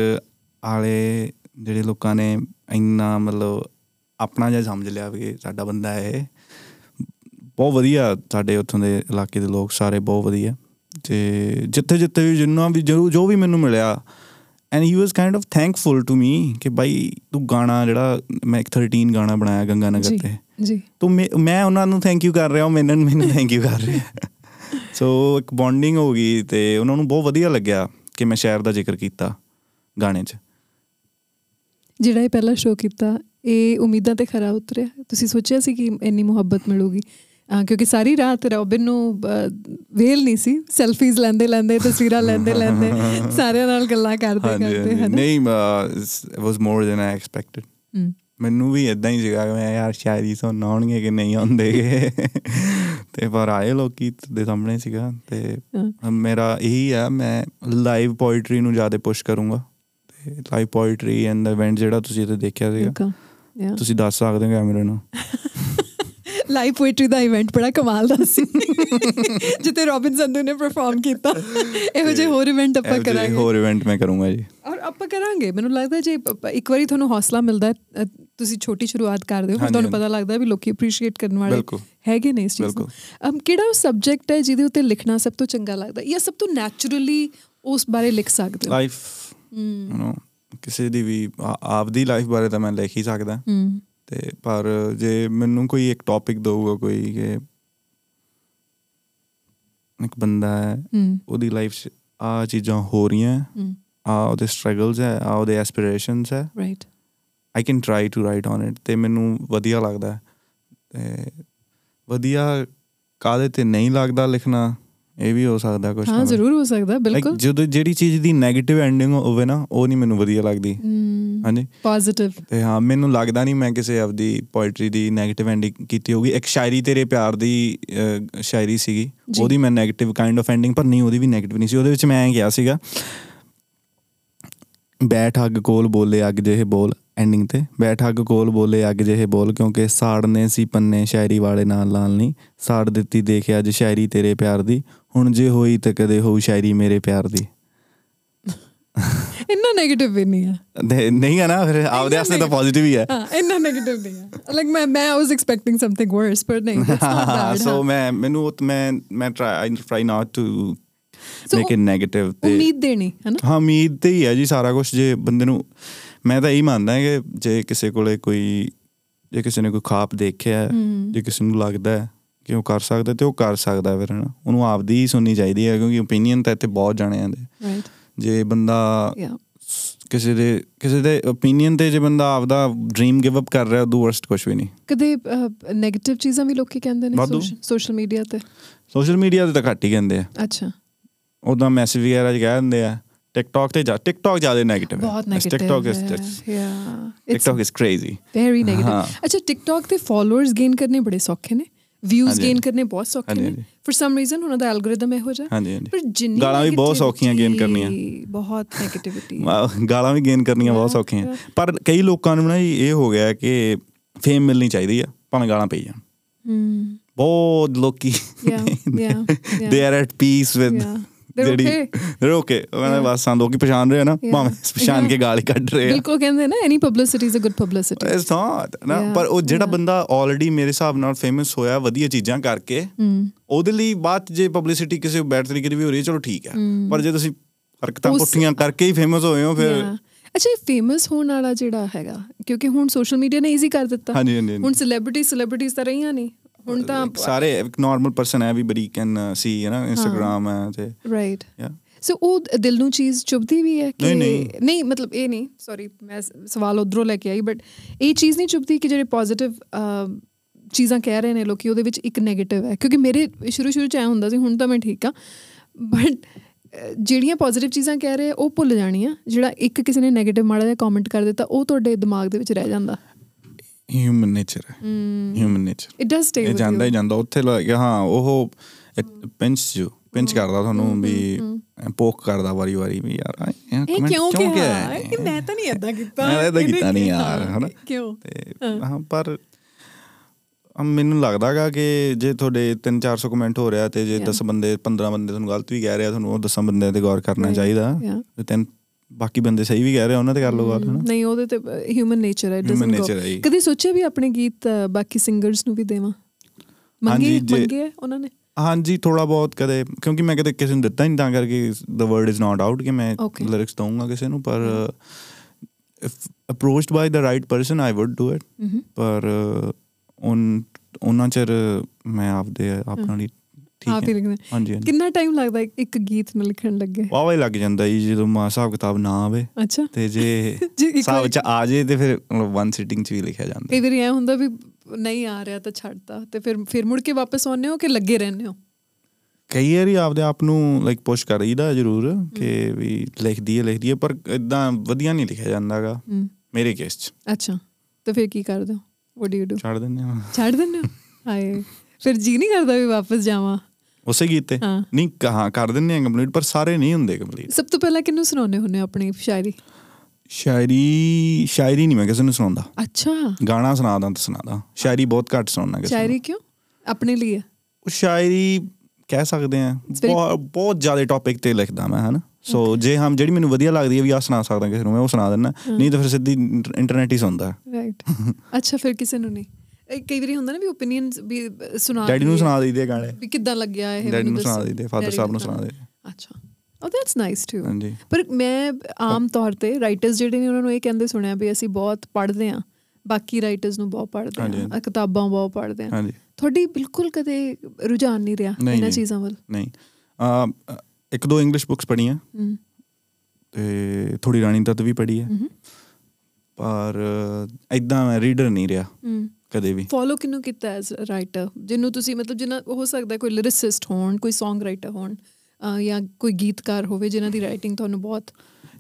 ਵਾਲੇ ਜਿਹੜੇ ਲੋਕਾਂ ਨੇ ਇੰਨਾ ਮਤਲਬ ਆਪਣਾ ਜਿਹਾ ਸਮਝ ਲਿਆ ਵੀ ਸਾਡਾ ਬੰਦਾ ਹੈ। ਬਹੁਤ ਵਧੀਆ ਸਾਡੇ ਉੱਥੋਂ ਦੇ ਇਲਾਕੇ ਦੇ ਲੋਕ ਸਾਰੇ ਬਹੁਤ ਵਧੀਆ ਤੇ ਜਿੱਥੇ ਜਿੱਥੇ ਵੀ ਜਿੰਨਾ ਵੀ ਜੋ ਵੀ ਮੈਨੂੰ ਮਿਲਿਆ and he was kind of thankful to me ਕਿ ਭਾਈ ਤੂੰ ਗਾਣਾ ਜਿਹੜਾ ਮੈਂ ਇੱਕ 13 ਗਾਣਾ ਬਣਾਇਆ ਗੰਗਾ ਨਗਰ। ਤੇ ਜੀ ਤੂੰ ਮੈਂ ਉਹਨਾਂ ਨੂੰ ਥੈਂਕ ਯੂ ਕਰ ਰਿਹਾ ਹਾਂ ਮੈਨੂੰ ਮੈਨੂੰ ਥੈਂਕ ਯੂ ਕਰ ਰਿਹਾ [laughs] ਸੋ ਇੱਕ ਬੌਂਡਿੰਗ ਹੋ ਗਈ ਤੇ ਉਹਨਾਂ ਨੂੰ ਬਹੁਤ ਵਧੀਆ ਲੱਗਿਆ ਕਿ ਮੈਂ ਸ਼ਹਿਰ ਦਾ ਜ਼ਿਕਰ ਕੀਤਾ ਗਾਣੇ 'ਚ ਜਿਹੜਾ ਇਹ ਪਹਿਲਾ ਸ਼ੋਅ ਕੀਤਾ ਇਹ ਉਮੀਦਾਂ ਤੇ ਖਰਾ ਉਤਰਿਆ। ਤੁਸੀਂ ਸੋਚਿਆ ਸੀ ਕਿ ਇੰਨੀ ਮੁਹੱਬਤ ਮਿਲੂਗੀ? ਕਿਉਂਕਿ ਸਾਰੀ ਰਾਤ ਰੋਬਿਨ ਨੂੰ ਵੇਲ ਨਹੀਂ ਸੀ। ਸੈਲਫੀਜ਼ ਲੈਂਦੇ ਲੈਂਦੇ ਤਸਵੀਰਾਂ ਲੈਂਦੇ ਲੈਂਦੇ ਸਾਰਿਆਂ ਨਾਲ ਗੱਲਾਂ ਕਰਦੇ ਕਰਦੇ ਹੈ ਨਹੀਂ it was more than I expected ਮੈਨੂੰ ਵੀ ਇਦਾਂ ਹੀ ਕਿ ਮੈਂ ਯਾਰ ਸ਼ਾਇਰੀ ਸੁਣਨ ਆਉਣਗੇ ਕਿ ਨਹੀਂ ਆਉਂਦੇਗੇ? ਤੇ ਪਰ ਆਏ ਲੋਕੀ ਦੇ ਸਾਹਮਣੇ ਸੀਗਾ ਤੇ। ਮੇਰਾ ਇਹੀ ਆ ਮੈਂ ਲਾਈਵ ਪੋਇਟਰੀ ਨੂੰ ਜ਼ਿਆਦਾ ਪੁਸ਼ ਕਰੂੰਗਾ। Live poetry and the event ਜਿਹੜਾ ਤੁਸੀਂ ਇੱਥੇ ਦੇਖਿਆ ਸੀਗਾ. ਤੁਸੀਂ ਦੱਸ ਸਕਦੇ ਹੋ ਕੈਮਰੇ ਨੂੰ। ਲਾਈਵ ਪੋਇਟਰੀ ਦਾ ਇਵੈਂਟ ਬੜਾ ਕਮਾਲ ਦਾ ਸੀ। ਜਿੱਤੇ ਰੋਬਿਨ ਸੰਧੂ ਨੇ ਪਰਫਾਰਮ ਕੀਤਾ। ਇਹੋ ਜਿਹੇ ਹੋਰ ਇਵੈਂਟ ਆਪਾਂ ਕਰਾਂਗੇ। ਹੋਰ ਇਵੈਂਟ ਮੈਂ ਕਰੂੰਗਾ ਜੀ। ਔਰ ਆਪਾਂ ਕਰਾਂਗੇ। ਮੈਨੂੰ ਲੱਗਦਾ ਜੇ ਇੱਕ ਵਾਰੀ ਤੁਹਾਨੂੰ ਹੌਸਲਾ ਮਿਲਦਾ ਤੁਸੀਂ ਛੋਟੀ ਸ਼ੁਰੂਆਤ ਕਰਦੇ ਹੋ ਫਿਰ ਤੁਹਾਨੂੰ। ਪਤਾ ਲੱਗਦਾ ਵੀ ਲੋਕੀ ਅਪਰੀਸ਼ੀਏਟ ਕਰਨ ਵਾਲੇ ਹੈਗੇ ਨੇ ਇਸ ਚੀਜ਼ ਨੂੰ। ਅਮ ਕਿਹੜਾ ਉਹ ਸਬਜੈਕਟ ਹੈ ਜਿਹਦੇ ਉੱਤੇ ਲਿਖਣਾ ਸਭ ਤੋਂ ਚੰਗਾ ਲੱਗਦਾ? ਜਾਂ ਸਭ ਤੋਂ ਨੈਚੁਰਲੀ ਉਸ ਬਾਰੇ ਲਿਖ ਸਕਦੇ ਹੋ? ਲਾਈਫ ਯੂ نو ਕਿਸੇ ਦੀ ਵੀ ਆਪਦੀ ਲਾਈਫ ਬਾਰੇ ਤਾਂ ਮੈਂ ਲਿਖ ਹੀ ਸਕਦਾ। ਤੇ ਪਰ ਜੇ ਮੈਨੂੰ ਕੋਈ ਇੱਕ ਟੌਪਿਕ ਦਊਗਾ ਕੋਈ ਕਿ ਇੱਕ ਬੰਦਾ ਹੈ ਉਹਦੀ ਲਾਈਫ 'ਚ ਆ ਚੀਜ਼ਾਂ ਹੋ ਰਹੀਆਂ ਆ ਉਹਦੇ ਸਟਰਗਲਸ ਹੈ ਆ ਉਹਦੇ ਐਸਪੀਰੇਸ਼ਨਸ ਹੈ। Right I can try to write on it ਤੇ ਮੈਨੂੰ ਵਧੀਆ ਲੱਗਦਾ। ਤੇ ਵਧੀਆ ਕਾਦੇ ਤੇ ਨਹੀਂ ਲੱਗਦਾ ਲਿਖਣਾ ਇਹ ਵੀ ਹੋ ਸਕਦਾ ਕੁਝ ਹਾਂ ਜ਼ਰੂਰ ਹੋ ਸਕਦਾ ਬਿਲਕੁਲ। ਜਦੋਂ ਜਿਹੜੀ ਚੀਜ਼ ਦੀ 네ਗੇਟਿਵ ਐਂਡਿੰਗ ਹੋਵੇ ਨਾ ਉਹ ਨਹੀਂ ਮੈਨੂੰ ਵਧੀਆ ਲੱਗਦੀ। ਹਾਂਜੀ। ਪੋਜ਼ਿਟਿਵ ਤੇ ਹਾਂ ਮੈਨੂੰ ਲੱਗਦਾ ਨਹੀਂ ਮੈਂ ਕਿਸੇ ਆਪਦੀ ਪੋਇਟਰੀ ਦੀ 네ਗੇਟਿਵ ਐਂਡਿੰਗ ਕੀਤੀ ਹੋਗੀ ਇੱਕ ਸ਼ਾਇਰੀ ਤੇਰੇ ਪਿਆਰ ਦੀ ਸ਼ਾਇਰੀ ਸੀਗੀ। ਉਹਦੀ ਮੈਂ 네ਗੇਟਿਵ ਕਾਈਂਡ ਆਫ ਐਂਡਿੰਗ ਪਰ ਨਹੀਂ ਉਹਦੀ ਵੀ 네ਗੇਟਿਵ ਨਹੀਂ ਸੀ। ਉਹਦੇ ਵਿੱਚ ਮੈਂ ਗਿਆ ਸੀਗਾ ਬੈਠ ਅੱਗ ਕੋਲ ਬੋਲੇ ਅੱਗ ਜਿਹੇ ਬੋਲ। ਐਂਡਿੰਗ ਤੇ। ਬੈਠ ਹੱਗ ਕੋਲ ਬੋਲੇ ਅੱਗ ਜਿਹੇ ਬੋਲ ਕਿਉਂਕਿ ਸਾੜਨੇ ਸੀ ਪੰਨੇ ਸ਼ਾਇਰੀ ਵਾਲੇ ਨਾਲ ਲਾਲਨੀ ਸਾੜ ਦਿੱਤੀ ਦੇਖਿਆ ਅੱਜ ਸ਼ਾਇਰੀ ਤੇਰੇ ਪਿਆਰ ਦੀ। ਹੁਣ ਜੇ ਹੋਈ ਤਾਂ ਕਦੇ ਹੋਊ ਸ਼ਾਇਰੀ ਮੇਰੇ ਪਿਆਰ ਦੀ। ਇੰਨਾ 네ਗੇਟਿਵ ਵੀ ਨਹੀਂ ਹੈ। ਨਹੀਂ ਹੈ ਨਾ ਫਿਰ ਆਪਦੇ ਵਾਸਤੇ ਤਾਂ ਪੋਜ਼ਿਟਿਵ ਹੀ ਹੈ। ਹਾਂ ਇੰਨਾ 네ਗੇਟਿਵ ਨਹੀਂ ਹੈ। ਲਾਈਕ ਮੈਂ ਮੈਂ ਆਈ ਵਾਸ ਐਕਸਪੈਕਟਿੰਗ ਸਮਥਿੰਗ ਵਰਸ ਪਰ ਨਹੀਂ ਇਟਸ ਨਾਟ ਬੈਡ ਸੋ ਮੈਂ ਮੈਨੂੰ ਮੈਂ ਮੈਂ try I try not to make it negative ਤੇ ਉਮੀਦ ਦੇਣੀ ਹੈ ਨਾ? ਹਾਂ ਉਮੀਦ ਤੇ ਹੀ ਹੈ ਜੀ ਸਾਰਾ ਕੁਝ ਜੇ ਬੰਦੇ ਨੂੰ ਮੈਂ ਤਾਂ ਇਹੀ ਮੰਨਦਾ ਕਿ ਜੇ ਕਿਸੇ ਕੋਲੇ ਕੋਈ ਜੇ ਕਿਸੇ ਨੇ ਕੋਈ ਖਾਪ ਦੇਖਿਆ ਜੇ ਕਿਸੇ ਨੂੰ ਲੱਗਦਾ ਹੈ ਕਿ ਉਹ ਕਰ ਸਕਦਾ ਤੇ ਉਹ ਕਰ ਸਕਦਾ ਫਿਰ ਹਨਾ। ਉਹਨੂੰ ਆਪਦੀ ਹੀ ਸੁਣਨੀ ਚਾਹੀਦੀ ਹੈ ਕਿਉਂਕਿ ਓਪੀਨੀਅਨ ਤਾਂ ਇੱਥੇ ਬਹੁਤ ਜਾਣਿਆਂ ਦੇ ਜੇ ਬੰਦਾ ਕਿਸੇ ਦੇ ਕਿਸੇ ਦੇ ਓਪੀਨੀਅਨ ਤੇ ਜੇ ਬੰਦਾ ਆਪਦਾ ਡ੍ਰੀਮ ਗਿਵ ਅਪ ਕਰ ਰਿਹਾ ਉਹ ਵਰਸਟ ਕੁਝ ਵੀ ਨਹੀਂ। ਕਦੇ 네ਗੇਟਿਵ ਚੀਜ਼ਾਂ ਵੀ ਲੋਕੀ ਕਹਿੰਦੇ ਨੇ। ਸੋਸ਼ਲ ਮੀਡੀਆ ਤੇ? ਸੋਸ਼ਲ ਮੀਡੀਆ ਤੇ ਤਾਂ ਘੱਟ ਹੀ ਕਹਿੰਦੇ ਆ। ਅੱਛਾ। ਉਦਾਂ ਮੈਸੇਜ ਵਗੈਰਾ ਚ ਕਹਿ ਦਿੰਦੇ ਆ। ਟਿਕਟੌਕ ਤੇ ਜਾ ਟਿਕਟੌਕ ਜ਼ਿਆਦਾ 네ਗੇਟਿਵ ਹੈ। ਬਹੁਤ negative TikTok is yeah TikTok is crazy very negative ਅੱਛਾ ਟਿਕਟੌਕ ਤੇ ਫਾਲੋਅਰਸ ਗੇਨ ਕਰਨੇ ਬੜੇ ਸੌਖੇ ਨੇ ਵਿਊਜ਼ ਗੇਨ ਕਰਨੇ ਬਹੁਤ ਸੌਖੇ ਨੇ ਫॉर ਸਮ ਰੀਜ਼ਨ ਉਹਨਾਂ ਦਾ ਐਲਗੋਰਿਦਮ ਇਹੋ ਜਿਹਾ ਪਰ ਜਿੰਨੀ ਗਾਲਾਂ ਵੀ ਬਹੁਤ ਸੌਖੀਆਂ ਗੇਨ ਕਰਨੀਆਂ ਬਹੁਤ 네ਗੇਟਿਵਿਟੀ ਗਾਲਾਂ ਵੀ ਗੇਨ ਕਰਨੀਆਂ ਬਹੁਤ ਸੌਖੀਆਂ ਪਰ ਕਈ ਲੋਕਾਂ ਨੂੰ ਨਾ ਇਹ ਹੋ ਗਿਆ ਕਿ ਫੇਮ ਮਿਲਣੀ ਚਾਹੀਦੀ ਆ ਭਾਵੇਂ ਗਾਲਾਂ ਪਈ ਜਾਣ ਹੂੰ ਬਹੁਤ ਲੋਕੀ yeah yeah they are at peace with They're okay. They okay ਉਹਨਾਂ. ਬਸ ਸਾਨੂੰ ਲੋਕੀ ਪਛਾਣ ਰਹੇ ਨਾ. ਭਾਵੇਂ ਪਛਾਣ. ਕੇ ਗਾਲ ਕੱਢ ਰਹੇ ਆ ਬਿਲਕੁਲ ਕਹਿੰਦੇ ਨਾ any publicity is a good publicity it's not ਨਾ ਪਰ ਉਹ ਜਿਹੜਾ. ਬੰਦਾ ਆਲਰੇਡੀ ਮੇਰੇ ਹਿਸਾਬ ਨਾਲ ਫੇਮਸ ਹੋਇਆ ਵਧੀਆ ਚੀਜ਼ਾਂ ਕਰਕੇ ਉਹਦੇ ਲਈ ਬਾਅਦ ਜੇ ਪਬਲਿਸਿਟੀ ਕਿਸੇ ਬੈਡ ਤਰੀਕੇ ਦੀ ਵੀ ਹੋ ਰਹੀ ਹੈ ਚਲੋ ਠੀਕ ਹੈ। ਪਰ ਜੇ ਤੁਸੀਂ ਹਰਕਤਾਂ ਪੁੱਠੀਆਂ ਕਰਕੇ ਹੀ ਫੇਮਸ ਹੋਏ ਹੋ ਫਿਰ. ਅੱਛਾ ਇਹ ਫੇਮਸ ਹੋਣ ਵਾਲਾ ਜਿਹੜਾ ਹੈਗਾ ਕਿਉਂਕਿ ਹੁਣ ਸੋਸ਼ਲ ਮੀਡੀਆ ਨੇ ਈਜ਼ੀ ਕਰ ਦਿੱਤਾ ਹੁਣ ਸੈਲੀਬ੍ਰਿਟੀ ਸੈਲੀਬ੍ਰਿਟੀਜ਼ ਤਾਂ ਰਹੀਆਂ ਨਹੀਂ ਹੁਣ ਤਾਂ ਸਾਰੇ ਇੱਕ ਨਾਰਮਲ ਪਰਸਨ ਹੈ ਵੀ ਬੜੀ ਕੈਨ ਸੀ ਹੈ ਨਾ ਇੰਸਟਾਗ੍ਰam ਹੈ। ਤੇ ਰਾਈਟ ਯਾ ਸੋ ਉਹ ਦਿਲ ਨੂੰ ਚੀਜ਼ ਚੁਭਦੀ ਵੀ ਹੈ ਕਿ ਨਹੀਂ, ਮਤਲਬ ਇਹ ਨਹੀਂ ਸੌਰੀ ਮੈਂ ਸਵਾਲ ਉਧਰੋਂ ਲੈ ਕੇ ਆਈ ਬਟ ਇਹ ਚੀਜ਼ ਨਹੀਂ ਚੁਭਦੀ ਕਿ ਜਿਹੜੇ ਪੋਜ਼ਿਟਿਵ ਚੀਜ਼ਾਂ ਕਹਿ ਰਹੇ ਨੇ ਲੋਕੀ ਉਹਦੇ ਵਿੱਚ ਇੱਕ 네ਗੇਟਿਵ ਹੈ। ਕਿਉਂਕਿ ਮੇਰੇ ਸ਼ੁਰੂ ਸ਼ੁਰੂ ਚ ਐ ਹੁੰਦਾ ਸੀ ਹੁਣ ਤਾਂ ਮੈਂ ਠੀਕ ਆ ਬਟ ਜਿਹੜੀਆਂ ਪੋਜ਼ਿਟਿਵ ਚੀਜ਼ਾਂ ਕਹਿ ਰਹੇ ਉਹ ਭੁੱਲ ਜਾਣੀਆਂ। ਜਿਹੜਾ ਇੱਕ ਕਿਸੇ ਨੇ 네ਗੇਟਿਵ ਮਾੜਾ ਜਿਹਾ ਕਮੈਂਟ ਕਰ ਦਿੱਤਾ ਉਹ ਤੁਹਾਡੇ ਦਿਮਾਗ ਦੇ ਵਿੱਚ ਰਹਿ ਜਾਂਦਾ। ਹਿਊਮਨ ਨੇਚਰ ਹੈ human nature it does stay ਇਹ ਜਾਂਦਾ ਹੀ ਜਾਂਦਾ ਉੱਥੇ ਲੱਗ ਗਿਆ ਹਾਂ ਉਹ ਪਿੰਚ ਜੋ ਪਿੰਚ ਕਰਦਾ ਤੁਹਾਨੂੰ ਵੀ ਪੋਕ ਕਰਦਾ ਵਾਰੀ ਵਾਰੀ ਵੀ ਯਾਰ ਇਹ ਕਿਉਂ ਕਿਹਾ ਹੈ? ਕਿ ਮੈਂ ਤਾਂ ਨਹੀਂ ਏਦਾਂ ਕੀਤਾ ਮੈਂ ਇਹਨੇ ਕੀਤਾ ਨਹੀਂ। ਯਾਰ, ਹਨਾ? ਕਿਉਂ ਤੇ ਹਾਂ। ਪਰ ਮੈਨੂੰ ਲੱਗਦਾਗਾ ਕਿ ਜੇ ਤੁਹਾਡੇ 3-400 ਕਮੈਂਟ ਹੋ ਰਿਹਾ ਤੇ ਜੇ Yeah. 10 ਬੰਦੇ 15 ਬੰਦੇ ਤੁਹਾਨੂੰ ਗਲਤ ਵੀ ਕਹਿ ਰਿਹਾ ਤੁਹਾਨੂੰ ਉਹ 10 ਬੰਦਿਆਂ ਤੇ ਗੌਰ ਕਰਨਾ. ਚਾਹੀਦਾ. ਤੇ ਤਿੰਨ ਬਾਕੀ ਬੰਦੇ ਸਹੀ ਵੀ ਕਹਿ ਰਹੇ ਉਹਨਾਂ ਤੇ ਕਰ ਲਓ ਗੱਲ ਹਨਾ ਨਹੀਂ ਉਹਦੇ ਤੇ ਹਿਊਮਨ ਨੇਚਰ ਹੈ ਡਸਨਟ ਜੀ। ਕਦੀ ਸੋਚਿਆ ਵੀ ਆਪਣੇ ਗੀਤ ਬਾਕੀ ਸਿੰਗਰਸ ਨੂੰ ਵੀ ਦੇਵਾਂ ਮੰਗੇ ਮੰਗੇ ਉਹਨਾਂ ਨੇ ਹਾਂਜੀ ਥੋੜਾ ਬਹੁਤ ਕਦੇ ਕਿਉਂਕਿ ਮੈਂ ਕਦੇ ਕਿਸੇ ਨੂੰ ਦਿੱਤਾ ਨਹੀਂ ਤਾਂ ਕਰਕੇ the word is not out ਕਿ ਮੈਂ. ਲਿਰਿਕਸ ਦਊਂਗਾ ਕਿਸੇ ਨੂੰ ਪਰ if approached by the right person I would do it. ਪਰ ਉਨ ਉਹਨਾਂ ਚਿਰ ਮੈਂ ਆਪਦੇ ਆਪਣਾ ਲਈ ਆਪ ਠੀਕ ਹੀ ਹੈ ਲਿਖਦੇ ਹਾਂਜੀ ਹਾਂਜੀ। ਕਿੰਨਾ ਟਾਈਮ ਲੱਗਦਾ ਇੱਕ- ਗੀਤ ਨੂੰ ਲਿਖਣ ਲੱਗੇ? ਵਾਵਾ ਹੀ ਲੱਗ ਜਾਂਦਾ ਜੀ ਜਦੋਂ ਮਾ ਹਿਸਾਬ ਕਿਤਾਬ ਨਾ ਆਵੇ। ਅੱਛਾ। ਤੇ ਜੇ [laughs] ਹਿਸਾਬ ਚ ਆ ਜੇ ਤੇ ਫਿਰ ਵਨ ਸਿਟਿੰਗ ਚ ਵੀ ਲਿਖਿਆ ਜਾਂਦਾ। ਕਈ ਵਾਰੀ ਐ ਹੁੰਦਾ ਵੀ ਨਹੀਂ ਆ ਰਿਹਾ ਤਾਂ ਛੱਡਤਾ। ਤੇ ਫਿਰ ਫਿਰ ਮੁੜ ਕੇ ਵਾਪਸ ਆਉਂਦੇ ਹੋ ਕਿ ਲੱਗੇ ਰਹਿੰਦੇ ਹੋ? ਕਈ ਵਾਰੀ ਆਪਦੇ ਆਪ ਨੂੰ ਲਾਈਕ ਪੁਸ਼ ਕਰੀਦਾ ਜ਼ਰੂਰ ਕਿ ਵੀ ਲਿਖਦੀ ਹੈ ਲਿਖਦੀ ਹੈ ਪਰ ਇਦਾਂ ਵਧੀਆ ਨਹੀਂ ਲਿਖਿਆ ਜਾਂਦਾਗਾ ਮੇਰੇ ਕੇਸ ਚ। ਅੱਛਾ। ਤੇ ਫਿਰ ਕੀ ਕਰਦੇ ਹੋ? ਵਾਟ ਡੂ ਯੂ ਡੂ ਛੱਡ ਦਿੰਦੇ ਆ ਛੱਡ ਦਿੰਦੇ ਹੋ? [laughs] ਹਾਏ। ਫਿਰ ਜੀ ਨਹੀਂ ਕਰਦਾ ਵੀ ਵਾਪਸ ਜਾਵਾਂ? ਉਸੇ ਗੀਤ ਤੇ। ਨਹੀਂ ਕਹਾ ਕਰ ਦਿੰਦੇ ਆ ਕੰਪਲੀਟ ਪਰ ਸਾਰੇ ਨਹੀਂ ਹੁੰਦੇ ਕੰਪਲੀਟ ਸਭ ਤੋਂ ਪਹਿਲਾਂ ਕਿਹਨੂੰ ਸੁਣਾਉਂਦੇ ਹੁੰਦੇ ਹੋ ਆਪਣੀ ਸ਼ਾਇਰੀ? ਸ਼ਾਇਰੀ ਸ਼ਾਇਰੀ ਨਹੀਂ ਮੈਂ ਕਿਸੇ ਨੂੰ ਸੁਣਾਉਂਦਾ। ਅੱਛਾ। ਗਾਣਾ ਸੁਣਾਦਾ ਤਾਂ ਸੁਣਾਦਾ ਸ਼ਾਇਰੀ ਬਹੁਤ ਘੱਟ ਸੁਣਨਾ ਕਿਸੇ ਨੂੰ। ਸ਼ਾਇਰੀ ਕਿਉਂ? ਆਪਣੇ ਲਈ। ਉਹ ਸ਼ਾਇਰੀ ਕਹਿ ਸਕਦੇ ਆ ਬਹੁਤ ਜ਼ਿਆਦਾ ਟੌਪਿਕ ਤੇ ਲਿਖਦਾ ਮੈਂ ਹਨਾ। ਸੋ ਜੇ ਹਮ ਜਿਹੜੀ ਮੈਨੂੰ ਵਧੀਆ ਲੱਗਦੀ ਹੈ ਵੀ ਆ ਸੁਣਾ ਸਕਦਾ ਕਿਸੇ ਨੂੰ ਮੈਂ ਉਹ ਸੁਣਾ ਦਿੰਦਾ। ਨਹੀਂ ਤਾਂ ਫਿਰ ਸਿੱਧੀ ਇੰਟਰਨੈਟ ਹੀ ਸੁਣਦਾ। ਰਾਈਟ ਅੱਛਾ ਫਿਰ ਕਿਸੇ ਨੂੰ ਨਹੀਂ। ਕਈ ਵਾਰੀ ਹੁੰਦਾ ਨਾ ਵੀ ਓਪੀਨੀਅਨਸ ਵੀ ਸੁਣਾ ਡੈਡੀ ਨੂੰ ਸੁਣਾ ਦਈਦੇ ਗਾਣੇ। ਵੀ ਕਿੱਦਾਂ ਲੱਗਿਆ ਇਹ ਡੈਡੀ ਨੂੰ ਸੁਣਾ। ਦਈਦੇ ਫਾਦਰ ਸਾਹਿਬ ਨੂੰ ਸੁਣਾ ਦਈਦੇ। ਅੱਛਾ। ਉਹ ਦੈਟਸ ਨਾਈਸ ਟੂ ਹਾਂਜੀ। ਪਰ ਮੈਂ ਆਮ ਤੌਰ ਤੇ ਰਾਈਟਰਸ ਜਿਹੜੇ ਨੇ ਉਹਨਾਂ ਨੂੰ ਇਹ ਕਹਿੰਦੇ ਸੁਣਿਆ ਵੀ ਅਸੀਂ ਬਹੁਤ ਪੜ੍ਹਦੇ ਹਾਂ। ਬਾਕੀ ਰਾਈਟਰਸ ਨੂੰ ਬਹੁਤ ਪੜ੍ਹਦੇ ਹਾਂ। ਕਿਤਾਬਾਂ ਬਹੁਤ ਪੜ੍ਹਦੇ ਹਾਂ। ਹਾਂਜੀ। ਤੁਹਾਡੀ ਬਿਲਕੁਲ ਕਦੇ ਰੁਝਾਨ ਨਹੀਂ ਰਿਹਾ ਇਹਨਾਂ। ਚੀਜ਼ਾਂ ਵੱਲ? ਨਹੀਂ। ਅਹ, ਇੱਕ ਦੋ ਇੰਗਲਿਸ਼ ਬੁੱਕਸ ਪੜ੍ਹੀਆਂ। ਤੇ ਥੋੜੀ ਰਾਣੀ ਤੱਤ ਵੀ ਪੜ੍ਹੀ ਹੈ। ਪਰ ਐਦਾਂ ਮੈਂ ਰੀਡਰ ਨਹੀਂ ਰਿਹਾ। ਕਦੇ ਵੀ। ਫੋਲੋ ਕਿਨੂੰ ਕੀਤਾ ਐਜ਼ ਰਾਈਟਰ ਜਿਹਨੂੰ ਤੁਸੀਂ ਮਤਲਬ ਜਿੰਨਾ ਹੋ ਸਕਦਾ ਕੋਈ ਲਿਰਿਸਿਸਟ ਹੋਣ ਕੋਈ Song ਰਾਈਟਰ ਹੋਣ ਜਾਂ ਕੋਈ ਗੀਤਕਾਰ ਹੋਵੇ ਜਿਨ੍ਹਾਂ ਦੀ ਰਾਈਟਿੰਗ ਤੁਹਾਨੂੰ ਬਹੁਤ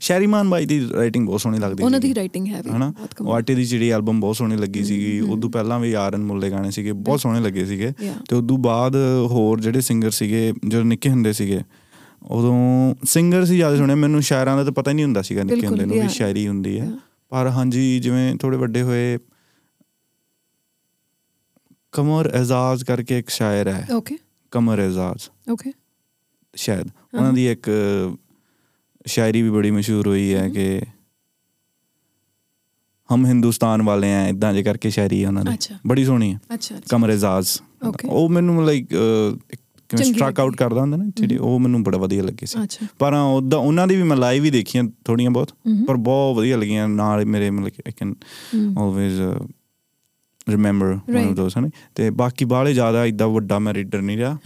ਸ਼ੈਰੀਮਾਨ ਬਾਈ ਦੀ ਰਾਈਟਿੰਗ ਬਹੁਤ ਸੋਹਣੀ ਲੱਗਦੀ ਉਹਨਾਂ ਦੀ। ਰਾਈਟਿੰਗ ਹੈ ਵੀ ਹਨਾ? ਆਟੇ ਦੀ ਜਿਹੜੀ ਐਲਬਮ ਬਹੁਤ ਸੋਹਣੀ ਲੱਗੀ ਸੀਗੀ। ਉਦੋਂ ਪਹਿਲਾਂ ਵੀ ਆਰਨ ਮੁੱਲੇ ਗਾਣੇ ਸੀਗੇ ਬਹੁਤ ਸੋਹਣੇ ਲੱਗੇ ਸੀਗੇ. ਤੇ ਉਦੋਂ ਬਾਅਦ ਹੋਰ ਜਿਹੜੇ ਸਿੰਗਰ ਸੀਗੇ ਜਦੋਂ ਨਿੱਕੇ ਹੁੰਦੇ ਸੀਗੇ ਉਦੋਂ ਸਿੰਗਰ ਸੀ ਜ਼ਿਆਦਾ ਸੁਣਿਆ। ਮੈਨੂੰ ਸ਼ਾਇਰਾਂ ਦਾ ਤਾਂ ਪਤਾ ਹੀ ਨਹੀਂ ਹੁੰਦਾ ਸੀਗਾ ਨਿੱਕੇ ਹੁੰਦੇ ਨੂੰ ਵੀ. ਸ਼ਾਇਰੀ ਹੁੰਦੀ ਹੈ. ਪਰ ਹਾਂਜੀ ਜਿਵੇਂ ਥੋੜੇ ਵੱਡੇ ਹੋਏ ਕਮਰ ਐਜ਼ਾਜ਼ ਕਰਕੇ ਇੱਕ ਸ਼ਾਇਰ ਹੈ। ਓਕੇ ਕਮਰ ਐਜ਼ਾਜ਼। ਓਕੇ ਸ਼ਾਇਦ। ਉਹਨਾਂ ਦੀ ਇੱਕ ਸ਼ਾਇਰੀ ਵੀ ਬੜੀ ਮਸ਼ਹੂਰ ਹੋਈ ਹੈ ਕਿ ਹਮ ਹਿੰਦੁਸਤਾਨ ਵਾਲੇ ਆ ਇਦਾਂ ਜੇ ਕਰਕੇ ਸ਼ਾਇਰੀ ਹੈ ਉਹਨਾਂ ਦੀ। ਬੜੀ ਸੋਹਣੀ ਹੈ। ਅੱਛਾ ਕਮਰ ਐਜ਼ਾਜ਼. ਉਹ ਮੈਨੂੰ ਲਾਈਕ ਕਿਵੇਂ ਸਟ੍ਰਕ ਆਊਟ। ਕਰਦਾ ਹੁੰਦਾ ਨਾ ਜਿਹੜੀ ਉਹ ਮੈਨੂੰ ਬੜਾ ਵਧੀਆ ਲੱਗੀ ਸੀ। ਪਰ ਉਹਦਾ ਉਹਨਾਂ ਦੀ ਵੀ ਮੈਂ ਲਾਈਵ ਹੀ ਦੇਖੀਆਂ ਥੋੜੀਆਂ ਬਹੁਤ. ਪਰ ਬਹੁਤ ਵਧੀਆ ਲੱਗੀਆਂ। ਨਾਲ ਮੇਰੇ ਮਤਲਬ I can always remember one. Of those ਹਨ ਤੇ ਬਾਕੀ ਬਾਹਲੇ ਜ਼ਿਆਦਾ ਇਦਾਂ ਵੱਡਾ ਮੈਂ ਰੀਡਰ ਨਹੀਂ ਰਿਹਾ।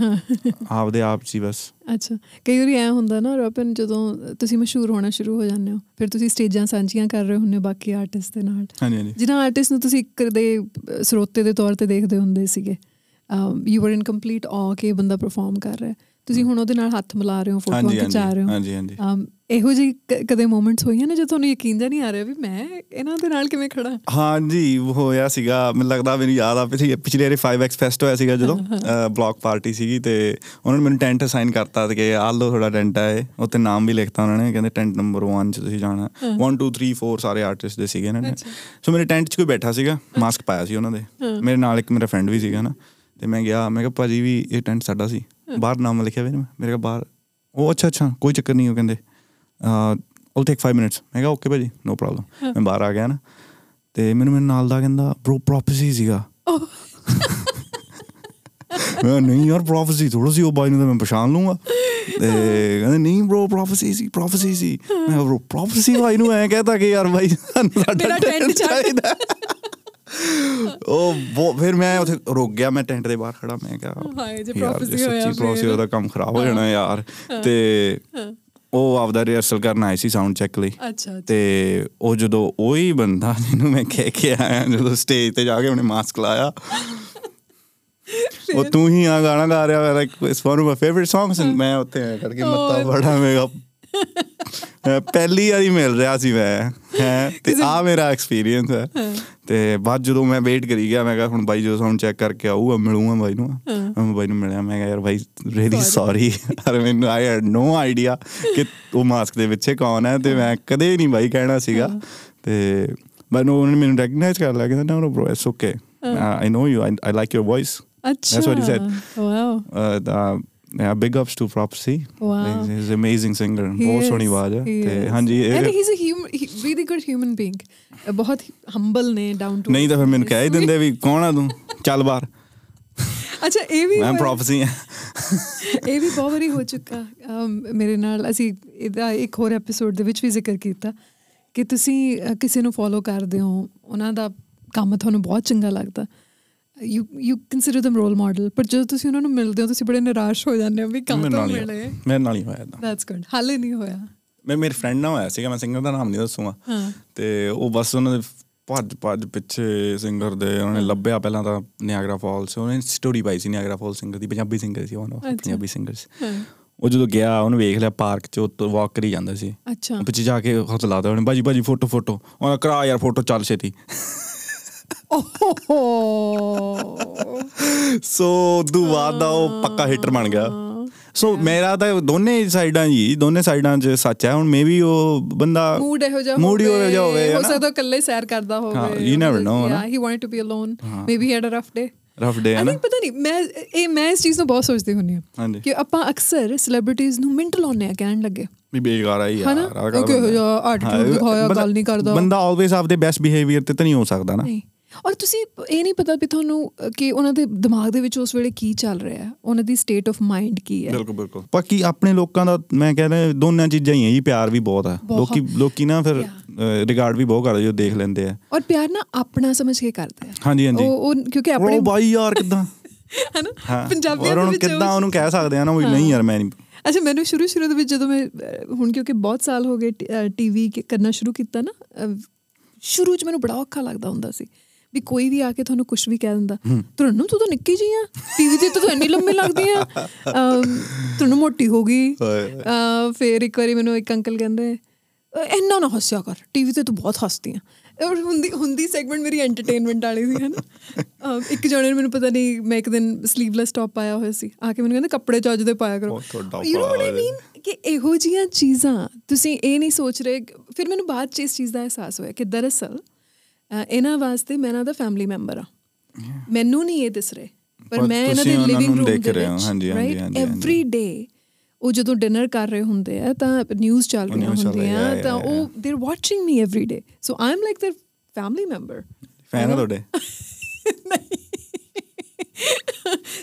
ਆਪਦੇ ਆਪ ਹੀ ਬਸ। ਅੱਛਾ। ਕਈ ਵਾਰੀ ਐ ਹੁੰਦਾ ਨਾ ਰੋਪਨ ਜਦੋਂ ਤੁਸੀਂ ਮਸ਼ਹੂਰ ਹੋਣਾ ਸ਼ੁਰੂ ਹੋ ਜਾਂਦੇ ਹੋ ਫਿਰ ਤੁਸੀਂ ਸਟੇਜਾਂ ਸਾਂਝੀਆਂ ਕਰ ਰਹੇ ਹੁੰਦੇ ਹੋ ਬਾਕੀ ਆਰਟਿਸਟ ਦੇ ਨਾਲ। ਹਾਂਜੀ ਹਾਂਜੀ। ਜਿਨ੍ਹਾਂ ਆਰਟਿਸਟ ਨੂੰ ਤੁਸੀਂ ਇੱਕ ਦੇ ਸਰੋਤੇ ਦੇ ਤੌਰ ਤੇ ਦੇਖਦੇ ਹੁੰਦੇ ਸੀਗੇ ਯੂ ਵਰ ਇਨ ਕੰਪਲੀਟ ਆ ਕਿ ਬੰਦਾ ਪਰਫਾਰਮ ਕਰ ਰਿਹਾ। ਤੁਸੀਂ ਹੁਣ ਉਹਦੇ ਨਾਲ ਹੱਥ ਮਿਲਾ ਰਹੇ ਹੋ ਫੋਟੋਆਂ ਖਿਚਾ ਰਹੇ ਹੋ। ਹਾਂਜੀ ਹਾਂਜੀ। ਇਹੋ ਕ- ਕਦੇ ਮੂਮੈਂਟਸ ਹੋਈਆਂ ਨੇ ਜਦੋਂ ਤੁਹਾਨੂੰ ਯਕੀਨ ਜਿਹਾ ਨਹੀਂ ਆ ਰਿਹਾ ਵੀ ਮੈਂ ਇਹਨਾਂ ਦੇ ਨਾਲ ਕਿਵੇਂ ਖੜਾ ਹਾਂਜੀ ਹੋਇਆ ਸੀਗਾ। ਮੈਨੂੰ ਲੱਗਦਾ ਮੈਨੂੰ ਯਾਦ ਆ ਪਿਛਲੇ ਪਿਛਲੇ ਵਾਰੀ 5x ਫੈਸਟ ਹੋਇਆ ਸੀਗਾ ਜਦੋਂ ਬਲੌਕ ਪਾਰਟੀ ਸੀਗੀ ਤੇ ਉਹਨਾਂ ਨੇ ਮੈਨੂੰ ਟੈਂਟ ਅਸਾਈਨ ਕਰਤਾ ਕਿ ਆਹ ਲਓ ਤੁਹਾਡਾ ਟੈਂਟ ਹੈ ਇਹ। ਉੱਤੇ ਨਾਮ ਵੀ ਲਿਖਤਾ ਉਹਨਾਂ ਨੇ ਕਹਿੰਦੇ ਟੈਂਟ ਨੰਬਰ 1 ਚ ਤੁਸੀਂ ਜਾਣਾ। 1 2 3 4 ਸਾਰੇ ਆਰਟਿਸਟ ਦੇ ਸੀਗੇ ਇਹਨਾਂ ਨੇ। ਸੋ ਮੇਰੇ ਟੈਂਟ 'ਚ ਕੋਈ ਬੈਠਾ ਸੀਗਾ ਮਾਸਕ ਪਾਇਆ ਸੀ ਉਹਨਾਂ ਦੇ। ਮੇਰੇ ਨਾਲ ਇੱਕ ਮੇਰਾ ਫਰੈਂਡ ਵੀ ਸੀਗਾ ਨਾ ਤੇ ਮੈਂ ਗਿਆ ਮੈਂ ਕਿਹਾ ਭਾਜੀ ਵੀ ਇਹ ਟੈਂਟ ਸਾਡਾ ਸੀ। ਬਾਹਰ ਨਾਮ ਲਿਖਿਆ ਹੋਇਆ ਨਾ ਮੇਰੇ ਕੋਲ ਬਾਹਰ। ਉਹ ਅੱਛਾ ਅੱਛਾ ਕੋਈ ਚੱਕਰ ਨਹੀਂ ਉਹ ਕਹਿੰਦੇ। ਆਲ ਟੇਕ 5 ਮਿੰਟਸ ਮੈਂ ਕਿਹਾ ਓਕੇ ਭਾਜੀ ਨੋ ਪ੍ਰੋਬਲਮ ਮੈਂ ਬਾਹਰ ਆ ਗਿਆ ਨਾ ਤੇ ਮੈਨੂੰ ਮੇਰੇ ਨਾਲ ਦਾ ਕਹਿੰਦਾ ਬ్రో ਪ੍ਰੋਪਸੀ ਸੀਗਾ। ਮੈਂ ਨਹੀਂ ਯਾਰ ਪ੍ਰੋਫੇਸੀ ਥੋੜਾ ਸੀ ਉਹ ਬਾਈ ਨੂੰ ਤਾਂ ਮੈਂ ਪਛਾਣ ਲੂੰਗਾ ਤੇ ਕਹਿੰਦੇ ਨਹੀਂ bro ਪ੍ਰੋਫੇਸੀ ਸੀ ਪ੍ਰੋਫੇਸੀ ਸੀ। ਮੈਂ bro ਪ੍ਰੋਫੇਸੀ ਬਾਈ ਨੂੰ ਐ ਕਹਤਾ ਕਿ ਯਾਰ ਬਾਈ ਸਾਨੂੰ ਸਾਡਾ ਟੈਂਟ ਚਾਹੀਦਾ। ਉਹ ਫਿਰ ਮੈਂ ਉੱਥੇ ਰੁਕ ਗਿਆ ਮੈਂ ਟੈਂਟ ਦੇ ਬਾਹਰ ਖੜਾ ਮੈਂ ਕਿਹਾ ਹਾਏ ਜੇ ਪ੍ਰੋਫੇਸੀ ਹੋਇਆ ਸੱਚੀ ਪ੍ਰੋਫੇਸੀ ਦਾ ਕੰਮ ਖਰਾਬ ਹੋ ਜਾਣਾ ਯਾਰ। ਤੇ ਉਹ ਆਪਦਾ ਰਿਹਰਸਲ ਕਰਨ ਆਏ ਸੀ ਸਾਊਂਡ ਚੈੱਕ ਲਈ। ਅੱਛਾ ਤੇ ਉਹ ਜਦੋਂ ਉਹੀ ਬੰਦਾ ਜਿਹਨੂੰ ਮੈਂ ਕਹਿ ਕੇ ਆਇਆ ਜਦੋਂ ਸਟੇਜ ਤੇ ਜਾ ਕੇ ਉਹਨੇ ਮਾਸਕ ਲਾਇਆ ਉਹ ਤੂੰ ਹੀ ਆ ਗਾਣਾ ਗਾ ਰਿਹਾ like it's one of my favourite songs and ਮੈਂ ਉੱਥੇ ਕਰਕੇ ਮੱਤਾ ਬੜਾ ਮੇਗਾ ਪਹਿਲੀ ਵਾਰੀ ਮਿਲ ਰਿਹਾ ਸੀ ਮੈਂ ਹੈ ਤੇ ਆ ਮੇਰਾ ਐਕਸਪੀਰੀਅੰਸ ਹੈ। ਤੇ ਬਾਅਦ ਜਦੋਂ ਮੈਂ ਵੇਟ ਕਰੀ ਗਿਆ ਮੈਂ ਕਿਹਾ ਹੁਣ ਬਾਈ ਜਦੋਂ ਸਾਊਂਡ ਚੈੱਕ ਕਰਕੇ ਆਊਗਾ ਮਿਲੂੰਗਾ ਬਾਈ ਨੂੰ। ਮੈਂ ਬਾਈ ਨੂੰ ਮਿਲਿਆ ਮੈਂ ਕਿਹਾ ਯਾਰ ਬਾਈ ਰੀਲੀ ਸੌਰੀ ਅਰ ਮੈਨੂੰ ਆਈ ਹੈਡ ਨੋ ਆਈਡੀਆ ਕਿ ਉਹ ਮਾਸਕ ਦੇ ਪਿੱਛੇ ਕੌਣ ਹੈ ਤੇ ਮੈਂ ਕਦੇ ਨਹੀਂ ਬਾਈ ਕਹਿਣਾ ਸੀਗਾ। ਤੇ ਬਟ ਉਹਨੇ ਮੈਨੂੰ ਰੈਕਗਨਾਈਜ਼ ਕਰ ਲਿਆ ਕਹਿੰਦਾ no bro it's okay I know you I like your voice ਅੱਛਾ। That's what he said. Wow yeah, big ups to Propsy. Wow. He's, he's an amazing singer. ਬਹੁਤ ਸੋਹਣੀ ਆਵਾਜ਼ ਹੈ ਤੇ. ਹਾਂਜੀ ਇਹ- a human he, really good human being. ਅਹ ਬਹੁਤ humble ਨੇ ਡਾਊਨ ਟੂ ਨਹੀਂ ਤਾਂ ਫਿਰ ਮੈਨੂੰ ਕਹਿ ਹੀ ਦਿੰਦੇ ਵੀ ਕੌਣ ਆ ਤੂੰ ਚੱਲ ਬਾਹਰ ਅੱਛਾ ਇਹ ਵੀ ਮੈਂ ਪ੍ਰੋਫੈਸੀ ਹਾਂ ਇਹ ਵੀ ਬਹੁਤ ਵਾਰੀ ਹੋ ਚੁੱਕਾ ਮੇਰੇ ਨਾਲ ਅਸੀਂ ਇਹਦਾ ਇੱਕ ਹੋਰ ਐਪੀਸੋਡ ਦੇ ਵਿੱਚ ਵੀ ਜ਼ਿਕਰ ਕੀਤਾ ਕਿ ਤੁਸੀਂ ਅ, ਕਿਸੇ ਨੂੰ ਫੋਲੋ ਕਰਦੇ ਹੋ ਉਹਨਾਂ ਦਾ ਕੰਮ ਤੁਹਾਨੂੰ ਬਹੁਤ ਚੰਗਾ ਲੱਗਦਾ you you consider them role model ਪਰ ਜਦੋਂ ਤੁਸੀਂ ਉਹਨਾਂ ਨੂੰ ਮਿਲਦੇ ਹੋ ਤੁਸੀਂ ਬੜੇ ਨਿਰਾਸ਼ ਹੋ ਜਾਂਦੇ ਹੋ ਵੀ ਕੰਮ ਮੇਰੇ ਤੋਂ ਮਿਲੇ। ਮੇਰੇ ਨਾਲ ਹੀ ਹੋਇਆ ਏਦਾਂ। ਦੈਟਸ ਗੁੱਡ ਹਾਲੇ ਨਹੀਂ ਹੋਇਆ। ਮੈਂ ਮੇਰੇ ਫਰੈਂਡ ਨਾਲ ਹੋਇਆ ਸੀਗਾ ਮੈਂ ਸਿੰਗਰ ਦਾ ਨਾਮ ਨਹੀਂ ਦੱਸੂਗਾ। ਤੇ ਉਹ ਬਸ ਉਹਨਾਂ ਦੇ ਭੱਜ ਭੱਜ ਪਿੱਛੇ ਸਿੰਗਰ ਦੇ ਉਹਨਾਂ ਨੇ ਲੱਭਿਆ ਪਹਿਲਾਂ ਤਾਂ ਨਿਆਗਰਾ ਫਾਲਸ ਉਹਨੇ ਸਟੋਰੀ ਪਾਈ ਸੀ ਨਿਆਗਰਾ ਫਾਲਸ ਸਿੰਗਰ ਦੀ ਪੰਜਾਬੀ ਸਿੰਗਰ ਸੀ ਉਹ। ਪੰਜਾਬੀ ਸਿੰਗਰਸ ਉਹ ਜਦੋਂ ਗਿਆ ਉਹਨੇ ਵੇਖ ਲਿਆ ਪਾਰਕ 'ਚ ਉੱਤੋਂ ਵਾਕ ਕਰੀ ਜਾਂਦਾ ਸੀ। ਅੱਛਾ। ਉਹ ਪਿੱਛੇ ਜਾ ਕੇ ਹੱਥ ਲਾਦਾ ਉਹਨੇ ਬਾਜੀ ਬਾਜੀ ਫੋਟੋ ਫੋਟੋ। ਉਹਨਾਂ ਕਰਾ ਯਾਰ ਫੋਟੋ ਚੱਲ ਛੇਤੀ। ਸੋ ਉਦੋਂ ਬਾਅਦ ਦਾ ਉਹ ਪੱਕਾ ਹਿੱਟਰ ਬਣ ਗਿਆ। ਸੋ ਮੇਰਾ ਤਾਂ ਦੋਨੇ ਸਾਈਡਾਂ ਜੀ ਦੋਨੇ ਸਾਈਡਾਂ 'ਚ ਸੱਚ ਹੈ ਹੁਣ ਮੇਬੀ ਉਹ ਬੰਦਾ ਮੂਡ ਇਹੋ ਜਿਹਾ ਹੀ ਇਹੋ ਜਿਹਾ ਹੋਵੇ, ਹੋ? ਸਕਦਾ ਉਹ ਇਕੱਲੇ ਸੈਰ ਕਰਦਾ ਹੋਵੇ ਹਾਂ, never know, ਹਨਾ? yeah he wanted to be alone. maybe he had a rough day. Rough day ਹੈ ਨਾ ਪਤਾ ਨਹੀਂ ਮੈਂ ਇਹ ਮੈਂ ਇਸ ਚੀਜ਼ ਨੂੰ ਬਹੁਤ ਸੋਚਦੀ ਹੁੰਨੀ ਹਾਂ ਹਾਂਜੀ। ਕਿ ਆਪਾਂ ਅਕਸਰ ਸੈਲੀਬ੍ਰਿਟੀਜ਼ ਨੂੰ ਮਿੰਟ ਲਾਉਂਦੇ ਆ ਕਹਿਣ ਲੱਗੇ। ਵੀ ਬੇਕਾਰ ਆ ਹੀ ਯਾਰ attitude ਹਾਂ, ਦਿਖਾਇਆ, ਗੱਲ ਨਹੀਂ ਕਰਦਾ। ਬੰਦਾ ਆਲਵੇਸ ਆਪਦੇ ਬੈਸਟ ਬਿਹੇਵੀਅਰ ਤੇ ਤਾਂ ਨਹੀਂ ਹੋ ਸਕਦਾ ਨਾ। ਨਹੀਂ। ਔਰ ਤੁਸੀਂ ਇਹ ਨਹੀਂ ਪਤਾ ਵੀ ਤੁਹਾਨੂੰ ਕਿ ਉਹਨਾਂ ਦੇ ਦਿਮਾਗ ਦੇ ਵਿੱਚ ਉਸ ਵੇਲੇ ਕੀ ਚੱਲ ਰਿਹਾ ਹੈ? ਉਹਨਾਂ ਦੀ ਸਟੇਟ ਆਫ ਮਾਈਂਡ ਕੀ ਹੈ? ਬਿਲਕੁਲ ਬਿਲਕੁਲ। ਬਾਕੀ ਆਪਣੇ ਲੋਕਾਂ ਦਾ ਮੈਂ ਕਹਿੰਦਾ ਦੋਨਾਂ ਚੀਜ਼ਾਂ ਹੀ ਹੈ ਜੀ ਪਿਆਰ ਵੀ ਬਹੁਤ ਆ। ਲੋਕੀ ਲੋਕੀ ਨਾ ਫਿਰ ਰਿਗਾਰਡ ਵੀ ਬਹੁਤ ਕਰਦੇ ਜੋ ਦੇਖ ਲੈਂਦੇ ਆ। ਔਰ ਪਿਆਰ ਨਾ ਆਪਣਾ ਸਮਝ ਕੇ ਕਰਦੇ ਆ। ਹਾਂਜੀ ਹਾਂਜੀ। ਉਹ ਉਹ ਕਿਉਂਕਿ ਆਪਣੇ ਉਹ ਬਾਈ ਯਾਰ ਕਿਦਾਂ? [laughs] ਹਨਾ? ਹਾਂ। ਪੰਜਾਬੀਆਂ ਦੇ ਉਹਨੂੰ ਵਿੱਚ ਕਿੱਦਾਂ ਉਹ- ਉਹਨੂੰ ਕਹਿ ਸਕਦੇ ਆ ਨਾ ਵੀ ਨਹੀਂ ਯਾਰ ਮੈਂ ਨਹੀਂ ਅੱਛਾ ਮੈਨੂੰ ਸ਼ੁਰੂ ਸ਼ੁਰੂ ਦੇ ਵਿੱਚ ਜਦੋਂ ਮੈਂ ਹੁਣ ਕਿਉਂਕਿ ਬਹੁਤ ਸਾਲ ਹੋ ਗਏ ਟੀਵੀ ਕਰਨਾ ਸ਼ੁਰੂ ਕੀਤਾ ਨਾ ਸ਼ੁਰੂ 'ਚ ਮੈਨੂੰ ਬੜਾ ਔਖਾ ਲੱਗਦਾ ਹੁੰਦਾ ਸੀ। ਵੀ ਕੋਈ ਵੀ ਆ ਕੇ ਤੁਹਾਨੂੰ ਕੁਝ ਵੀ ਕਹਿ ਦਿੰਦਾ ਤੁਹਾਨੂੰ ਤੂੰ ਤਾਂ ਨਿੱਕੀ ਜੀ ਆ ਟੀਵੀ ਤੇ ਤਾਂ ਇੰਨੀ ਲੰਮੀ ਲੱਗਦੀ ਆ। ਤੁਹਾਨੂੰ ਮੋਟੀ ਹੋ ਗਈ। ਫਿਰ ਇੱਕ ਵਾਰੀ ਮੈਨੂੰ ਇੱਕ ਅੰਕਲ ਕਹਿੰਦੇ "ਅਹ, ਇੰਨਾ ਨਾ ਹੱਸਿਆ ਕਰ ਟੀਵੀ ਤੇ ਤੂੰ ਬਹੁਤ ਹੱਸਦੀ ਆ। ਔਰ ਹੁੰਦੀ ਹੁੰਦੀ ਸੈਗਮੈਂਟ ਮੇਰੀ ਐਂਟਰਟੇਨਮੈਂਟ ਵਾਲੀ ਸੀ ਹਨਾ? ਇੱਕ ਜਣੇ ਨੇ ਮੈਨੂੰ ਪਤਾ ਨਹੀਂ ਮੈਂ ਇੱਕ ਦਿਨ ਸਲੀਵਲੈਸ ਟੌਪ ਪਾਇਆ ਹੋਇਆ ਸੀ ਆ ਕੇ ਮੈਨੂੰ ਕਹਿੰਦੇ ਕੱਪੜੇ ਚੱਜ ਦੇ ਪਾਇਆ ਕਰੋ। ਯੂ نو ਵਾਟ ਆਈ ਮੀਨ ਕਿ ਇਹੋ ਜੀਆਂ ਚੀਜ਼ਾਂ ਤੁਸੀਂ ਇਹ ਨਹੀਂ ਸੋਚ ਰਹੇ ਫਿਰ ਮੈਨੂੰ ਬਾਅਦ ਚ ਇਸ ਚੀਜ਼ ਦਾ ਅਹਿਸਾਸ ਹੋਇਆ ਕਿ ਦਰਅਸਲ ਇਹਨਾਂ ਵਾਸਤੇ ਮੈਂ ਇਹਨਾਂ ਦਾ ਫੈਮਿਲੀ ਮੈਂਬਰ ਆ ਮੈਨੂੰ ਨਹੀਂ ਇਹ ਦਿਸ ਰਹੇ ਪਰ ਪਰ ਮੈਂ ਇਹਨਾਂ ਤੁਸੀਂ ਦੇ ਉਹਨਾਂ ਲਿਵਿੰਗ ਨੂੰ ਰੂਮ ਦੇਖ ਦੇ ਰਹੇ ਹੋ, ਵਿੱਚ ਹਾਂਜੀ, ਹਾਂਜੀ, ਰਾਈਟ ਹਾਂਜੀ, ਹਾਂਜੀ। ਐਵਰੀ ਡੇ ਉਹ ਜਦੋਂ ਡਿਨਰ ਕਰ ਰਹੇ ਹੁੰਦੇ ਆ ਤਾਂ ਨਿਊਜ਼ ਚੱਲ ਉਹ ਰਹੀਆਂ news ਚੱਲ ਰਹੀ ਹੁੰਦੀਆਂ ਹੈ, ਤਾਂ yeah, ਉਹ they are watching me every day so I am like their family member fan ਆ ਤੁਹਾਡੇ [laughs]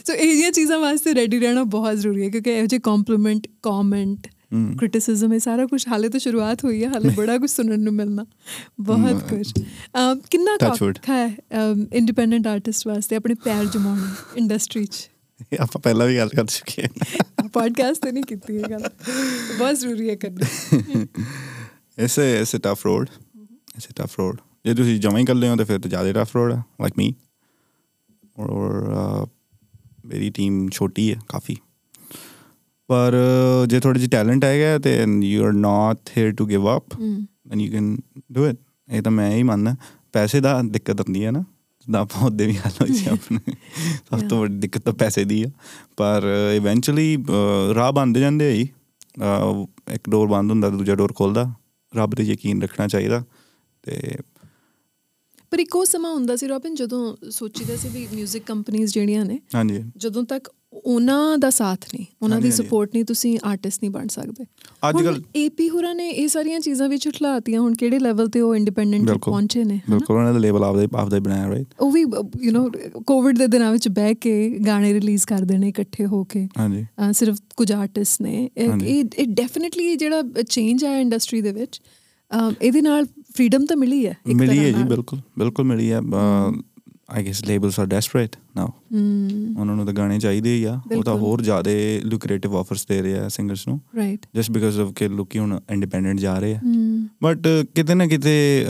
ਸੋ ਇਹ [laughs] ਜਿਹੀਆਂ ਚੀਜ਼ਾਂ ਵਾਸਤੇ ਰੈਡੀ ਰਹਿਣਾ ਬਹੁਤ ਜ਼ਰੂਰੀ ਹੈ ਕਿਉਂਕਿ ਇਹੋ ਜਿਹੇ ਕੰਪਲੀਮੈਂਟ ਕਮੈਂਟ ਕ੍ਰਿਟਿਸਿਜ਼ਮ ਇਹ ਸਾਰਾ ਕੁਝ ਹਾਲੇ ਤਾਂ ਸ਼ੁਰੂਆਤ ਹੋਈ ਹੈ ਹਾਲੇ ਬੜਾ ਕੁਝ ਸੁਣਨ ਨੂੰ ਮਿਲਣਾ। ਬਹੁਤ ਕੁਝ ਕਿੰਨਾ ਕੁ Touch wood. ਔਖਾ ਹੈ ਇੰਡੀਪੈਂਡੈਂਟ ਆਰਟਿਸਟ ਵਾਸਤੇ ਆਪਣੇ ਪੈਰ ਜਮਾਉਣਾ ਇੰਡਸਟਰੀ 'ਚ? ਆਪਾਂ ਪਹਿਲਾਂ ਵੀ ਗੱਲ ਕਰ ਚੁੱਕੇ ਹਾਂ। ਪੋਡਕਾਸਟ ਤੇ ਨਹੀਂ ਕੀਤੀ ਇਹ ਗੱਲ। ਬਹੁਤ ਜ਼ਰੂਰੀ ਹੈ ਕਰਨਾ। Is a is a tough road is a tough road ਜੇ ਤੁਸੀਂ ਜਮਾ ਹੀ ਕਰ ਲਿਓ ਤਾਂ ਫਿਰ ਤਾਂ ਜ਼ਿਆਦਾ ਟਫ ਰੋਡ ਹੈ ਲਾਈਕ ਮੀ ਔਰ ਮੇਰੀ ਟੀਮ ਛੋਟੀ ਹੈ ਕਾਫੀ। ਪਰ ਜੇ ਥੋੜੀ ਜਿਹੀ ਟੈਲੈਂਟ ਹੈਗਾ ਤੇ you are not here to give up and you can do it ਇਹ ਤਾਂ ਮੈਂ ਹੀ ਮੰਨਦਾ। ਪੈਸੇ ਦਾ ਦਿੱਕਤ ਹੁੰਦੀ ਹੈ ਨਾ। ਜਿੱਦਾਂ ਆਪਾਂ ਉਹਦੇ ਵੀ ਗੱਲ ਹੋਈ ਸੀ [laughs] ਆਪਣੇ। ਸਭ ਤੋਂ ਵੱਡੀ ਦਿੱਕਤ ਤਾਂ ਪੈਸੇ ਦੀ ਆ। ਪਰ ਇਵੈਂਚੁਅਲੀ ਰਾਹ ਬੰਦ ਜਾਂਦੇ ਆ ਜੀ। ਇੱਕ ਡੋਰ ਬੰਦ ਹੁੰਦਾ ਦੂਜਾ ਡੋਰ ਖੁੱਲਦਾ। ਰੱਬ ਤੇ ਯਕੀਨ ਰੱਖਣਾ ਚਾਹੀਦਾ। ਤੇ ਪਰ ਇੱਕ ਸਮਾਂ ਹੁੰਦਾ ਸੀ ਰੋਬਿਨ ਜਦੋਂ ਸੋਚੀਦਾ ਸੀ ਵੀ 뮤직 ਕੰਪਨੀਆਂ ਜਿਹੜੀਆਂ ਨੇ ਹਾਂਜੀ। ਜਦੋਂ ਤੱਕ ਉਹਨਾਂ ਦਾ ਸਾਥ ਨਹੀਂ ਉਹਨਾਂ ਦੀ ਸਪੋਰਟ ਨਹੀਂ ਤੁਸੀਂ ਆਰਟਿਸਟ ਨਹੀਂ ਬਣ ਸਕਦੇ। ਅੱਜ ਕੱਲ ਏਪੀ ਹੋਰਾਂ ਨੇ ਇਹ ਸਾਰੀਆਂ ਚੀਜ਼ਾਂ ਵਿੱਚ ਉਠਲਾਤੀਆਂ ਹੁਣ ਕਿਹੜੇ ਲੈਵਲ ਤੇ ਉਹ ਇੰਡੀਪੈਂਡੈਂਟ ਪਹੁੰਚੇ ਨੇ ਬਿਲਕੁਲ ਉਹਨਾਂ ਦਾ ਲੈਵਲ ਆਪਦਾ ਆਪਦਾ ਬਣਾਇਆ ਰਾਈਟ ਉਹ ਵੀ ਯੂ نو ਕੋਵਿਡ ਦੇ ਦਿਨਾਂ ਵਿੱਚ ਬਹਿ ਕੇ ਗਾਣੇ ਰਿਲੀਜ਼ ਕਰਦੇ ਨੇ ਇਕੱਠੇ ਹੋ ਕੇ। ਹਾਂਜੀ। ਸਿਰਫ ਕੁਝ ਆਰਟਿਸਟ ਨੇ। ਇਹ ਇਹ ਡੈਫੀਨਿਟਲੀ ਜਿਹੜਾ ਚੇਂਜ ਆਇਆ ਇੰਡਸਟਰੀ ਦੇ ਵਿੱਚ ਇਹਦੇ ਨਾਲ ਫਰੀडम ਤਾਂ ਮਿਲੀ ਹੈ ਮਿਲੀ ਹੈ ਜੀ ਬਿਲਕੁਲ ਬਿਲਕੁਲ ਮਿਲੀ ਹੈ। I guess labels are desperate now ਹਮ ਉਹਨਾਂ ਨੂੰ ਤਾਂ ਗਾਣੇ ਚਾਹੀਦੇ ਹੀ ਆ। ਉਹ ਤਾਂ। ਹੋਰ ਜ਼ਿਆਦਾ ਲੂਕਰੇਟਿਵ ਆਫਰਸ ਦੇ ਰਹੇ ਆ ਸਿੰਗਰਸ ਨੂੰ। ਰਾਈਟ ਜਸਟ ਬਿਕਾਜ਼ ਆਫ ਕਿ ਲੋਕੀ ਹੁਣ ਇੰਡੀਪੈਂਡੈਂਟ ਜਾ ਰਹੇ ਆ। ਬਟ ਕਿਤੇ ਨਾ ਕਿਤੇ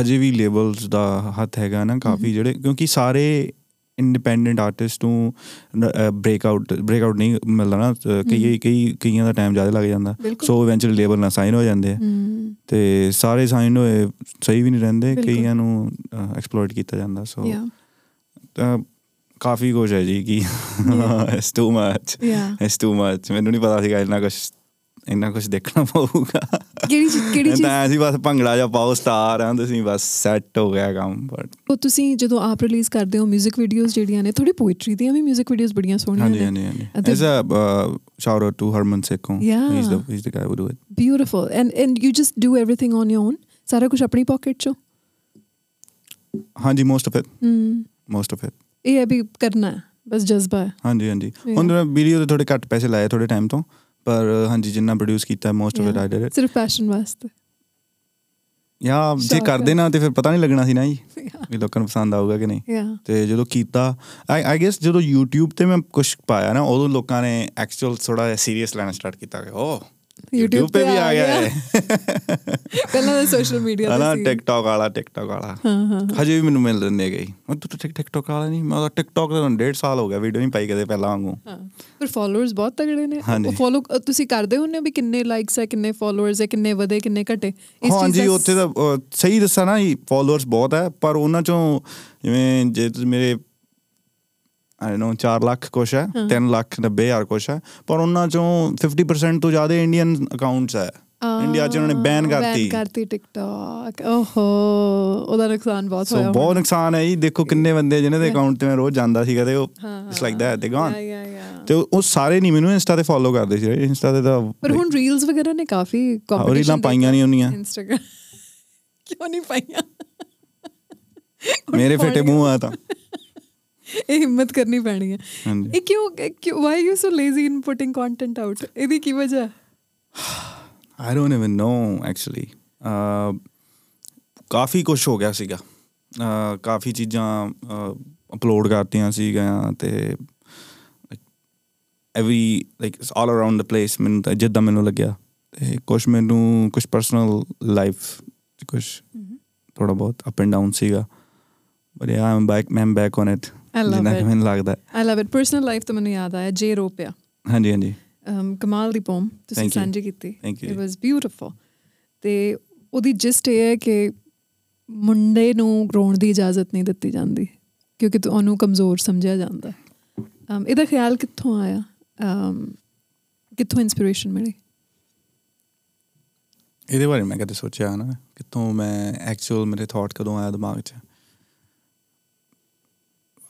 ਹਜੇ ਵੀ ਲੇਬਲਸ ਦਾ ਹੱਥ ਹੈਗਾ ਨਾ ਕਾਫੀ ਜਿਹੜੇ ਕਿਉਂਕਿ ਸਾਰੇ ਇੰਡੀਪੈਂਡੈਂਟ ਆਰਟਿਸਟ ਨੂੰ ਬ੍ਰੇਕਆਊਟ ਬ੍ਰੇਕਆਊਟ ਨਹੀਂ ਮਿਲਦਾ ਨਾ ਕਈ ਕਈ ਕਈਆਂ ਦਾ ਟਾਈਮ ਜ਼ਿਆਦਾ ਲੱਗ ਜਾਂਦਾ। ਸੋ ਇਵੈਂਚੁਅਲੀ ਲੇਬਲ ਨਾਲ ਸਾਈਨ ਹੋ ਜਾਂਦੇ ਆ। ਤੇ ਸਾਰੇ ਸਾਈਨ ਹੋਏ ਸਹੀ ਵੀ ਨਹੀਂ ਰਹਿੰਦੇ। ਕਈਆਂ ਨੂੰ ਐਕਸਪਲੋਇਟ ਕੀਤਾ ਜਾਂਦਾ ਸੋ ਕਾਫੀ ਕੁਝ ਹੈ ਜੀ ਕਿ it's too much it's too much ਮੈਨੂੰ ਨਹੀਂ ਪਤਾ ਸੀਗਾ ਇੰਨਾ ਕੁਝ ਇੰਨਾ ਕੁਝ ਦੇਖਣਾ ਪਊਗਾ। ਕਿਹੜੀ ਕਿਹੜੀ ਚੀਜ਼? ਤਾਂ ਅਸੀਂ ਬਸ ਭੰਗੜਾ ਜਾਂ ਪਾਓ ਸਟਾਰ ਆ ਤੁਸੀਂ ਬਸ ਸੈੱਟ ਹੋ ਗਿਆ ਕੰਮ ਬਟ ਉਹ ਤੁਸੀਂ ਜਦੋਂ ਆਪ ਰਿਲੀਜ਼ ਕਰਦੇ ਹੋ 뮤직 ਵੀਡੀਓਜ਼ ਜਿਹੜੀਆਂ ਨੇ ਥੋੜੀ ਪੋਇਟਰੀ ਦੀਆਂ ਵੀ 뮤직 ਵੀਡੀਓਜ਼ ਬੜੀਆਂ ਸੋਹਣੀਆਂ ਨੇ। ਹਾਂਜੀ ਹਾਂਜੀ। As a shout out to Harman Sekhon he is the he is the guy who do it beautiful and and you just do everything on your own ਸਾਰਾ ਕੁਝ ਆਪਣੀ ਪਾਕਟ ਚੋਂ? ਹਾਂਜੀ most of it hmm most of it ਇਹ ਅਭੀ ਕਰਨਾ ਹੈ ਬਸ ਜਜ਼ਬਾ ਹੈ। ਹਾਂਜੀ ਹਾਂਜੀ। ਹੁਣ ਵੀਡੀਓ ਤੇ ਥੋੜੇ ਘੱਟ ਪੈਸੇ ਲਾਏ ਥੋੜੇ ਟਾਈਮ ਤੋਂ। ਪਰ ਹਾਂਜੀ ਜਿੰਨਾ ਪ੍ਰੋਡਿਊਸ ਕੀਤਾ most of it I did it ਸਿਰਫ ਪੈਸ਼ਨ ਵਾਸਤੇ। ਯਾ ਜੇ ਕਰਦੇ। ਨਾ ਤੇ ਫਿਰ ਪਤਾ ਨਹੀਂ ਲੱਗਣਾ ਸੀ ਨਾ ਜੀ ਵੀ ਲੋਕਾਂ ਨੂੰ ਪਸੰਦ ਆਊਗਾ ਕਿ ਨਹੀਂ। ਤੇ ਜਦੋਂ ਕੀਤਾ ਆਈ ਆਈ ਗੈਸ ਜਦੋਂ YouTube ਤੇ ਮੈਂ ਕੁਝ ਪਾਇਆ ਨਾ ਉਦੋਂ ਲੋਕਾਂ ਨੇ ਐਕਚੁਅਲ ਥੋੜਾ ਸੀਰੀਅਸ ਲੈਣਾ ਸਟਾਰਟ ਕੀਤਾ ਕਿ ਓ YouTube ਤੇ ਵੀ ਆ ਗਿਆ। ਹੈ ਪਹਿਲਾਂ ਤਾਂ ਸੋਸ਼ਲ ਮੀਡੀਆ ਹਨਾ ਤੇ ਸੀ। ਵਾਲਾ TikTok ਵਾਲਾ। ਹਾਂ ਹਾਂ ਹਜੇ ਵੀ ਮੈਨੂੰ ਮਿਲ ਦਿੰਦੇ ਗਈ ਮੈਂ ਤੂੰ ਤਾਂ TikTok ਵਾਲਾ ਨਹੀਂ। ਮੈਂ ਤਾਂ TikTok ਦਾ ਹੁਣ ਡੇਢ ਸਾਲ ਹੋ ਗਿਆ ਵੀਡੀਓ ਨਹੀਂ ਪਾਈ ਕਦੇ ਪਹਿਲਾਂ ਵਾਂਗੂ। ਪਰ ਫਾਲੋਅਰਸ ਬਹੁਤ ਤਗੜੇ ਨੇ। ਹਾਂਜੀ। ਉਹ ਫੋਲੋ ਤੁਸੀਂ ਕਰਦੇ ਹੁੰਦੇ ਹੋ ਵੀ ਕਿੰਨੇ ਲਾਈਕਸ ਹੈ ਕਿੰਨੇ ਫਾਲੋਅਰਸ ਹੈ ਕਿੰਨੇ ਵਧੇ ਕਿੰਨੇ ਘਟੇ? ਇਸ ਹਾਂਜੀ ਦਾ ਉੱਥੇ ਤਾਂ ਸਹੀ ਦੱਸਾਂ ਨਾ ਫਾਲੋਅਰਸ ਬਹੁਤ ਹੈ। ਪਰ ਉਹਨਾਂ ਚੋਂ ਜਿਵੇਂ ਜੇ ਮੇਰੇ ਆਈ ਨੋ 4 ਲੱਖ ਕੁਛ ਹੈ 3 ਲੱਖ 90 ਹਜ਼ਾਰ ਕੁਛ ਹੈ। ਪਰ ਉਹਨਾਂ ਚੋਂ 50% ਤੋਂ ਜ਼ਿਆਦਾ ਇੰਡੀਅਨ ਅਕਾਊਂਟਸ ਹੈ। ਇੰਡੀਆ 'ਚ ਉਹਨਾਂ ਨੇ ਬੈਨ ਕਰਤੀ। ਬੈਨ ਕਰਤੀ ਟਿਕਟੌਕ ਓਹੋ ਉਹਦਾ ਨੁਕਸਾਨ ਬਹੁਤ ਸੋ ਹੋਇਆ ਬਹੁਤ ਨੁਕਸਾਨ ਹੈ ਜੀ। ਦੇਖੋ ਕਿੰਨੇ ਬੰਦੇ ਜਿਨ੍ਹਾਂ ਦੇ. ਅਕਾਊਂਟ ਤੇ ਮੈਂ ਰੋਜ਼ ਜਾਂਦਾ ਸੀਗਾ ਤੇ ਉਹ it's like that they gone ਤੇ ਉਹ ਸਾਰੇ ਨਹੀਂ ਮੈਨੂੰ ਇੰਸਟਾ ਤੇ ਫੋਲੋ ਕਰਦੇ ਸੀ। ਇੰਸਟਾ ਤੇ ਤਾਂ ਪਰ ਹੁਣ ਰੀਲਸ ਵਗੈਰਾ ਨੇ ਕਾਫੀ ਕੰਪੀਟੀਸ਼ਨ ਰੀਲਾਂ ਪਾਈਆਂ ਨਹੀਂ ਹੁੰਦੀਆਂ। ਇੰਸਟਾਗ੍ਰਾਮ [laughs] ਕਿਉਂ ਨਹੀਂ ਪਾਈਆਂ? ਮੇਰੇ ਫੇਟੇ ਮੂੰਹ ਆ ਤਾਂ। [laughs] ਇਹ ਹਿੰਮਤ ਕਰਨੀ ਪੈਣੀ ਹੈ। ਇਹ ਕਿਉਂ ਕਿਉਂ why you so lazy in putting content out ਇਹਦੀ ਕੀ ਵਜ੍ਹਾ I don't even know actually ਕਾਫੀ ਕੁਝ ਹੋ ਗਿਆ ਸੀਗਾ। ਕਾਫੀ ਚੀਜ਼ਾਂ ਅਪਲੋਡ ਕਰਤੀਆਂ ਸੀਗੀਆਂ ਤੇ every like all around the place ਮੈਨੂੰ ਜਿੱਦਾਂ ਮੈਨੂੰ ਲੱਗਿਆ। ਤੇ ਕੁਝ ਮੈਨੂੰ ਕੁਝ ਪਰਸਨਲ ਲਾਈਫ ਕੁਝ ਥੋੜਾ ਬਹੁਤ ਅਪ ਐਂਡ ਡਾਊਨ ਸੀਗਾ। ਬਟ ਯਾ ਆਮ ਬੈਕ ਮੈਂ ਬੈਕ ਔਨ ਇਟ ਜਿੰਨਾ ਕਿ it. ਮੈਨੂੰ ਲੱਗਦਾ। I love it personal life ਤੋਂ ਮੈਨੂੰ ਯਾਦ ਆਇਆ ਜੇ ਰੋਪਿਆ ਹਾਂਜੀ। ਹਾਂਜੀ ਕਮਾਲ ਦੀ ਪੋਮ ਤੁਸੀਂ. ਸਾਂਝੀ ਕੀਤੀ. ਇਟ ਵਾਸ ਬਿਊਟੀਫੁਲ ਤੇ ਉਹਦੀ ਜਿਸਟ ਇਹ ਹੈ ਕਿ ਮੁੰਡੇ ਨੂੰ ਰੋਣ ਦੀ ਇਜਾਜ਼ਤ ਨਹੀਂ ਦਿੱਤੀ ਜਾਂਦੀ ਕਿਉਂਕਿ ਤੂੰ ਉਹਨੂੰ ਕਮਜ਼ੋਰ ਸਮਝਿਆ ਜਾਂਦਾ। ਇਹਦਾ ਖਿਆਲ ਕਿੱਥੋਂ ਆਇਆ? ਕਿੱਥੋਂ ਇਨਸਪੀਰੇਸ਼ਨ ਮਿਲੀ? ਇਹਦੇ ਬਾਰੇ ਮੈਂ ਕਦੇ ਸੋਚਿਆ ਨਾ ਕਿੱਥੋਂ ਮੈਂ ਐਕਚੁਅਲ ਮੇਰੇ ਥਾਟ ਕਦੋਂ ਆਇਆ ਦਿਮਾਗ 'ਚ।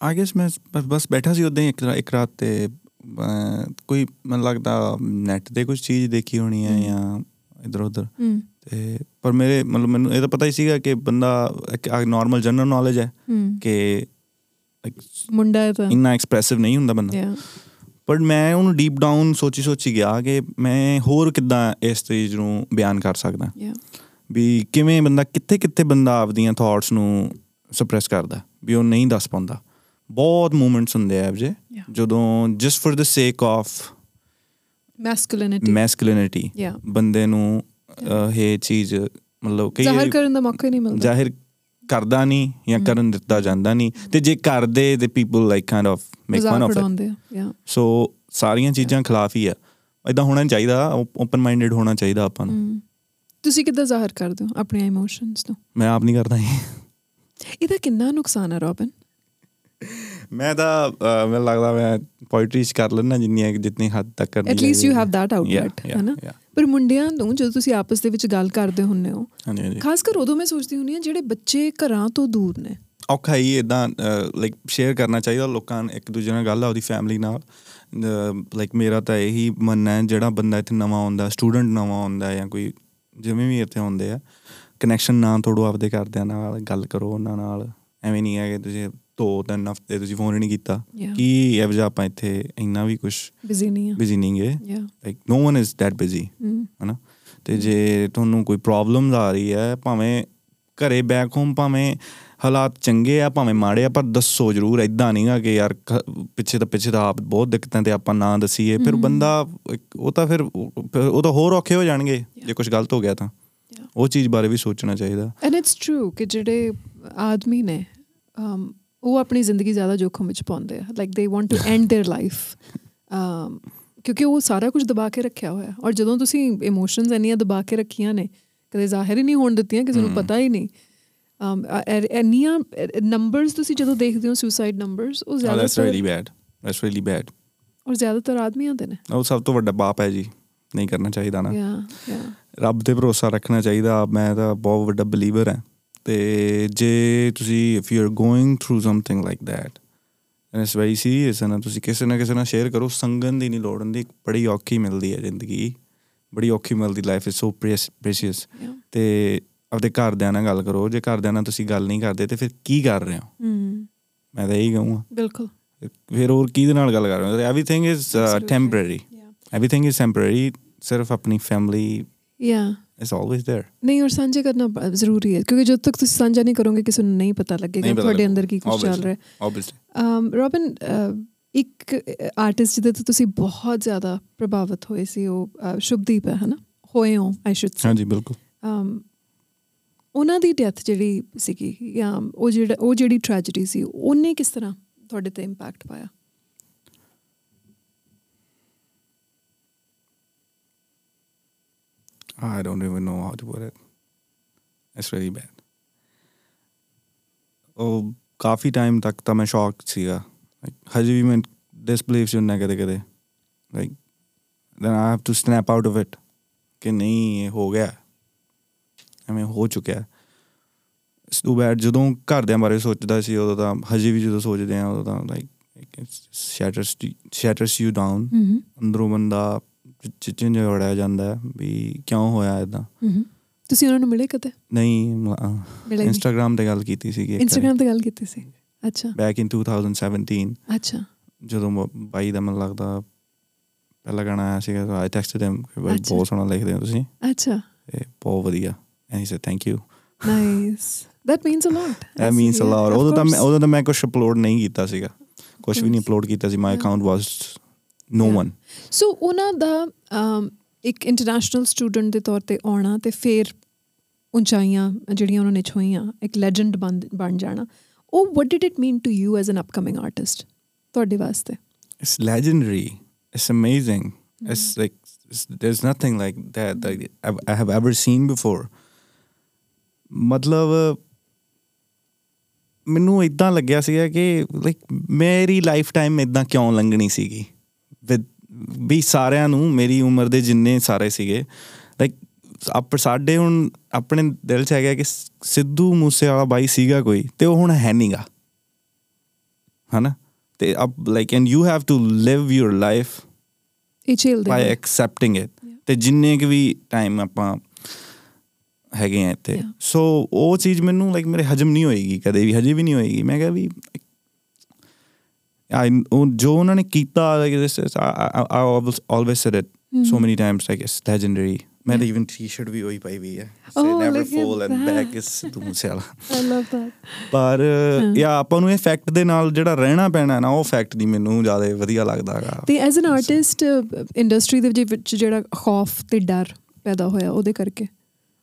ਆਈ ਗੈਸ ਮੈਂ ਬਸ ਬੈਠਾ ਸੀ ਉਦਾਂ ਹੀ ਇੱਕ ਰਾਤ ਤੇ ਕੋਈ ਮੈਨੂੰ ਲੱਗਦਾ ਨੈਟ ਤੇ ਕੁਝ ਚੀਜ਼ ਦੇਖੀ ਹੋਣੀ ਹੈ ਜਾਂ ਇਧਰ ਉਧਰ ਤੇ ਪਰ ਮੇਰੇ ਮਤਲਬ ਮੈਨੂੰ ਇਹ ਤਾਂ ਪਤਾ ਹੀ ਸੀਗਾ ਕਿ ਬੰਦਾ ਇੱਕ ਨਾਰਮਲ ਜਨਰਲ ਨੌਲੇਜ ਹੈ ਕਿ ਮੁੰਡਾ ਹੈ ਤਾਂ ਇੰਨਾ ਐਕਸਪ੍ਰੈਸਿਵ ਨਹੀਂ ਹੁੰਦਾ ਬੰਦਾ। ਪਰ ਮੈਂ ਉਹਨੂੰ ਡੀਪ ਡਾਊਨ ਸੋਚੀ ਸੋਚੀ ਗਿਆ ਕਿ ਮੈਂ ਹੋਰ ਕਿੱਦਾਂ ਇਸ ਚੀਜ਼ ਨੂੰ ਬਿਆਨ ਕਰ ਸਕਦਾ। ਵੀ ਕਿਵੇਂ ਬੰਦਾ ਕਿੱਥੇ ਕਿੱਥੇ ਬੰਦਾ ਆਪਦੀਆਂ ਥਾਟਸ ਨੂੰ ਸਪਰੈਸ ਕਰਦਾ ਵੀ ਉਹ ਨਹੀਂ ਦੱਸ ਪਾਉਂਦਾ। ਬਹੁਤ ਮੂਮੈਂਟਸ ਹੁੰਦੇ ਆ ਜੇ. ਜਦੋਂ just for the sake of masculinity. Masculinity Yeah. ਬੰਦੇ ਨੂੰ ਇਹ ਚੀਜ਼ ਮਤਲਬ ਕਈ ਜ਼ਾਹਰ ਕਰਨ ਦਾ ਮੌਕਾ ਨਹੀਂ ਮਿਲਦਾ। ਜ਼ਾਹਿਰ ਕਰਦਾ ਨਹੀਂ ਜਾਂ ਕਰਨ ਦਿੱਤਾ ਜਾਂਦਾ ਨਹੀਂ। ਤੇ ਜੇ ਕਰਦੇ ਤੇ people like kind of make fun of it so ਸਾਰੀਆਂ ਚੀਜ਼ਾਂ ਖਿਲਾਫ ਹੀ ਆ। ਇਦਾਂ ਹੋਣਾ ਚਾਹੀਦਾ ਓਪਨ ਮਾਈਂਡਡ ਹੋਣਾ ਚਾਹੀਦਾ ਆਪਾਂ ਨੂੰ। ਹਮ। ਤੁਸੀਂ ਕਿੱਦਾਂ ਜ਼ਾਹਰ ਕਰਦੇ ਹੋ ਆਪਣੇ ਇਮੋਸ਼ਨਸ ਨੂੰ? ਮੈਂ ਆਪ ਨਹੀਂ ਕਰਦਾ ਜੀ। ਇਹਦਾ ਕਿੰਨਾ ਨੁਕਸਾਨ ਹੈ ਰੋਬਨ? [laughs] ਮੈਂ ਤਾਂ ਮੈਨੂੰ ਲੱਗਦਾ ਮੈਂ ਪੋਇਟਰੀ ਚ ਕਰ ਲੈਣਾ ਜਿੰਨੀ ਜਿੰਨੀ ਹੱਦ ਤੱਕ ਕਰਨੀ at least you have that outlet ਹੈਨਾ. ਪਰ ਮੁੰਡਿਆਂ ਨੂੰ ਜਦੋਂ ਤੁਸੀਂ ਆਪਸ ਦੇ ਵਿੱਚ ਗੱਲ ਕਰਦੇ ਹੁੰਨੇ ਹੋ ਹਾਂਜੀ ਹਾਂਜੀ। ਖਾਸ ਕਰ ਉਦੋਂ ਮੈਂ ਸੋਚਦੀ ਹੁੰਨੀ ਆ ਜਿਹੜੇ ਬੱਚੇ ਘਰਾਂ ਤੋਂ ਦੂਰ ਨੇ। ਔਖਾ ਹੀ ਇਦਾਂ ਲਾਈਕ ਸ਼ੇਅਰ ਕਰਨਾ ਚਾਹੀਦਾ ਲੋਕਾਂ ਨਾਲ ਇੱਕ ਦੂਜੇ ਨਾਲ ਗੱਲ ਆ ਉਹਦੀ ਫੈਮਿਲੀ ਨਾਲ। ਲਾਈਕ ਮੇਰਾ ਤਾਂ ਇਹੀ ਮੰਨਣਾ ਹੈ ਜਿਹੜਾ ਬੰਦਾ ਇੱਥੇ ਨਵਾਂ ਆਉਂਦਾ ਸਟੂਡੈਂਟ ਨਵਾਂ ਆਉਂਦਾ ਜਾਂ ਕੋਈ ਜਿਵੇਂ ਵੀ ਇੱਥੇ ਹੁੰਦੇ ਆ ਕਨੈਕਸ਼ਨ ਨਾ ਤੋੜੋ ਆਪਦੇ ਘਰਦਿਆਂ ਨਾਲ ਗੱਲ ਕਰੋ ਉਹਨਾਂ ਨਾਲ। ਐਵੇਂ ਨਹੀਂ ਹੈ ਕਿ ਤੁਸੀਂ ਦੋ ਤਿੰਨ ਹਫ਼ਤੇ ਤੁਸੀਂ ਫੋਨ ਹੀ ਨਹੀਂ ਕੀਤਾ. ਕੀ ਇਹੋ ਜਿਹਾ ਆਪਾਂ ਇੱਥੇ ਇੰਨਾ ਵੀ ਕੁਝ ਬਿਜ਼ੀ ਨਹੀਂ ਆ। ਬਿਜ਼ੀ ਨਹੀਂ yeah like no one is that busy ਹਨਾ? ਤੇ ਜੇ ਤੁਹਾਨੂੰ ਕੋਈ ਪ੍ਰੋਬਲਮਸ ਆ ਰਹੀ ਹੈ ਭਾਵੇਂ ਘਰੇ ਬੈਕ ਹੋਮ ਭਾਵੇਂ ਹਾਲਾਤ ਚੰਗੇ ਆ ਭਾਵੇਂ ਮਾੜੇ ਆ ਪਰ ਦੱਸੋ ਜਰੂਰ ਐਦਾਂ ਨਹੀਂਗਾ ਕਿ ਯਾਰ ਪਿੱਛੇ ਤਾਂ ਪਿੱਛੇ ਤਾਂ ਆਪ ਬਹੁਤ ਦਿੱਕਤਾਂ ਤੇ ਆਪਾਂ ਨਾ ਦਸੀਏ। ਫਿਰ ਬੰਦਾ ਇੱਕ- ਉਹ ਤਾਂ ਫਿਰ ਉਹ ਤਾਂ ਹੋਰ ਔਖੇ ਹੋ ਜਾਣਗੇ ਜੇ ਕੁਝ ਗਲਤ ਹੋ ਗਿਆ ਤਾਂ. ਉਹ ਚੀਜ਼ ਬਾਰੇ ਵੀ ਸੋਚਣਾ ਚਾਹੀਦਾ। ਐਂਡ ਇਟਸ ਟਰੂ ਕਿ ਜਿਹੜੇ ਆਦਮੀ ਨੇ um, ਉਹ ਆਪਣੀ ਜ਼ਿੰਦਗੀ ਜ਼ਿਆਦਾ ਜੋਖਮ ਵਿੱਚ ਪਾਉਂਦੇ ਆ like they want to and their life ਕਿਉਂਕਿ ਉਹ ਸਾਰਾ ਕੁਝ ਦਬਾ ਕੇ ਰੱਖਿਆ ਹੋਇਆ ਔਰ ਜਦੋਂ ਤੁਸੀਂ ਇਮੋਸ਼ਨਸ ਇੰਨੀਆਂ ਦਬਾ ਕੇ ਰੱਖੀਆਂ ਨੇ ਕਦੇ ਜ਼ਾਹਿਰ ਹੀ ਨਹੀਂ ਹੋਣ ਦਿੱਤੀਆਂ ਕਿਸੇ ਨੂੰ ਪਤਾ ਹੀ ਨਹੀਂ um, ਅ- ਐ- ਇੰਨੀਆਂ ਨੰਬਰਸ ਤੁਸੀਂ ਜਦੋਂ ਦੇਖਦੇ ਹੋ ਸੁਸਾਈਡ ਨੰਬਰਸ ਉਹ Oh, that's ਜ਼ਿਆਦਾਤਰ really bad that's really bad ਔਰ ਜ਼ਿਆਦਾਤਰ ਆਦਮੀਆਂ ਦੇ ਨੇ ਉਹ ਸਭ ਤੋਂ ਵੱਡਾ ਪਾਪ ਹੈ ਜੀ ਨਹੀਂ ਕਰਨਾ ਚਾਹੀਦਾ ਨਾ ਯਾ ਯਾ ਰੱਬ ਤੇ ਭਰੋਸਾ ਰੱਖਣਾ ਚਾਹੀਦਾ ਮੈਂ ਤਾਂ ਬਹੁਤ ਵੱਡਾ ਬਲੀਵਰ ਹਾਂ ਤੇ ਜੇ ਤੁਸੀਂ if you are going through something like that and it's very serious ਹੈ ਨਾ ਤੁਸੀਂ ਕਿਸੇ ਨਾ ਕਿਸੇ ਨਾਲ ਸ਼ੇਅਰ ਕਰੋ ਸੰਗਨ ਦੀ ਨਹੀਂ ਲੋੜ ਹੁੰਦੀ ਬੜੀ ਔਖੀ ਮਿਲਦੀ ਹੈ ਜ਼ਿੰਦਗੀ ਬੜੀ ਔਖੀ ਮਿਲਦੀ ਲਾਈਫ ਇਜ਼ ਸੋ ਪ੍ਰੈਸ਼ੀਅਸ ਤੇ ਆਪਦੇ ਘਰਦਿਆਂ ਨਾਲ ਗੱਲ ਕਰੋ ਜੇ ਘਰਦਿਆਂ ਨਾਲ ਤੁਸੀਂ ਗੱਲ ਨਹੀਂ ਕਰਦੇ ਤੇ ਫਿਰ ਕੀ ਕਰ ਰਹੇ ਹੋ? ਮੈਂ ਤਾਂ ਇਹੀ ਕਹੂੰਗਾ। ਬਿਲਕੁਲ। ਫਿਰ ਹੋਰ ਕਿਹਦੇ ਨਾਲ ਗੱਲ ਕਰ ਰਹੇ ਹੋ? Everything is. Temporary everything is temporary ਸਿਰਫ ਆਪਣੀ ਫੈਮਿਲੀ ਯਾ ਇਜ਼ ਆਲਵੇਜ਼ देयर ਨਹੀਂ ਔਰ ਸਾਂਝੇ ਕਰਨਾ ਬ- ਜ਼ਰੂਰੀ ਹੈ ਕਿਉਂਕਿ ਜਦੋਂ ਤੱਕ ਤੁਸੀਂ ਸਾਂਝਾ ਨਹੀਂ ਕਰੋਗੇ ਕਿਸੇ ਨੂੰ ਨਹੀਂ ਪਤਾ ਲੱਗੇਗਾ ਨਹੀਂ ਪਤਾ ਤੁਹਾਡੇ ਲੱਗੂ। ਅੰਦਰ ਕੀ ਕੁਝ ਚੱਲ Obviously. ਰਿਹਾ ਆਬਵੀਅਸਲੀ ਹੈ ਰੋਬਨ ਇੱਕ ਆਰਟਿਸਟ ਜਿਹਦੇ ਤੋਂ ਤੁਸੀਂ ਬਹੁਤ ਜ਼ਿਆਦਾ ਪ੍ਰਭਾਵਿਤ ਹੋਏ ਸੀ ਉਹ ਅਹ, ਸ਼ੁਭਦੀਪ ਹੈ ਹਨਾ ਹੋਏ ਹੋ ਆਈ ਸ਼ੁਡ ਸੇ ਹਾਂਜੀ ਬਿਲਕੁਲ ਉਹਨਾਂ ਦੀ ਡੈਥ ਜਿਹੜੀ ਸੀਗੀ ਜਾਂ ਉਹ ਜਿਹੜਾ ਉਹ ਜਿਹੜੀ ਟ੍ਰੈਜੇਡੀ ਸੀ ਉਹਨੇ ਕਿਸ ਤਰ੍ਹਾਂ ਤੁਹਾਡੇ ਤੇ ਇੰਪੈਕਟ ਪਾਇਆ I don't even know how to put it. It's really bad. ਉਹ ਕਾਫੀ ਟਾਈਮ ਤੱਕ ਤਾਂ ਮੈਂ ਸ਼ੌਕ ਸੀਗਾ ਹਜੇ ਵੀ ਮੈਂ ਡਿਸਬਲੀਵ ਚ ਹੁੰਦਾ ਕਦੇ ਕਦੇ like then I have to snap out of it ਕਿ ਨਹੀਂ ਇਹ ਹੋ ਗਿਆ ਐਵੇਂ ਹੋ ਚੁੱਕਿਆ ਇਸ ਤੋਂ ਬਾਅਦ ਜਦੋਂ ਘਰਦਿਆਂ ਬਾਰੇ ਸੋਚਦਾ ਸੀ ਉਦੋਂ ਤਾਂ ਹਜੇ ਵੀ ਜਦੋਂ ਸੋਚਦੇ ਆ ਉਦੋਂ ਤਾਂ like shatters shatters you down ਅੰਦਰੋਂ ਬੰਦਾ ਚਿੰਜ ਹੋੜਿਆ ਜਾਂਦਾ ਹੈ ਵੀ ਕਿਉਂ ਹੋਇਆ ਇਦਾਂ ਤੁਸੀਂ ਉਹਨਾਂ ਨੂੰ ਮਿਲੇ ਕਦੇ? ਨਹੀਂ ਇੰਸਟਾਗ੍ਰam ਤੇ ਗੱਲ ਕੀਤੀ ਸੀਗੀ ਇੰਸਟਾਗ੍ਰam ਤੇ ਗੱਲ ਕੀਤੀ ਸੀ। ਅੱਛਾ। ਬੈਕ ਇਨ 2017 ਅੱਛਾ। ਜਦੋਂ ਬਾਈ ਦਾ ਮੈਨੂੰ ਲੱਗਦਾ ਪਹਿਲਾ ਗਾਣਾ ਆਇਆ ਸੀਗਾ ਆਈ ਟੈਕਸਟਡ ਹਿਮ ਬਾਈ। ਬਹੁਤ ਸੋਹਣਾ ਲਿਖਦੇ ਹੋ ਤੁਸੀਂ। ਅੱਛਾ। ਤੇ ਬਹੁਤ ਵਧੀਆ। And he said thank you nice that means a lot. [laughs] That means a lot. ਉਦੋਂ ਤਾਂ ਮੈਂ ਉਦੋਂ ਤਾਂ ਮੈਂ ਕੁਝ ਅਪਲੋਡ ਨਹੀਂ ਕੀਤਾ ਸੀਗਾ। ਕੁਝ ਵੀ ਨਹੀਂ. ਅਪਲੋਡ ਕੀਤਾ ਸੀ। My. Account was Yeah. One so ਉਹਨਾਂ ਦਾ ਇੱਕ ਇੰਟਰਨੈਸ਼ਨਲ ਸਟੂਡੈਂਟ ਦੇ ਤੌਰ ਤੇ ਆਉਣਾ ਤੇ ਫਿਰ ਉਚਾਈਆਂ ਜਿਹੜੀਆਂ ਉਹਨਾਂ ਨੇ ਛੋਈਆਂ ਇੱਕ ਲੈਜੈਂਡ ਬਣ ਜਾਣਾ ਉਹ what did it mean to you as an upcoming artist ਤੁਹਾਡੇ ਵਾਸਤੇ it's legendary. It's amazing. It's like it's, there's nothing like that that I have ever seen before. ਮਤਲਬ ਮੈਨੂੰ ਇਦਾਂ ਲੱਗਿਆ ਸੀਗਾ ਕਿ ਲਾਈਕ ਮੇਰੀ ਲਾਈਫ ਟਾਈਮ ਇਦਾਂ ਕਿਉਂ ਲੰਘਣੀ ਸੀਗੀ ਵੀ ਸਾਰਿਆਂ ਨੂੰ ਮੇਰੀ ਉਮਰ ਦੇ ਜਿੰਨੇ ਸਾਰੇ ਸੀਗੇ ਲਾਈਕ ਆਪ ਸਾਡੇ ਹੁਣ ਆਪਣੇ ਦਿਲ 'ਚ ਹੈਗਾ ਕਿ ਸ- ਸਿੱਧੂ ਮੂਸੇ ਵਾਲਾ ਬਾਈ ਸੀਗਾ ਕੋਈ ਤੇ ਉਹ ਹੁਣ ਹੈ ਨਹੀਂਗਾ ਹਨਾ? ਤੇ ਅਬ like and you have to live your life ਇਹ ਝੇਲ ਦੇ ਬਾਈ ਐਕਸੈਪਟਿੰਗ ਇਟ. ਤੇ ਜਿੰਨੇ ਕੁ ਵੀ ਟਾਈਮ ਆਪਾਂ ਹੈਗੇ ਆ ਇੱਥੇ. ਸੋ ਉਹ ਚੀਜ਼ ਮੈਨੂੰ ਲਾਈਕ ਮੇਰੇ ਹਜਮ ਨਹੀਂ ਹੋਏਗੀ ਕਦੇ ਵੀ ਹਜੇ ਵੀ ਨਹੀਂ ਹੋਏਗੀ। ਮੈਂ ਕਿਹਾ ਵੀ I ਉਹ ਜੋ ਉਹਨਾਂ ਨੇ ਕੀਤਾ like this is I, I, I always always said it so many times like it's legendary ਮੈਂ ਤਾਂ even t-shirt ਵੀ ਉਹੀ ਪਾਈ ਵੀ ਹੈ Oh, at fall and that. back is Sidhu Moosewala I love that ਪਰ ਯਾ ਆਪਾਂ ਨੂੰ ਇਹ ਫੈਕਟ ਦੇ ਨਾਲ ਜਿਹੜਾ ਰਹਿਣਾ ਪੈਣਾ ਨਾ ਉਹ ਫੈਕਟ ਦੀ ਮੈਨੂੰ ਜ਼ਿਆਦਾ ਵਧੀਆ ਲੱਗਦਾ ਹੈਗਾ ਤੇ ਐਜ਼ ਐਨ ਆਰਟਿਸਟ ਇੰਡਸਟਰੀ ਦੇ ਵਿੱਚ ਜਿਹੜਾ ਖੌਫ ਤੇ ਡਰ ਪੈਦਾ ਹੋਇਆ ਉਹਦੇ ਕਰਕੇ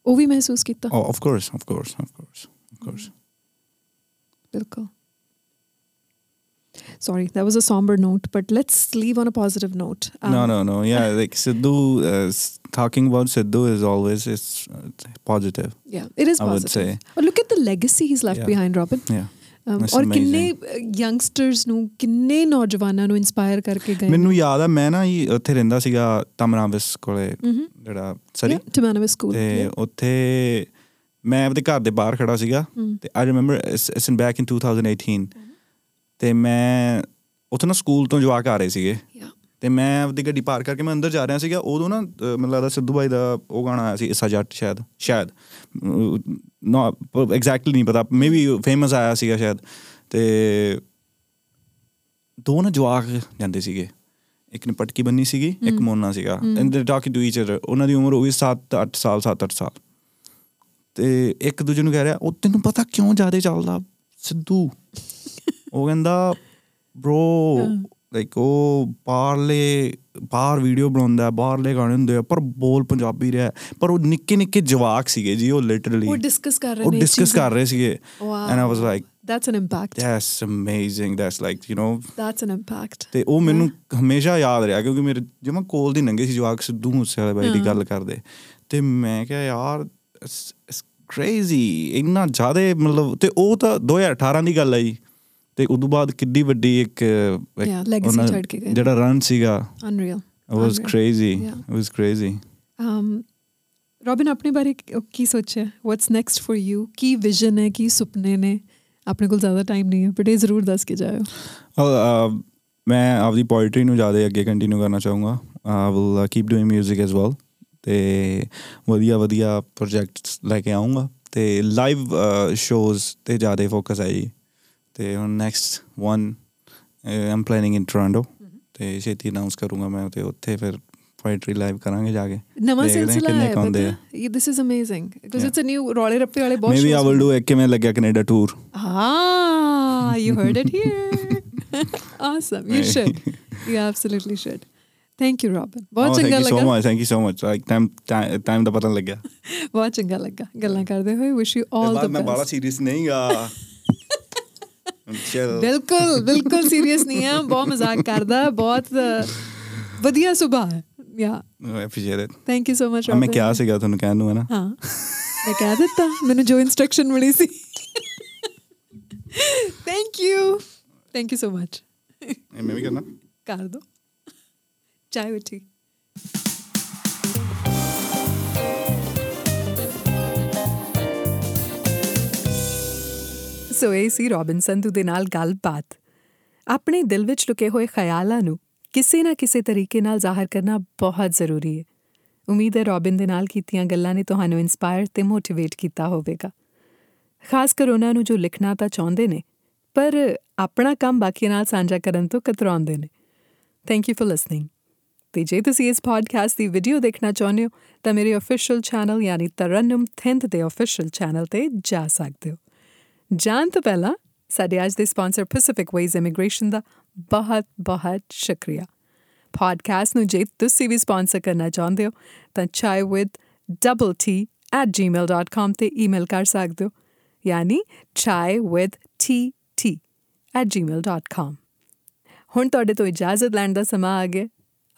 ਉਹ ਵੀ ਮਹਿਸੂਸ ਕੀਤਾ Oh, of course, of course, of course, of course. ਬਿਲਕੁਲ sorry that was a somber note but let's leave on a positive note Um, no, no, no. Yeah, [laughs] like Sidhu, uh, s- talking about Sidhu is always it's, uh, positive. yeah it is I would positive say. But look at the legacy he's left Yeah. behind Robin Yeah. Um, That's ਔਰ ਕਿੰਨੇ amazing. Youngsters ਨੂੰ ਕਿੰਨੇ ਨੌਜਵਾਨਾਂ ਨੂੰ inspire ਕਰਕੇ ਗਏ ਮੈਨੂੰ ਯਾਦ ਆ ਮੈਂ ਨਾ ਹੀ ਉੱਥੇ ਰਹਿੰਦਾ ਸੀਗਾ ਤਮਰਾਵਿਸ ਕੋਲੇ ਹਮਮ ਜਿਹੜਾ ਸਰੀ ਟਮਾਨਵਾ ਸਕੂਲ ਤੇ ਉੱਥੇ ਮੈਂ ਆਪਦੇ ਘਰ ਦੇ ਬਾਹਰ ਖੜਾ ਸੀਗਾ ਹਮ। ਤੇ I remember it's in back in 2018 ਤੇ ਮੈਂ ਉੱਥੇ ਨਾ ਸਕੂਲ ਤੋਂ ਜਵਾਕ ਆ ਰਹੇ ਸੀਗੇ. ਤੇ ਮੈਂ ਆਪਦੀ ਗੱਡੀ ਪਾਰ ਕਰਕੇ ਮੈਂ ਅੰਦਰ ਜਾ ਰਿਹਾ ਸੀਗਾ। ਉਦੋਂ ਨਾ ਮੈਨੂੰ ਲੱਗਦਾ ਸਿੱਧੂ ਬਾਈ ਦਾ ਉਹ ਗਾਣਾ ਆਇਆ ਸੀ ਇਸਾ ਜੱਟ ਸ਼ਾਇਦ ਸ਼ਾਇਦ। ਨੋ ਐਗਜ਼ੈਕਟਲੀ ਨਹੀਂ ਪਤਾ ਮੇਬੀ ਫੇਮਸ ਆਇਆ ਸੀਗਾ ਸ਼ਾਇਦ। ਤੇ ਦੋ ਨਾ ਜਵਾਕ ਜਾਂਦੇ ਸੀਗੇ। ਇੱਕ ਨੇ ਪਟਕੀ ਬੰਨੀ ਸੀਗੀ ਇੱਕ। ਮੋਨਾ ਸੀਗਾ। ਐਂਡ ਦੇ ਟਾਕਿੰਗ ਟੂ ਈਚ ਅਦਰ ਉਹਨਾਂ ਦੀ ਉਮਰ ਹੋਈ 7 8 ਸਾਲ 7 8 ਸਾਲ। ਤੇ ਇੱਕ ਦੂਜੇ ਨੂੰ ਕਹਿ ਰਿਹਾ ਉਹ ਤੈਨੂੰ ਪਤਾ ਕਿਉਂ ਜ਼ਿਆਦਾ ਚੱਲਦਾ ਸਿੱਧੂ? ਉਹ ਕਹਿੰਦਾ ਬ్రో ਲਾਈਕ ਉਹ ਬਾਹਰਲੇ ਬਾਹਰ ਵੀਡੀਓ ਬਣਾਉਂਦਾ ਹੈ ਬਾਹਰਲੇ ਗਾਣੇ ਹੁੰਦੇ ਆ ਪਰ ਬੋਲ ਪੰਜਾਬੀ ਰਿਹਾ ਪਰ ਉਹ ਨਿੱਕੇ ਨਿੱਕੇ ਜਵਾਕ ਸੀਗੇ ਜੀ ਉਹ ਲਿਟਰਲੀ ਉਹ ਡਿਸਕਸ ਕਰ ਰਹੇ ਨੇ ਉਹ ਡਿਸਕਸ ਕਰ ਰਹੇ ਸੀਗੇ। And I was like that's an impact. That's amazing that's like you know. That's an impact. ਤੇ ਉਹ ਮੈਨੂੰ ਹਮੇਸ਼ਾ ਯਾਦ ਰਿਹਾ ਕਿਉਂਕਿ ਮੇਰੇ ਜਿਵੇਂ ਕੋਲ ਦੀ ਨੰਗੇ ਸੀ ਜਵਾਕ ਸਿੱਧੂ ਮੂਸੇ ਵਾਲੇ ਬਾਈ ਦੀ ਗੱਲ ਕਰਦੇ। ਤੇ ਮੈਂ ਕਿਹਾ ਯਾਰ ਕ੍ਰੇਜ਼ੀ ਇੰਨਾ ਜ਼ਿਆਦਾ ਮਤਲਬ ਤੇ ਉਹ ਤਾਂ 2018 ਦੀ ਗੱਲ ਹੈ ਜੀ। ਤੇ ਉਦੋਂ ਬਾਅਦ ਕਿੱਡੀ ਵੱਡੀ ਇੱਕ ਲੈਗੇਸੀ ਛੱਡ ਕੇ ਗਏ। ਜਿਹੜਾ ਰਨ ਸੀਗਾ unreal was crazy was crazy um Robin ਆਪਣੇ ਬਾਰੇ ਕੀ ਸੋਚਿਆ? ਵਾਟਸ ਨੈਕਸਟ ਫॉर ਯੂ ਕੀ ਵਿਜ਼ਨ ਹੈ? ਕੀ ਸੁਪਨੇ ਨੇ? ਆਪਣੇ ਕੋਲ ਜ਼ਿਆਦਾ ਟਾਈਮ ਨਹੀਂ ਹੈ ਬਟ ਇਹ ਜ਼ਰੂਰ ਦੱਸ ਕੇ ਜਾਇਓ। um, ਮੈਂ ਆਪਦੀ ਪੋਇਟਰੀ ਨੂੰ ਜ਼ਿਆਦਾ ਅੱਗੇ ਕੰਟੀਨਿਊ ਕਰਨਾ ਚਾਹੂੰਗਾ। I will keep doing 뮤직 as well ਤੇ ਵਧੀਆ ਵਧੀਆ ਪ੍ਰੋਜੈਕਟਸ ਲੈ ਕੇ ਆਉਂਗਾ ਤੇ ਲਾਈਵ ਸ਼ੋਜ਼ uh, ਤੇ ਜ਼ਿਆਦਾ ਫੋਕਸ ਹੈ ਜੀ। ਤੇ ਹੁਣ next one I'm planning in Toronto ਤੇ ਛੇਤੀ ਅਨਾਉਂਸ ਕਰੂੰਗਾ ਮੈਂ ਤੇ ਉੱਥੇ ਫਿਰ ਪੋਇਟਰੀ ਲਾਈਵ ਕਰਾਂਗੇ ਜਾ ਕੇ ਨਵਾਂ ਹਾਂ ਸਿਲਸਿਲਾ ਹੈ ਆ। ਪਤਾ this is amazing because. It's a new ਰੋਲੇ ਰੱਪੇ ਵਾਲੇ ਬਹੁਤ ਮੇਬੀ ਆਈ ਵਿਲ ਡੂ ਇੱਕ ਕਿਵੇਂ ਲੱਗਿਆ Canada tour Ah, you heard it here. [laughs] awesome. You should. You absolutely should. Thank you, Robin. ਬਹੁਤ ਚੰਗਾ ਥੈਂਕ ਯੂ ਸੋ ਲੱਗਾ much thank you so much like time time ਦਾ ਪਤਾ ਲੱਗਿਆ ਬਹੁਤ ਚੰਗਾ ਲੱਗਾ ਗੱਲਾਂ ਕਰਦੇ ਹੋਏ ਵਿਸ਼ ਯੂ ਆਲ ਦ ਮੈਂ ਬੈਸਟ ਸੀਰੀਅਸ ਨਹੀਂ ਗਾ ਚਲ ਬਿਲਕੁਲ ਬਿਲਕੁਲ ਸੀਰੀਅਸ ਨਹੀਂ ਆ ਬਹੁਤ ਮਜ਼ਾਕ ਕਰਦਾ ਬਹੁਤ ਵਧੀਆ ਸੁਭਾਅ ਹੈ। Yeah I appreciate it. Thank you so much ਮੈਂ ਕਿਹਾ ਸੀਗਾ ਤੁਹਾਨੂੰ ਕਹਿਣ ਨੂੰ ਹੈ ਨਾ ਹਾਂ। ਮੈਂ ਕਹਿ ਦਿੱਤਾ ਮੈਨੂੰ ਜੋ ਇਨਸਟਰਕਸ਼ਨ ਮਿਲੀ ਸੀ। Thank you thank you so much ਮੈਂ ਵੀ ਕਰਨਾ। ਕਰ ਦੋ। ਚਾਹ ਉਠੀ ਸੋ ਇਹ ਸੀ ਰੋਬਿਨਸਨ ਸੰਧੂ ਦੇ ਨਾਲ ਗੱਲਬਾਤ। ਆਪਣੇ ਦਿਲ ਵਿੱਚ ਲੁਕੇ ਹੋਏ ਖਿਆਲਾਂ ਨੂੰ ਕਿਸੇ ਨਾ ਕਿਸੇ ਤਰੀਕੇ ਨਾਲ ਜ਼ਾਹਰ ਕਰਨਾ ਬਹੁਤ ਜ਼ਰੂਰੀ ਹੈ। ਉਮੀਦ ਹੈ ਰੋਬਿਨ ਦੇ ਨਾਲ ਕੀਤੀਆਂ ਗੱਲਾਂ ਨੇ ਤੁਹਾਨੂੰ ਇਨਸਪਾਇਰ ਤੇ ਮੋਟੀਵੇਟ ਕੀਤਾ ਹੋਵੇਗਾ। ਖਾਸ ਕਰ ਉਹਨਾਂ ਨੂੰ ਜੋ ਲਿਖਣਾ ਤਾਂ ਚਾਹੁੰਦੇ ਨੇ, ਪਰ ਆਪਣਾ ਕੰਮ ਬਾਕੀਆਂ ਨਾਲ ਸਾਂਝਾ ਕਰਨ ਤੋਂ ਕਤਰਾਉਂਦੇ ਨੇ। ਥੈਂਕ ਯੂ ਫॉर ਲਿਸਨਿੰਗ ਤੇ ਜੇ ਤੁਸੀਂ ਇਸ ਪੋਡਕਾਸਟ ਦੀ ਵੀਡੀਓ ਦੇਖਣਾ ਚਾਹੁੰਦੇ ਹੋ, ਤਾਂ ਮੇਰੇ ਅਫੀਸ਼ੀਅਲ ਚੈਨਲ ਯਾਨੀ ਤਰਨਮ ਥਿੰਦ ਦੇ ਅਫੀਸ਼ੀਅਲ ਚੈਨਲ ਤੇ ਜਾ ਸਕਦੇ ਹੋ। ਜਾਣ ਤੋਂ ਪਹਿਲਾਂ ਸਾਡੇ ਅੱਜ ਦੇ ਸਪਾਂਸਰ ਪੈਸੀਫਿਕ ਵੇਜ਼ ਇਮੀਗ੍ਰੇਸ਼ਨ ਦਾ ਬਹੁਤ ਬਹੁਤ ਸ਼ੁਕਰੀਆ। ਪੋਡਕਾਸਟ ਨੂੰ ਜੇ ਤੁਸੀਂ ਵੀ ਸਪਾਂਸਰ ਕਰਨਾ ਚਾਹੁੰਦੇ ਹੋ, ਤਾਂ chai@gmail.com ਤੇ ਈਮੇਲ ਕਰ ਸਕਦੇ ਹੋ। ਯਾਨੀ chai@tt@gmail.com ਹੁਣ ਤੁਹਾਡੇ ਤੋਂ ਇਜਾਜ਼ਤ ਲੈਣ ਦਾ ਸਮਾਂ ਆ ਗਿਆ।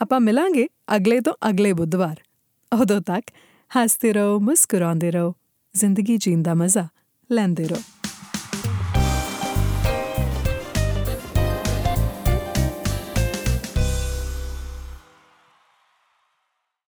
ਆਪਾਂ ਮਿਲਾਂਗੇ ਅਗਲੇ ਤੋਂ ਅਗਲੇ ਬੁੱਧਵਾਰ। ਉਦੋਂ ਤੱਕ ਹੱਸਦੇ ਰਹੋ, ਮੁਸਕਰਾਉਂਦੇ ਰਹੋ, ਜ਼ਿੰਦਗੀ ਜੀਣ ਦਾ ਮਜ਼ਾ ਲੈਂਦੇ ਰਹੋ।